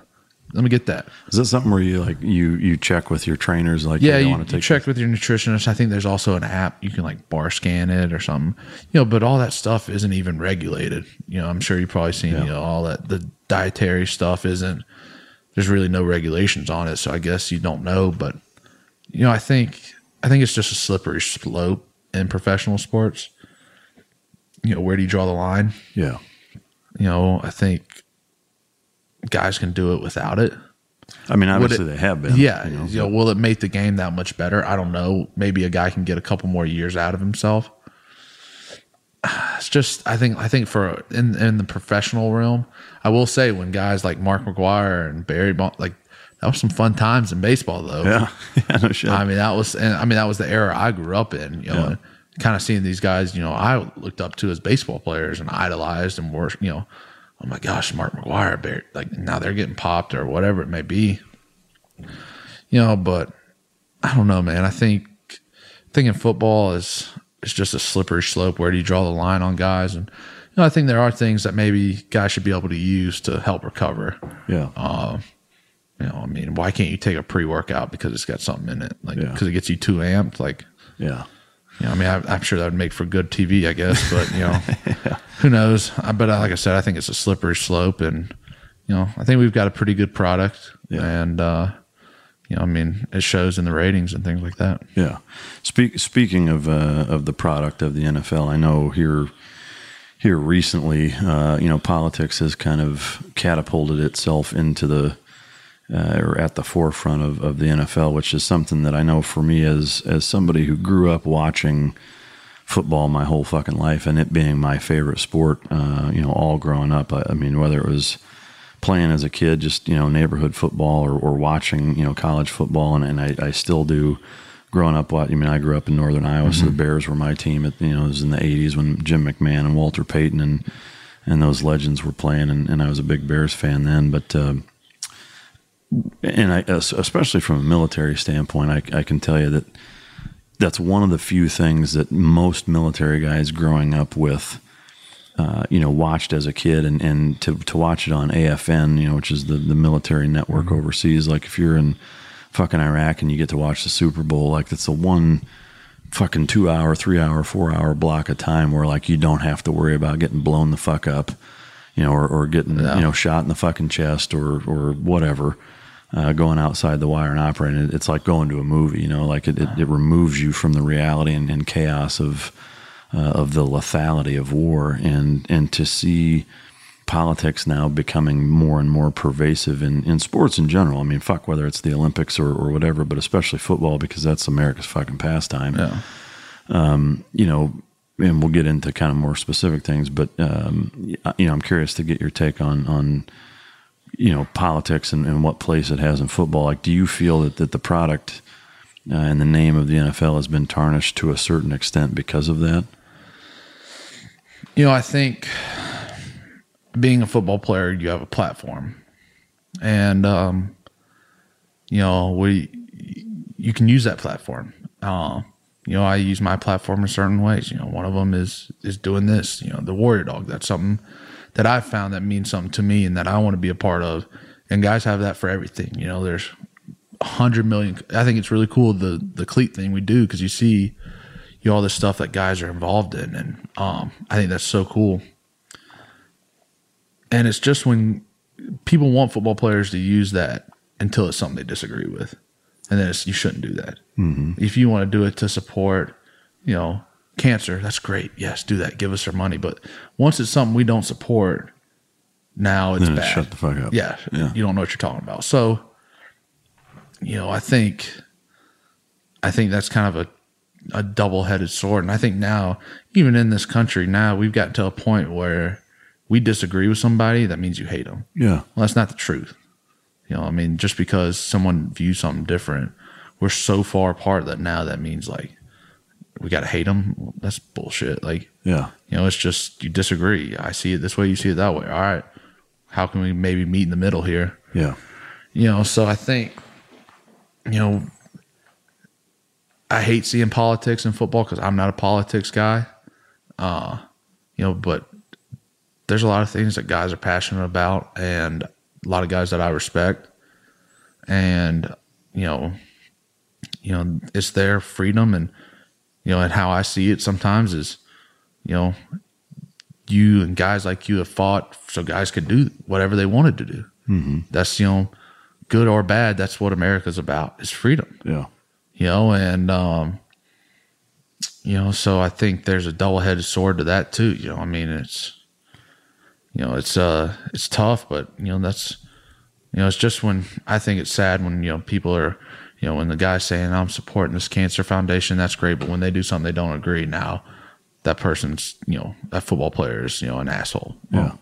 let me get that. Is that something where you like you you check with your trainers like Yeah, you, want to you take check with your nutritionist. I think there's also an app you can like bar scan it or something. You know, but all that stuff isn't even regulated. You know, I'm sure you've probably seen you know all that the dietary stuff isn't. There's really no regulations on it, so I guess you don't know. But you know, I think I think it's just a slippery slope in professional sports. You know, where do you draw the line? Yeah, You know, I think guys can do it without it. I mean, Would obviously it- they have been. Yeah, you know, you know, will it make the game that much better? I don't know. Maybe a guy can get a couple more years out of himself. It's just I think I think for in in the professional realm, I will say when guys like Mark McGwire and Barry Bon- like that was some fun times in baseball though. yeah, yeah, no shit. I mean that was and I mean that was the era I grew up in. You know, Yeah. kind of seeing these guys. You know, I looked up to as baseball players and idolized and were you know, oh my gosh, Mark McGwire, like now they're getting popped or whatever it may be. You know, but I don't know, man. I think thinking football is is just a slippery slope. Where do you draw the line on guys? And you know, I think there are things that maybe guys should be able to use to help recover. yeah, uh, You know, I mean, why can't you take a pre workout because it's got something in it? Like, Yeah. because it gets you too amped. Like, yeah. You know, I mean, I, I'm sure that would make for good TV, I guess, but you know, who knows? I- But uh, like I said, I think it's a slippery slope, and you know, I think we've got a pretty good product, Yeah. and uh, you know, I mean, it shows in the ratings and things like that. Yeah. Speak, speaking of uh, of the product of the NFL, I know here here recently, uh, you know, politics has kind of catapulted itself into the uh, or at the forefront of, of the NFL, which is something that I know for me as as somebody who grew up watching football my whole fucking life and it being my favorite sport, uh, you know, all growing up. I, I mean, whether it was playing as a kid, just you know neighborhood football or, or watching you know college football, and, and I, I still do. Growing up, what I mean, I grew up in northern Iowa, so the Bears were my team. At you know, it was in the '80s when Jim McMahon and Walter Payton and and those legends were playing, and, and I was a big Bears fan then. But uh, and I, especially from a military standpoint, I, I can tell you that that's one of the few things that most military guys growing up with uh, you know, watched as a kid and, and to, to watch it on AFN, you know, which is the, the military network overseas. Like if you're in fucking Iraq and you get to watch the Super Bowl, like that's the one fucking two hour, three hour, four hour block of time where like you don't have to worry about getting blown the fuck up, you know, or, or getting, you know, shot in the fucking chest or, or whatever. Uh, going outside the wire and operating, it's like going to a movie. You know, like it, it, it removes you from the reality and, and chaos of uh, of the lethality of war, and and to see politics now becoming more and more pervasive in, in sports in general. I mean, fuck whether it's the Olympics or, or whatever, but especially football because that's America's fucking pastime. Yeah. Um, you know, and we'll get into kind of more specific things, but um, you know, I'm curious to get your take on on you know politics and, and what place it has in football. Like, do you feel that that the product uh, and the name of the NFL has been tarnished to a certain extent because of that? You know, I think being a football player, you have a platform, and um, you know, we you can use that platform. Uh, you know, I use my platform in certain ways. You know, one of them is is doing this. You know, the warrior dog. That's something that I've found that means something to me and that I want to be a part of. And guys have that for everything. You know, there's a hundred million. I think it's really cool the the cleat thing we do because you see you know, all this stuff that guys are involved in, and um, I think that's so cool. And it's just when people want football players to use that until it's something they disagree with, and then you shouldn't do that. Mm-hmm. If you want to do it to support, you know, cancer, that's great. Yes, do that. Give us our money. But once it's something we don't support, now it's Then bad. shut the fuck up. Yeah, Yeah. you don't know what you're talking about. So, you know, I think, I think that's kind of a a double headed sword, and I think now, even in this country, now we've gotten to a point where we disagree with somebody, that means you hate them. Yeah. Well, that's not the truth. You know, I mean, just because someone views something different, we're so far apart that now that means like we got to hate them. That's bullshit. Like, Yeah. you know, it's just you disagree. I see it this way, you see it that way. All right. How can we maybe meet in the middle here? Yeah. You know, so I think, you know, I hate seeing politics in football because I'm not a politics guy. Uh, you know, but there's a lot of things that guys are passionate about and a lot of guys that I respect. And, you know, you know, it's their freedom and, you know, and how I see it sometimes is, you know, you and guys like you have fought so guys could do whatever they wanted to do. Mm-hmm. That's, you know, good or bad. That's what America's about is freedom Yeah. you know, and um, you know, so I think there's a double-headed sword to that too. You know, I mean, it's you know, it's uh, it's tough, but you know, that's you know, it's just when I think it's sad when you know people are, you know, when the guy's saying I'm supporting this cancer foundation, that's great, but when they do something they don't agree, now that person's, you know, that football player is, you know, an asshole. Yeah.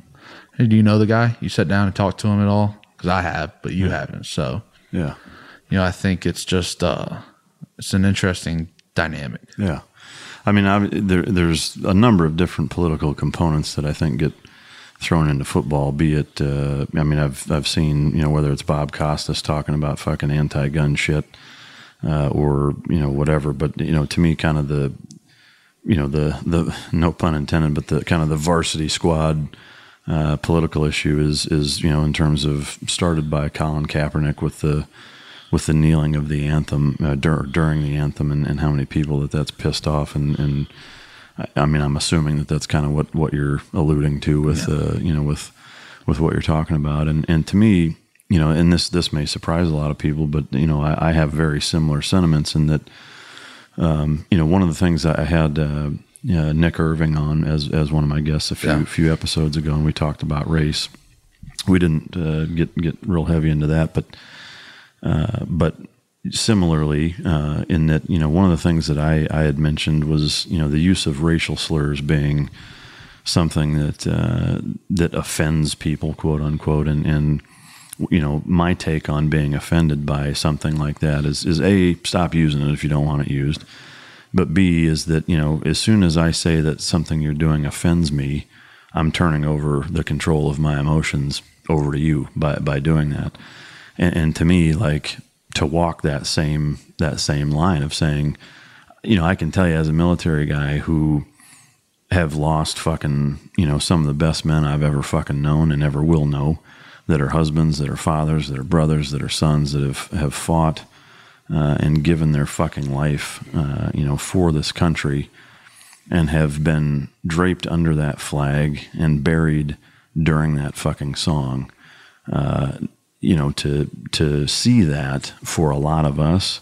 Hey, do you know the guy? You sat down and talked to him at all? Because I have, but you haven't. So Yeah. you know, I think it's just uh, it's an interesting dynamic. Yeah. I mean, I, there, there's a number of different political components that I think get thrown into football. Be it, uh, I mean, I've I've seen you know whether it's Bob Costas talking about fucking anti-gun shit, uh, or you know whatever. But you know, to me, kind of the, you know, the the no pun intended, but the kind of the varsity squad. Uh, political issue is is you know in terms of started by Colin Kaepernick with the with the kneeling of the anthem uh, dur- during the anthem and, and how many people that that's pissed off and, and I, mean I'm assuming that that's kind of what, what you're alluding to with uh, you know with with what you're talking about. And and to me you know and this this may surprise a lot of people but you know I, I have very similar sentiments in that um, you know one of the things that I had uh, yeah, Nick Irving on as as one of my guests a few Yeah. few episodes ago and we talked about race. We didn't uh, get get real heavy into that but uh, but similarly, uh, in that you know one of the things that I, I had mentioned was you know the use of racial slurs being something that uh, that offends people, quote unquote, and and you know my take on being offended by something like that is is a stop using it if you don't want it used, but b is that you know as soon as I say that something you're doing offends me, I'm turning over the control of my emotions over to you by by doing that. And, and to me like to walk that same that same line of saying you know i can tell you as a military guy who have lost fucking you know some of the best men i've ever fucking known and ever will know that are husbands that are fathers that are brothers that are sons that have have fought uh, and given their fucking life uh, you know for this country and have been draped under that flag and buried during that fucking song uh, you know, to to see that for a lot of us,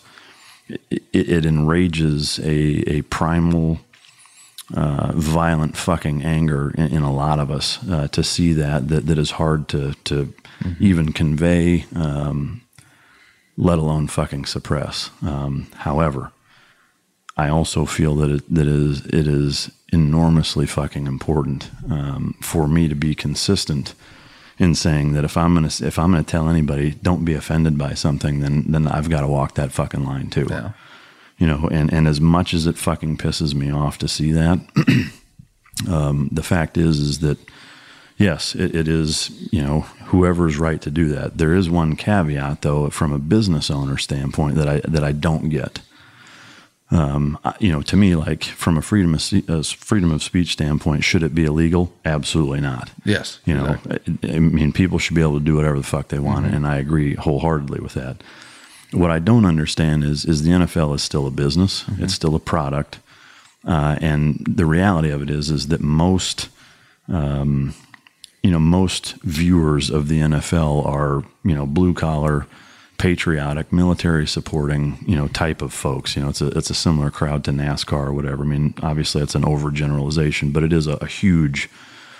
it, it enrages a a primal, uh, violent fucking anger in, in a lot of us uh, to see that that that is hard to to even convey, um, let alone fucking suppress. Um, however, I also feel that it that is it is enormously fucking important um, for me to be consistent in saying that if I'm gonna if I'm gonna tell anybody don't be offended by something, then then I've got to walk that fucking line too. Yeah. You know, and and as much as it fucking pisses me off to see that, um, the fact is is that yes, it, it is you know whoever's right to do that. There is one caveat though, from a business owner standpoint that I that I don't get. Um, you know, to me, like from a freedom of uh, freedom of speech standpoint, should it be illegal? Absolutely not. Yes. You know, I, I mean, people should be able to do whatever the fuck they want, and I agree wholeheartedly with that. what I don't understand is is the NFL is still a business. It's still a product, uh, and the reality of it is is that most, um, you know, most viewers of the NFL are you know blue collar, patriotic, military supporting you know type of folks. You know, it's a it's a similar crowd to NASCAR or whatever. I mean, obviously it's an overgeneralization, but it is a, a huge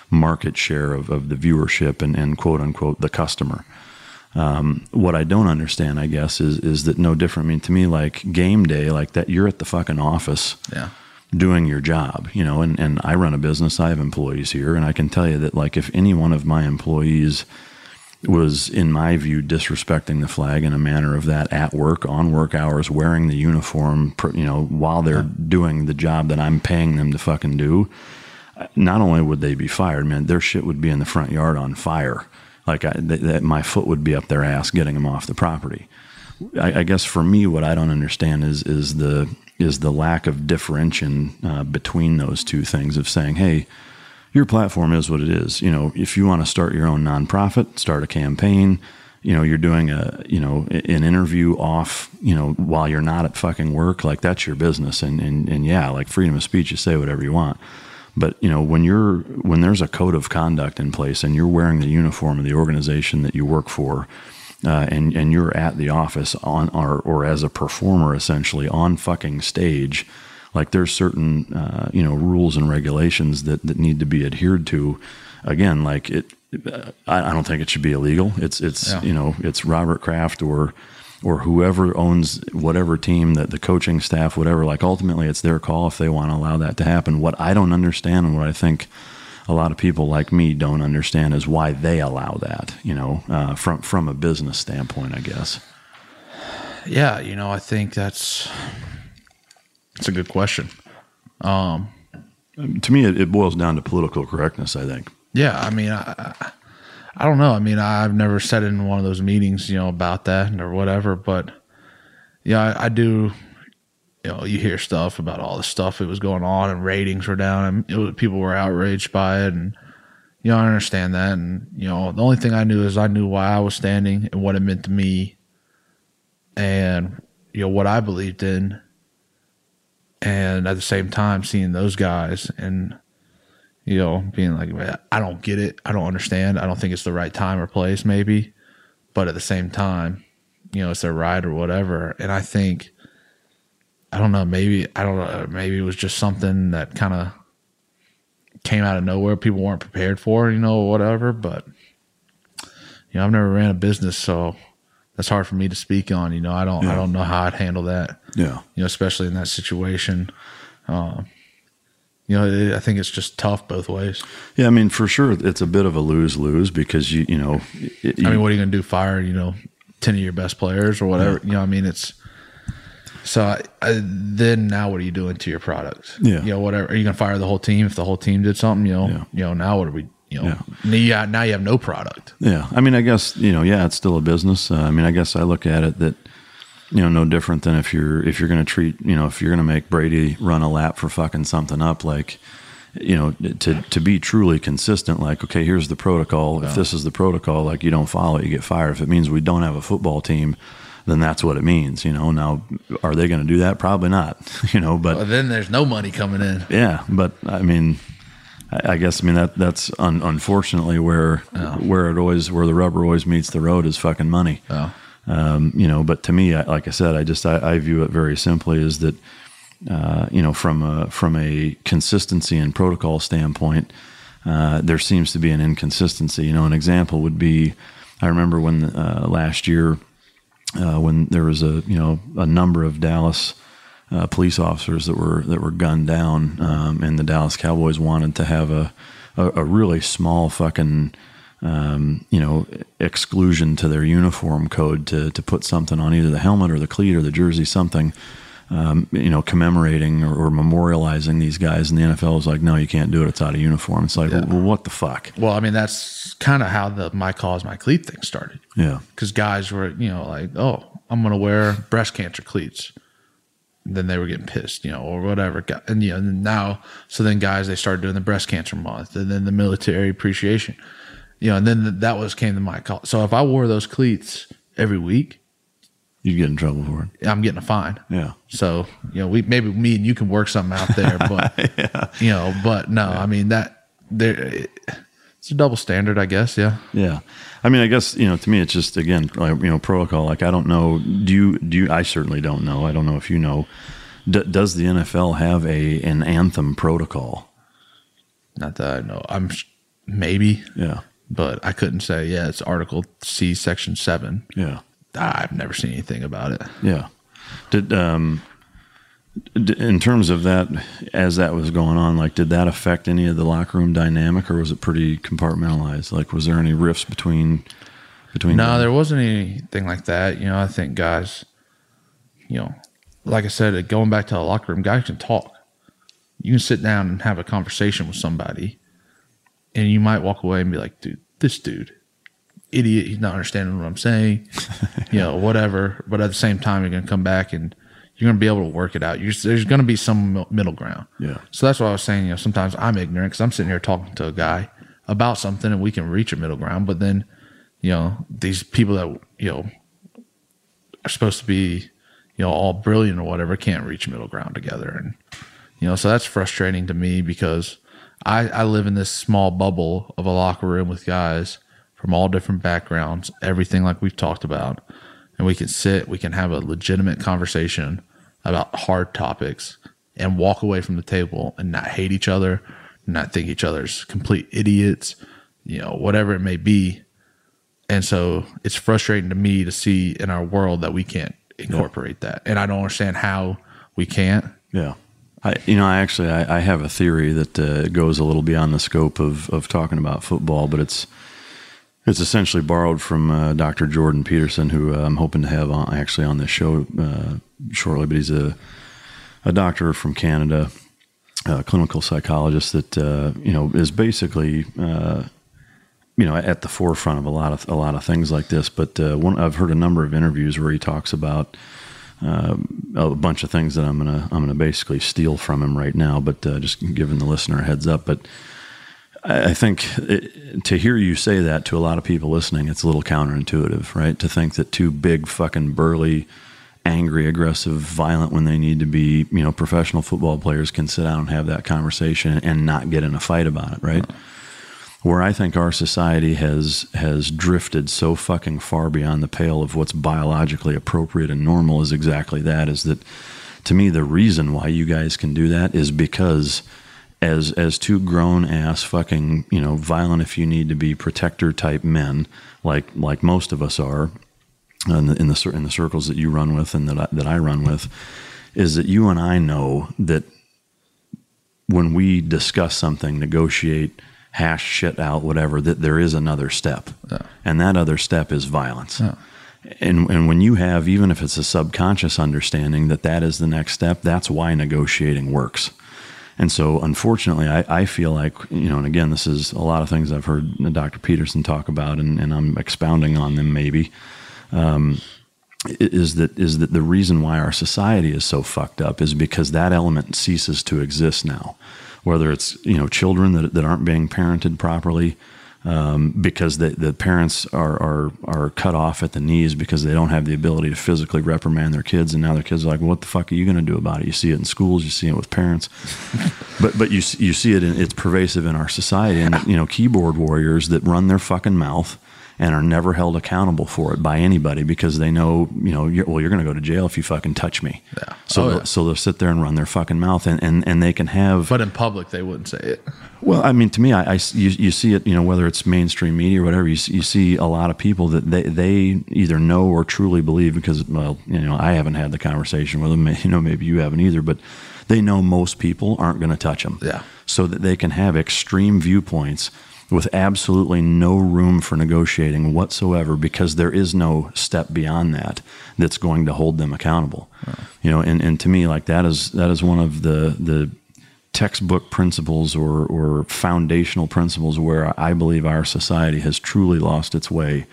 market share of, of the viewership and, and quote unquote the customer. Um, what I don't understand, I guess, is is that no different. I mean, to me, like game day, like that, you're at the fucking office, Yeah. doing your job, you know. And and I run a business. I have employees here, and I can tell you that, like, if any one of my employees was, in my view, disrespecting the flag in a manner of that at work, on work hours, wearing the uniform, you know, while they're doing the job that I'm paying them to fucking do, not only would they be fired, man, their shit would be in the front yard on fire. Like I, th- that, my foot would be up their ass getting them off the property. I, I guess for me, what I don't understand is is the is the lack of differentiation uh, between those two things of saying, hey, your platform is what it is. You know, if you want to start your own nonprofit, start a campaign. You know, you're doing a you know an interview off. You know, while you're not at fucking work, like that's your business. And and and yeah, like freedom of speech, you say whatever you want. But you know, when you're when there's a code of conduct in place and you're wearing the uniform of the organization that you work for, uh, and and you're at the office on or or as a performer essentially on fucking stage, like there's certain uh, you know rules and regulations that that need to be adhered to. Again, like it, I, I don't think it should be illegal. It's it's Yeah. you know it's Robert Kraft or or whoever owns whatever team that the coaching staff whatever like ultimately it's their call if they want to allow that to happen what i don't understand and what i think a lot of people like me don't understand is why they allow that you know uh, from from a business standpoint i guess Yeah, you know, I think that's it's a good question. Um, to me it, it boils down to political correctness i think yeah, I mean, I, I- I don't know. I mean, I've never sat in one of those meetings, you know, about that or whatever. But yeah, I, I do. You know, you hear stuff about all the stuff that was going on, and ratings were down, and it was, people were outraged by it, and you know, I understand that. And you know, the only thing I knew is I knew why I was standing and what it meant to me, and you know what I believed in, and at the same time seeing those guys and you know, being like, I don't get it. I don't understand. I don't think it's the right time or place, maybe. But at the same time, you know, it's their ride or whatever. And I think, I don't know, maybe, I don't know, maybe it was just something that kind of came out of nowhere. People weren't prepared for, you know, whatever. But, you know, I've never ran a business, so that's hard for me to speak on. You know, I don't, I don't know how I'd handle that yeah you know, especially in that situation. Um, you know, it, I think it's just tough both ways. yeah i mean for sure it's a bit of a lose-lose because you you know it, I mean, what are you going to do? Fire, you know, 10 of your best players or whatever? You know, I mean, it's so I, I, then now what are you doing to your product? Yeah. You know, whatever. Are you going to fire the whole team if the whole team did something? You know, Yeah. you know, now what are we, you know, Yeah. now, you got, now you have no product. Yeah, I mean, I guess you know, yeah, it's still a business. Uh, I mean, I guess I look at it that you know, no different than if you're if you're going to treat you know if you're going to make Brady run a lap for fucking something up, like you know, to to be truly consistent. Like, okay, here's the protocol. If this is the protocol, like you don't follow it, you get fired. If it means we don't have a football team. Then that's what it means, you know. Now, are they going to do that? Probably not, you know. But But then there's no money coming in. yeah, but I mean, I, guess I mean that that's un, unfortunately where where it always where the rubber always meets the road is fucking money. Oh. Um, you know, but to me, I, like I said, I just I, I view it very simply is that uh, you know from a from a consistency and protocol standpoint, uh, there seems to be an inconsistency. You know, an example would be I remember when uh, last year uh, when there was a you know a number of Dallas uh, police officers that were that were gunned down, um, and the Dallas Cowboys wanted to have a a, a really small fucking um, you know exclusion to their uniform code to to put something on either the helmet or the cleat or the jersey, something. Um, you know, commemorating or, or memorializing these guys, and the NFL was like, "No, you can't do it. It's out of uniform." It's like, well, what the fuck? Well, I mean, that's kind of how the my cause my cleat thing started. Yeah, because guys were you know like oh i'm gonna wear breast cancer cleats then they were getting pissed you know or whatever and you know and now so then guys they started doing the breast cancer month and then the military appreciation you know and then that was came to my call so if i wore those cleats every week You'd get in trouble for it. I'm getting a fine. Yeah. So you know, we maybe me and you can work something out there, but you know, but no, I mean that there, it's a double standard, I guess. Yeah. Yeah. I mean, I guess you know. To me, it's just again, like, you know, protocol. Like, I don't know. Do you? Do you? I certainly don't know. I don't know if you know. D- does the NFL have a an anthem protocol? Not that I know. I'm sh- maybe, Yeah. but I couldn't say. Yeah, it's Article C, Section Seven. Yeah. I've never seen anything about it. Yeah. Did um, in terms of that, as that was going on, like, did that affect any of the locker room dynamic, or was it pretty compartmentalized? Like, was there any rifts between between? No, them? there wasn't anything like that. You know, I think guys, you know, like I said, going back to the locker room, guys can talk. You can sit down and have a conversation with somebody, and you might walk away and be like, dude, this dude, idiot, he's not understanding what I'm saying, you know, whatever. But at the same time, you're going to come back and you're going to be able to work it out. You're, there's going to be some middle ground. Yeah. So that's what I was saying. You know, sometimes I'm ignorant because I'm sitting here talking to a guy about something and we can reach a middle ground. But then, you know, these people that, you know, are supposed to be, you know, all brilliant or whatever can't reach middle ground together. And, you know, so that's frustrating to me because I, I live in this small bubble of a locker room with guys from all different backgrounds, everything like we've talked about. And we can sit, we can have a legitimate conversation about hard topics and walk away from the table and not hate each other, not think each other's complete idiots, you know, whatever it may be. And so it's frustrating to me to see in our world that we can't incorporate that. And I don't understand how we can't. Yeah. I, you know, I actually I, I have a theory that uh, goes a little beyond the scope of, of talking about football, but it's it's essentially borrowed from uh, Dr. Jordan Peterson, who uh, I'm hoping to have on, actually on this show uh, shortly. But he's a a doctor from Canada, a clinical psychologist that uh, you know is basically uh, you know at the forefront of a lot of a lot of things like this. But uh, one, I've heard a number of interviews where he talks about a bunch of things that I'm gonna I'm gonna basically steal from him right now, but uh, just giving the listener a heads up. But I, think it, to hear you say that to a lot of people listening, it's a little counterintuitive, right? To think that two big fucking burly, angry, aggressive, violent when they need to be, you know, professional football players can sit down and have that conversation and not get in a fight about it, right? where I think our society has has drifted so fucking far beyond the pale of what's biologically appropriate and normal is exactly that is that to me the reason why you guys can do that is because as as two grown ass fucking you know violent if you need to be protector type men like like most of us are uh, in the in the, in the circles that you run with and that I, that I run with is that you and I know that when we discuss something, negotiate, hash shit out, whatever, that there is another step. And that other step is violence. And, and when you have, even if it's a subconscious understanding that that is the next step, that's why negotiating works. And so, unfortunately, I, I feel like, you know, and again, this is a lot of things I've heard Dr. Peterson talk about, and, and I'm expounding on them maybe um, is that is that the reason why our society is so fucked up is because that element ceases to exist now. Whether it's you know children that, that aren't being parented properly um, because the, the parents are, are are cut off at the knees because they don't have the ability to physically reprimand their kids, and now their kids are like, "What the fuck are you going to do about it?" You see it in schools, you see it with parents, but but you you see it in it's pervasive in our society, and you know keyboard warriors that run their fucking mouth and are never held accountable for it by anybody because they know, you know, you're, well, you're going to go to jail if you fucking touch me. Yeah. So, Oh, they'll, yeah. so they'll sit there and run their fucking mouth, and, and, and they can have. But in public, they wouldn't say it. well, I mean, to me, I, I you, you see it, you know, whether it's mainstream media or whatever, you, you see a lot of people that they, they either know or truly believe because, well, you know, I haven't had the conversation with them, you know, maybe you haven't either, but they know most people aren't going to touch them. Yeah. So that they can have extreme viewpoints with absolutely no room for negotiating whatsoever because there is no step beyond that that's going to hold them accountable. You know, and, and to me, like that is that is one of the the textbook principles or, or foundational principles where I believe our society has truly lost its way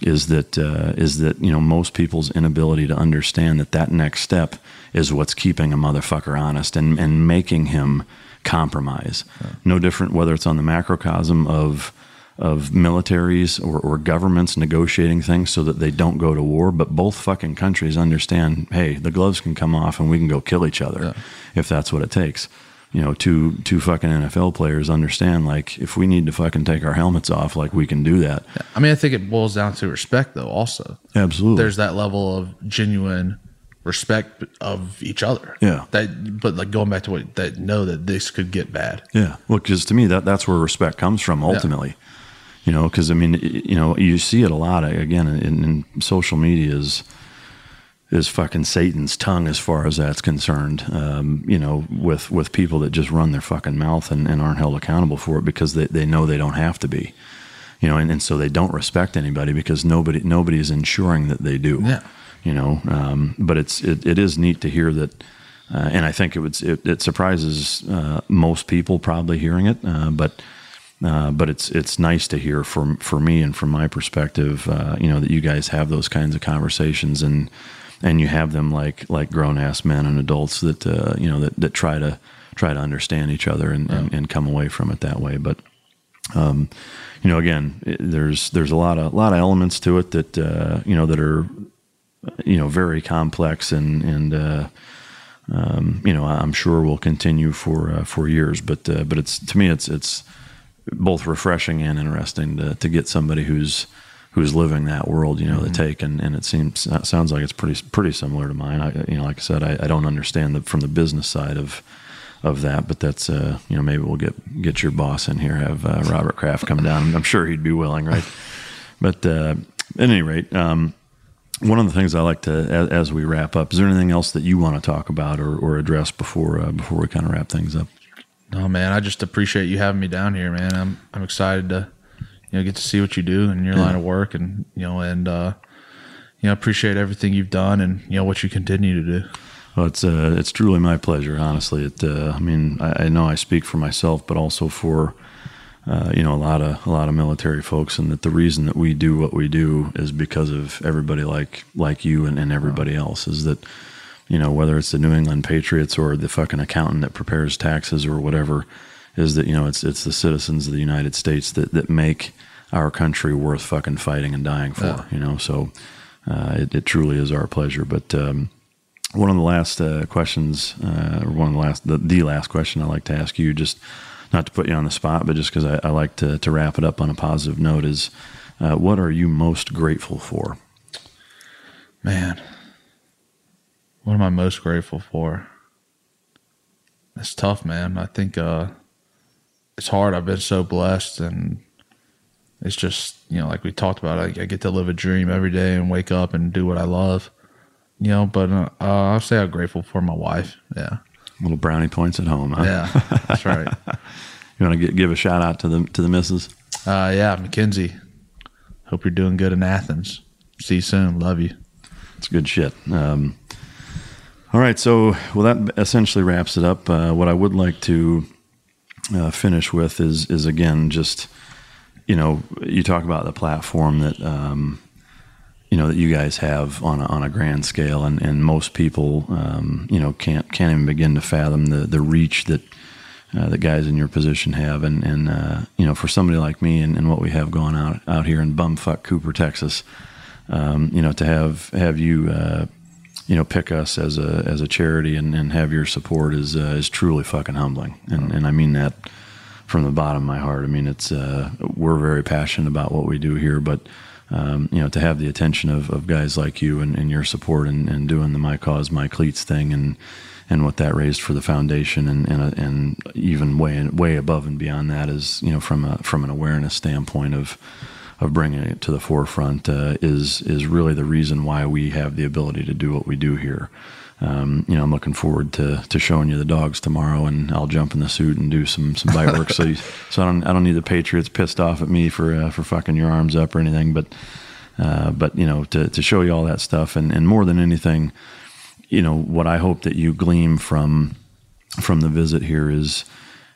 is that uh, is that you know most people's inability to understand that that next step is what's keeping a motherfucker honest and and making him compromise. No different whether it's on the macrocosm of of militaries or, or governments negotiating things so that they don't go to war. But both fucking countries understand, hey, the gloves can come off and we can go kill each other Yeah. if that's what it takes. You know, two two fucking NFL players understand like if we need to fucking take our helmets off, like we can do that. I mean, I think it boils down to respect, though. Also, Absolutely. there's that level of genuine respect of each other. Yeah. That, but like going back to what that know that this could get bad. Yeah, well, because to me that that's where respect comes from ultimately. You know, because I mean, you know, you see it a lot again in, in social media is is fucking Satan's tongue as far as that's concerned. Um, you know, with with people that just run their fucking mouth and, and aren't held accountable for it because they, they know they don't have to be. You know, and, and so they don't respect anybody because nobody nobody is ensuring that they do. Yeah. You know, um, but it's it, it is neat to hear that. Uh, and I think it would it, it surprises uh, most people probably hearing it, uh, but uh, but it's it's nice to hear from for me and from my perspective, uh, you know, that you guys have those kinds of conversations and and you have them like like grown ass men and adults that uh, you know that, that try to try to understand each other and, and, and come away from it that way. But um, you know, again, it, there's there's a lot of lot of elements to it that uh, you know that are you know very complex and and uh, um, you know I'm sure will continue for uh, for years. But uh, but it's to me it's it's both refreshing and interesting to to get somebody who's who's living that world, you know, the take, and, and it seems it sounds like it's pretty pretty similar to mine. I, you know, like I said, I, I don't understand the, from the business side of of that, but that's uh, you know maybe we'll get get your boss in here, have uh, Robert Kraft come down. I'm sure he'd be willing, right? But uh, at any rate, um, one of the things I like to, as, as we wrap up, is there anything else that you want to talk about or, or address before uh, before we kind of wrap things up? No, man, I just appreciate you having me down here, man. I'm I'm excited to you know get to see what you do in your Yeah. line of work, and you know, and uh, you know, appreciate everything you've done and you know what you continue to do. Well, it's uh, it's truly my pleasure. Honestly, it. Uh, I mean, I, I know I speak for myself, but also for uh, you know a lot of a lot of military folks, and that the reason that we do what we do is because of everybody like like you and, and everybody else. Is that you know whether it's the New England Patriots or the fucking accountant that prepares taxes or whatever, is that you know it's it's the citizens of the United States that that make our country worth fucking fighting and dying for. Yeah. You know, so uh, it, it truly is our pleasure. But um, one of the last uh, questions, uh, or one of the last, the, the last question I like to ask you, just not to put you on the spot, but just because I, I like to, to wrap it up on a positive note, is uh, what are you most grateful for? Man, what am I most grateful for? It's tough, man. I think uh, it's hard. I've been so blessed, and it's just you know, like we talked about, I, I get to live a dream every day and wake up and do what I love. You know, but uh, uh, I'll say I'm grateful for my wife. Yeah, Little brownie points at home, huh? yeah, that's right. You want to give a shout out to the to the missus? Uh, yeah, Mackenzie. Hope you're doing good in Athens. See you soon. Love you. It's good shit. Um, all right, so well, that essentially wraps it up. Uh, what I would like to uh, finish with is is again just you know you talk about the platform that um, you know that you guys have on a, on a grand scale, and, and most people um, you know can't can't even begin to fathom the the reach that. Uh, that guys in your position have, and and uh, you know, for somebody like me and, and what we have going out out here in bumfuck Cooper, Texas, um, you know, to have have you, uh, you know, pick us as a as a charity and, and have your support is uh, is truly fucking humbling, and and I mean that from the bottom of my heart. I mean, it's uh, we're very passionate about what we do here, but um, you know, to have the attention of, of guys like you and, and your support and, and doing the My Cause My Cleats thing and and what that raised for the foundation and and, and even way way above and beyond that is you know from a from an awareness standpoint of of bringing it to the forefront uh, is is really the reason why we have the ability to do what we do here. Um, you know, I'm looking forward to, to showing you the dogs tomorrow, and I'll jump in the suit and do some some bite work. so you, so I don't I don't need the Patriots pissed off at me for uh, for fucking your arms up or anything, but uh, but you know to to show you all that stuff, and and more than anything, you know what I hope that you glean from from the visit here is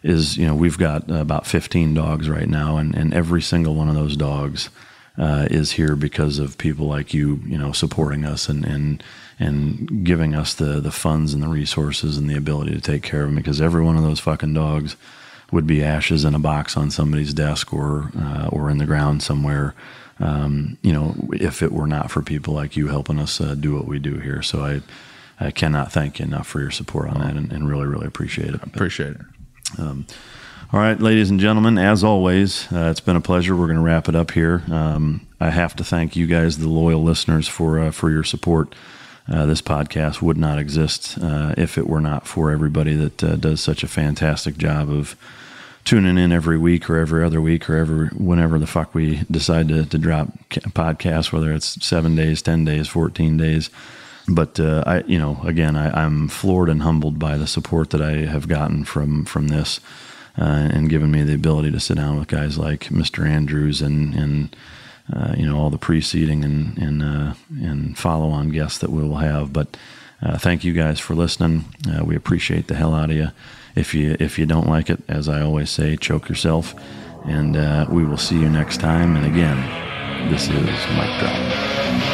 is you know we've got about 15 dogs right now, and and every single one of those dogs uh, is here because of people like you, you know, supporting us and and and giving us the the funds and the resources and the ability to take care of them. Because every one of those fucking dogs would be ashes in a box on somebody's desk or uh, or in the ground somewhere. Um, you know, if it were not for people like you helping us uh, do what we do here, so I I cannot thank you enough for your support on that, and, and really really appreciate it. Appreciate it. Um, all right, ladies and gentlemen, as always, uh, it's been a pleasure. We're going to wrap it up here. Um, I have to thank you guys, the loyal listeners, for uh, for your support. Uh, this podcast would not exist uh, if it were not for everybody that uh, does such a fantastic job of tuning in every week or every other week or every whenever the fuck we decide to, to drop podcasts, whether it's seven days, ten days, fourteen days. But uh, I, you know, again, I, I'm floored and humbled by the support that I have gotten from from this. Uh, and given me the ability to sit down with guys like Mr. Andrews and and uh, you know all the preceding and and uh, and follow on guests that we will have. But uh, thank you guys for listening. Uh, we appreciate the hell out of you. If you if you don't like it, as I always say, choke yourself. And uh, we will see you next time. And again, this is Mike Drop.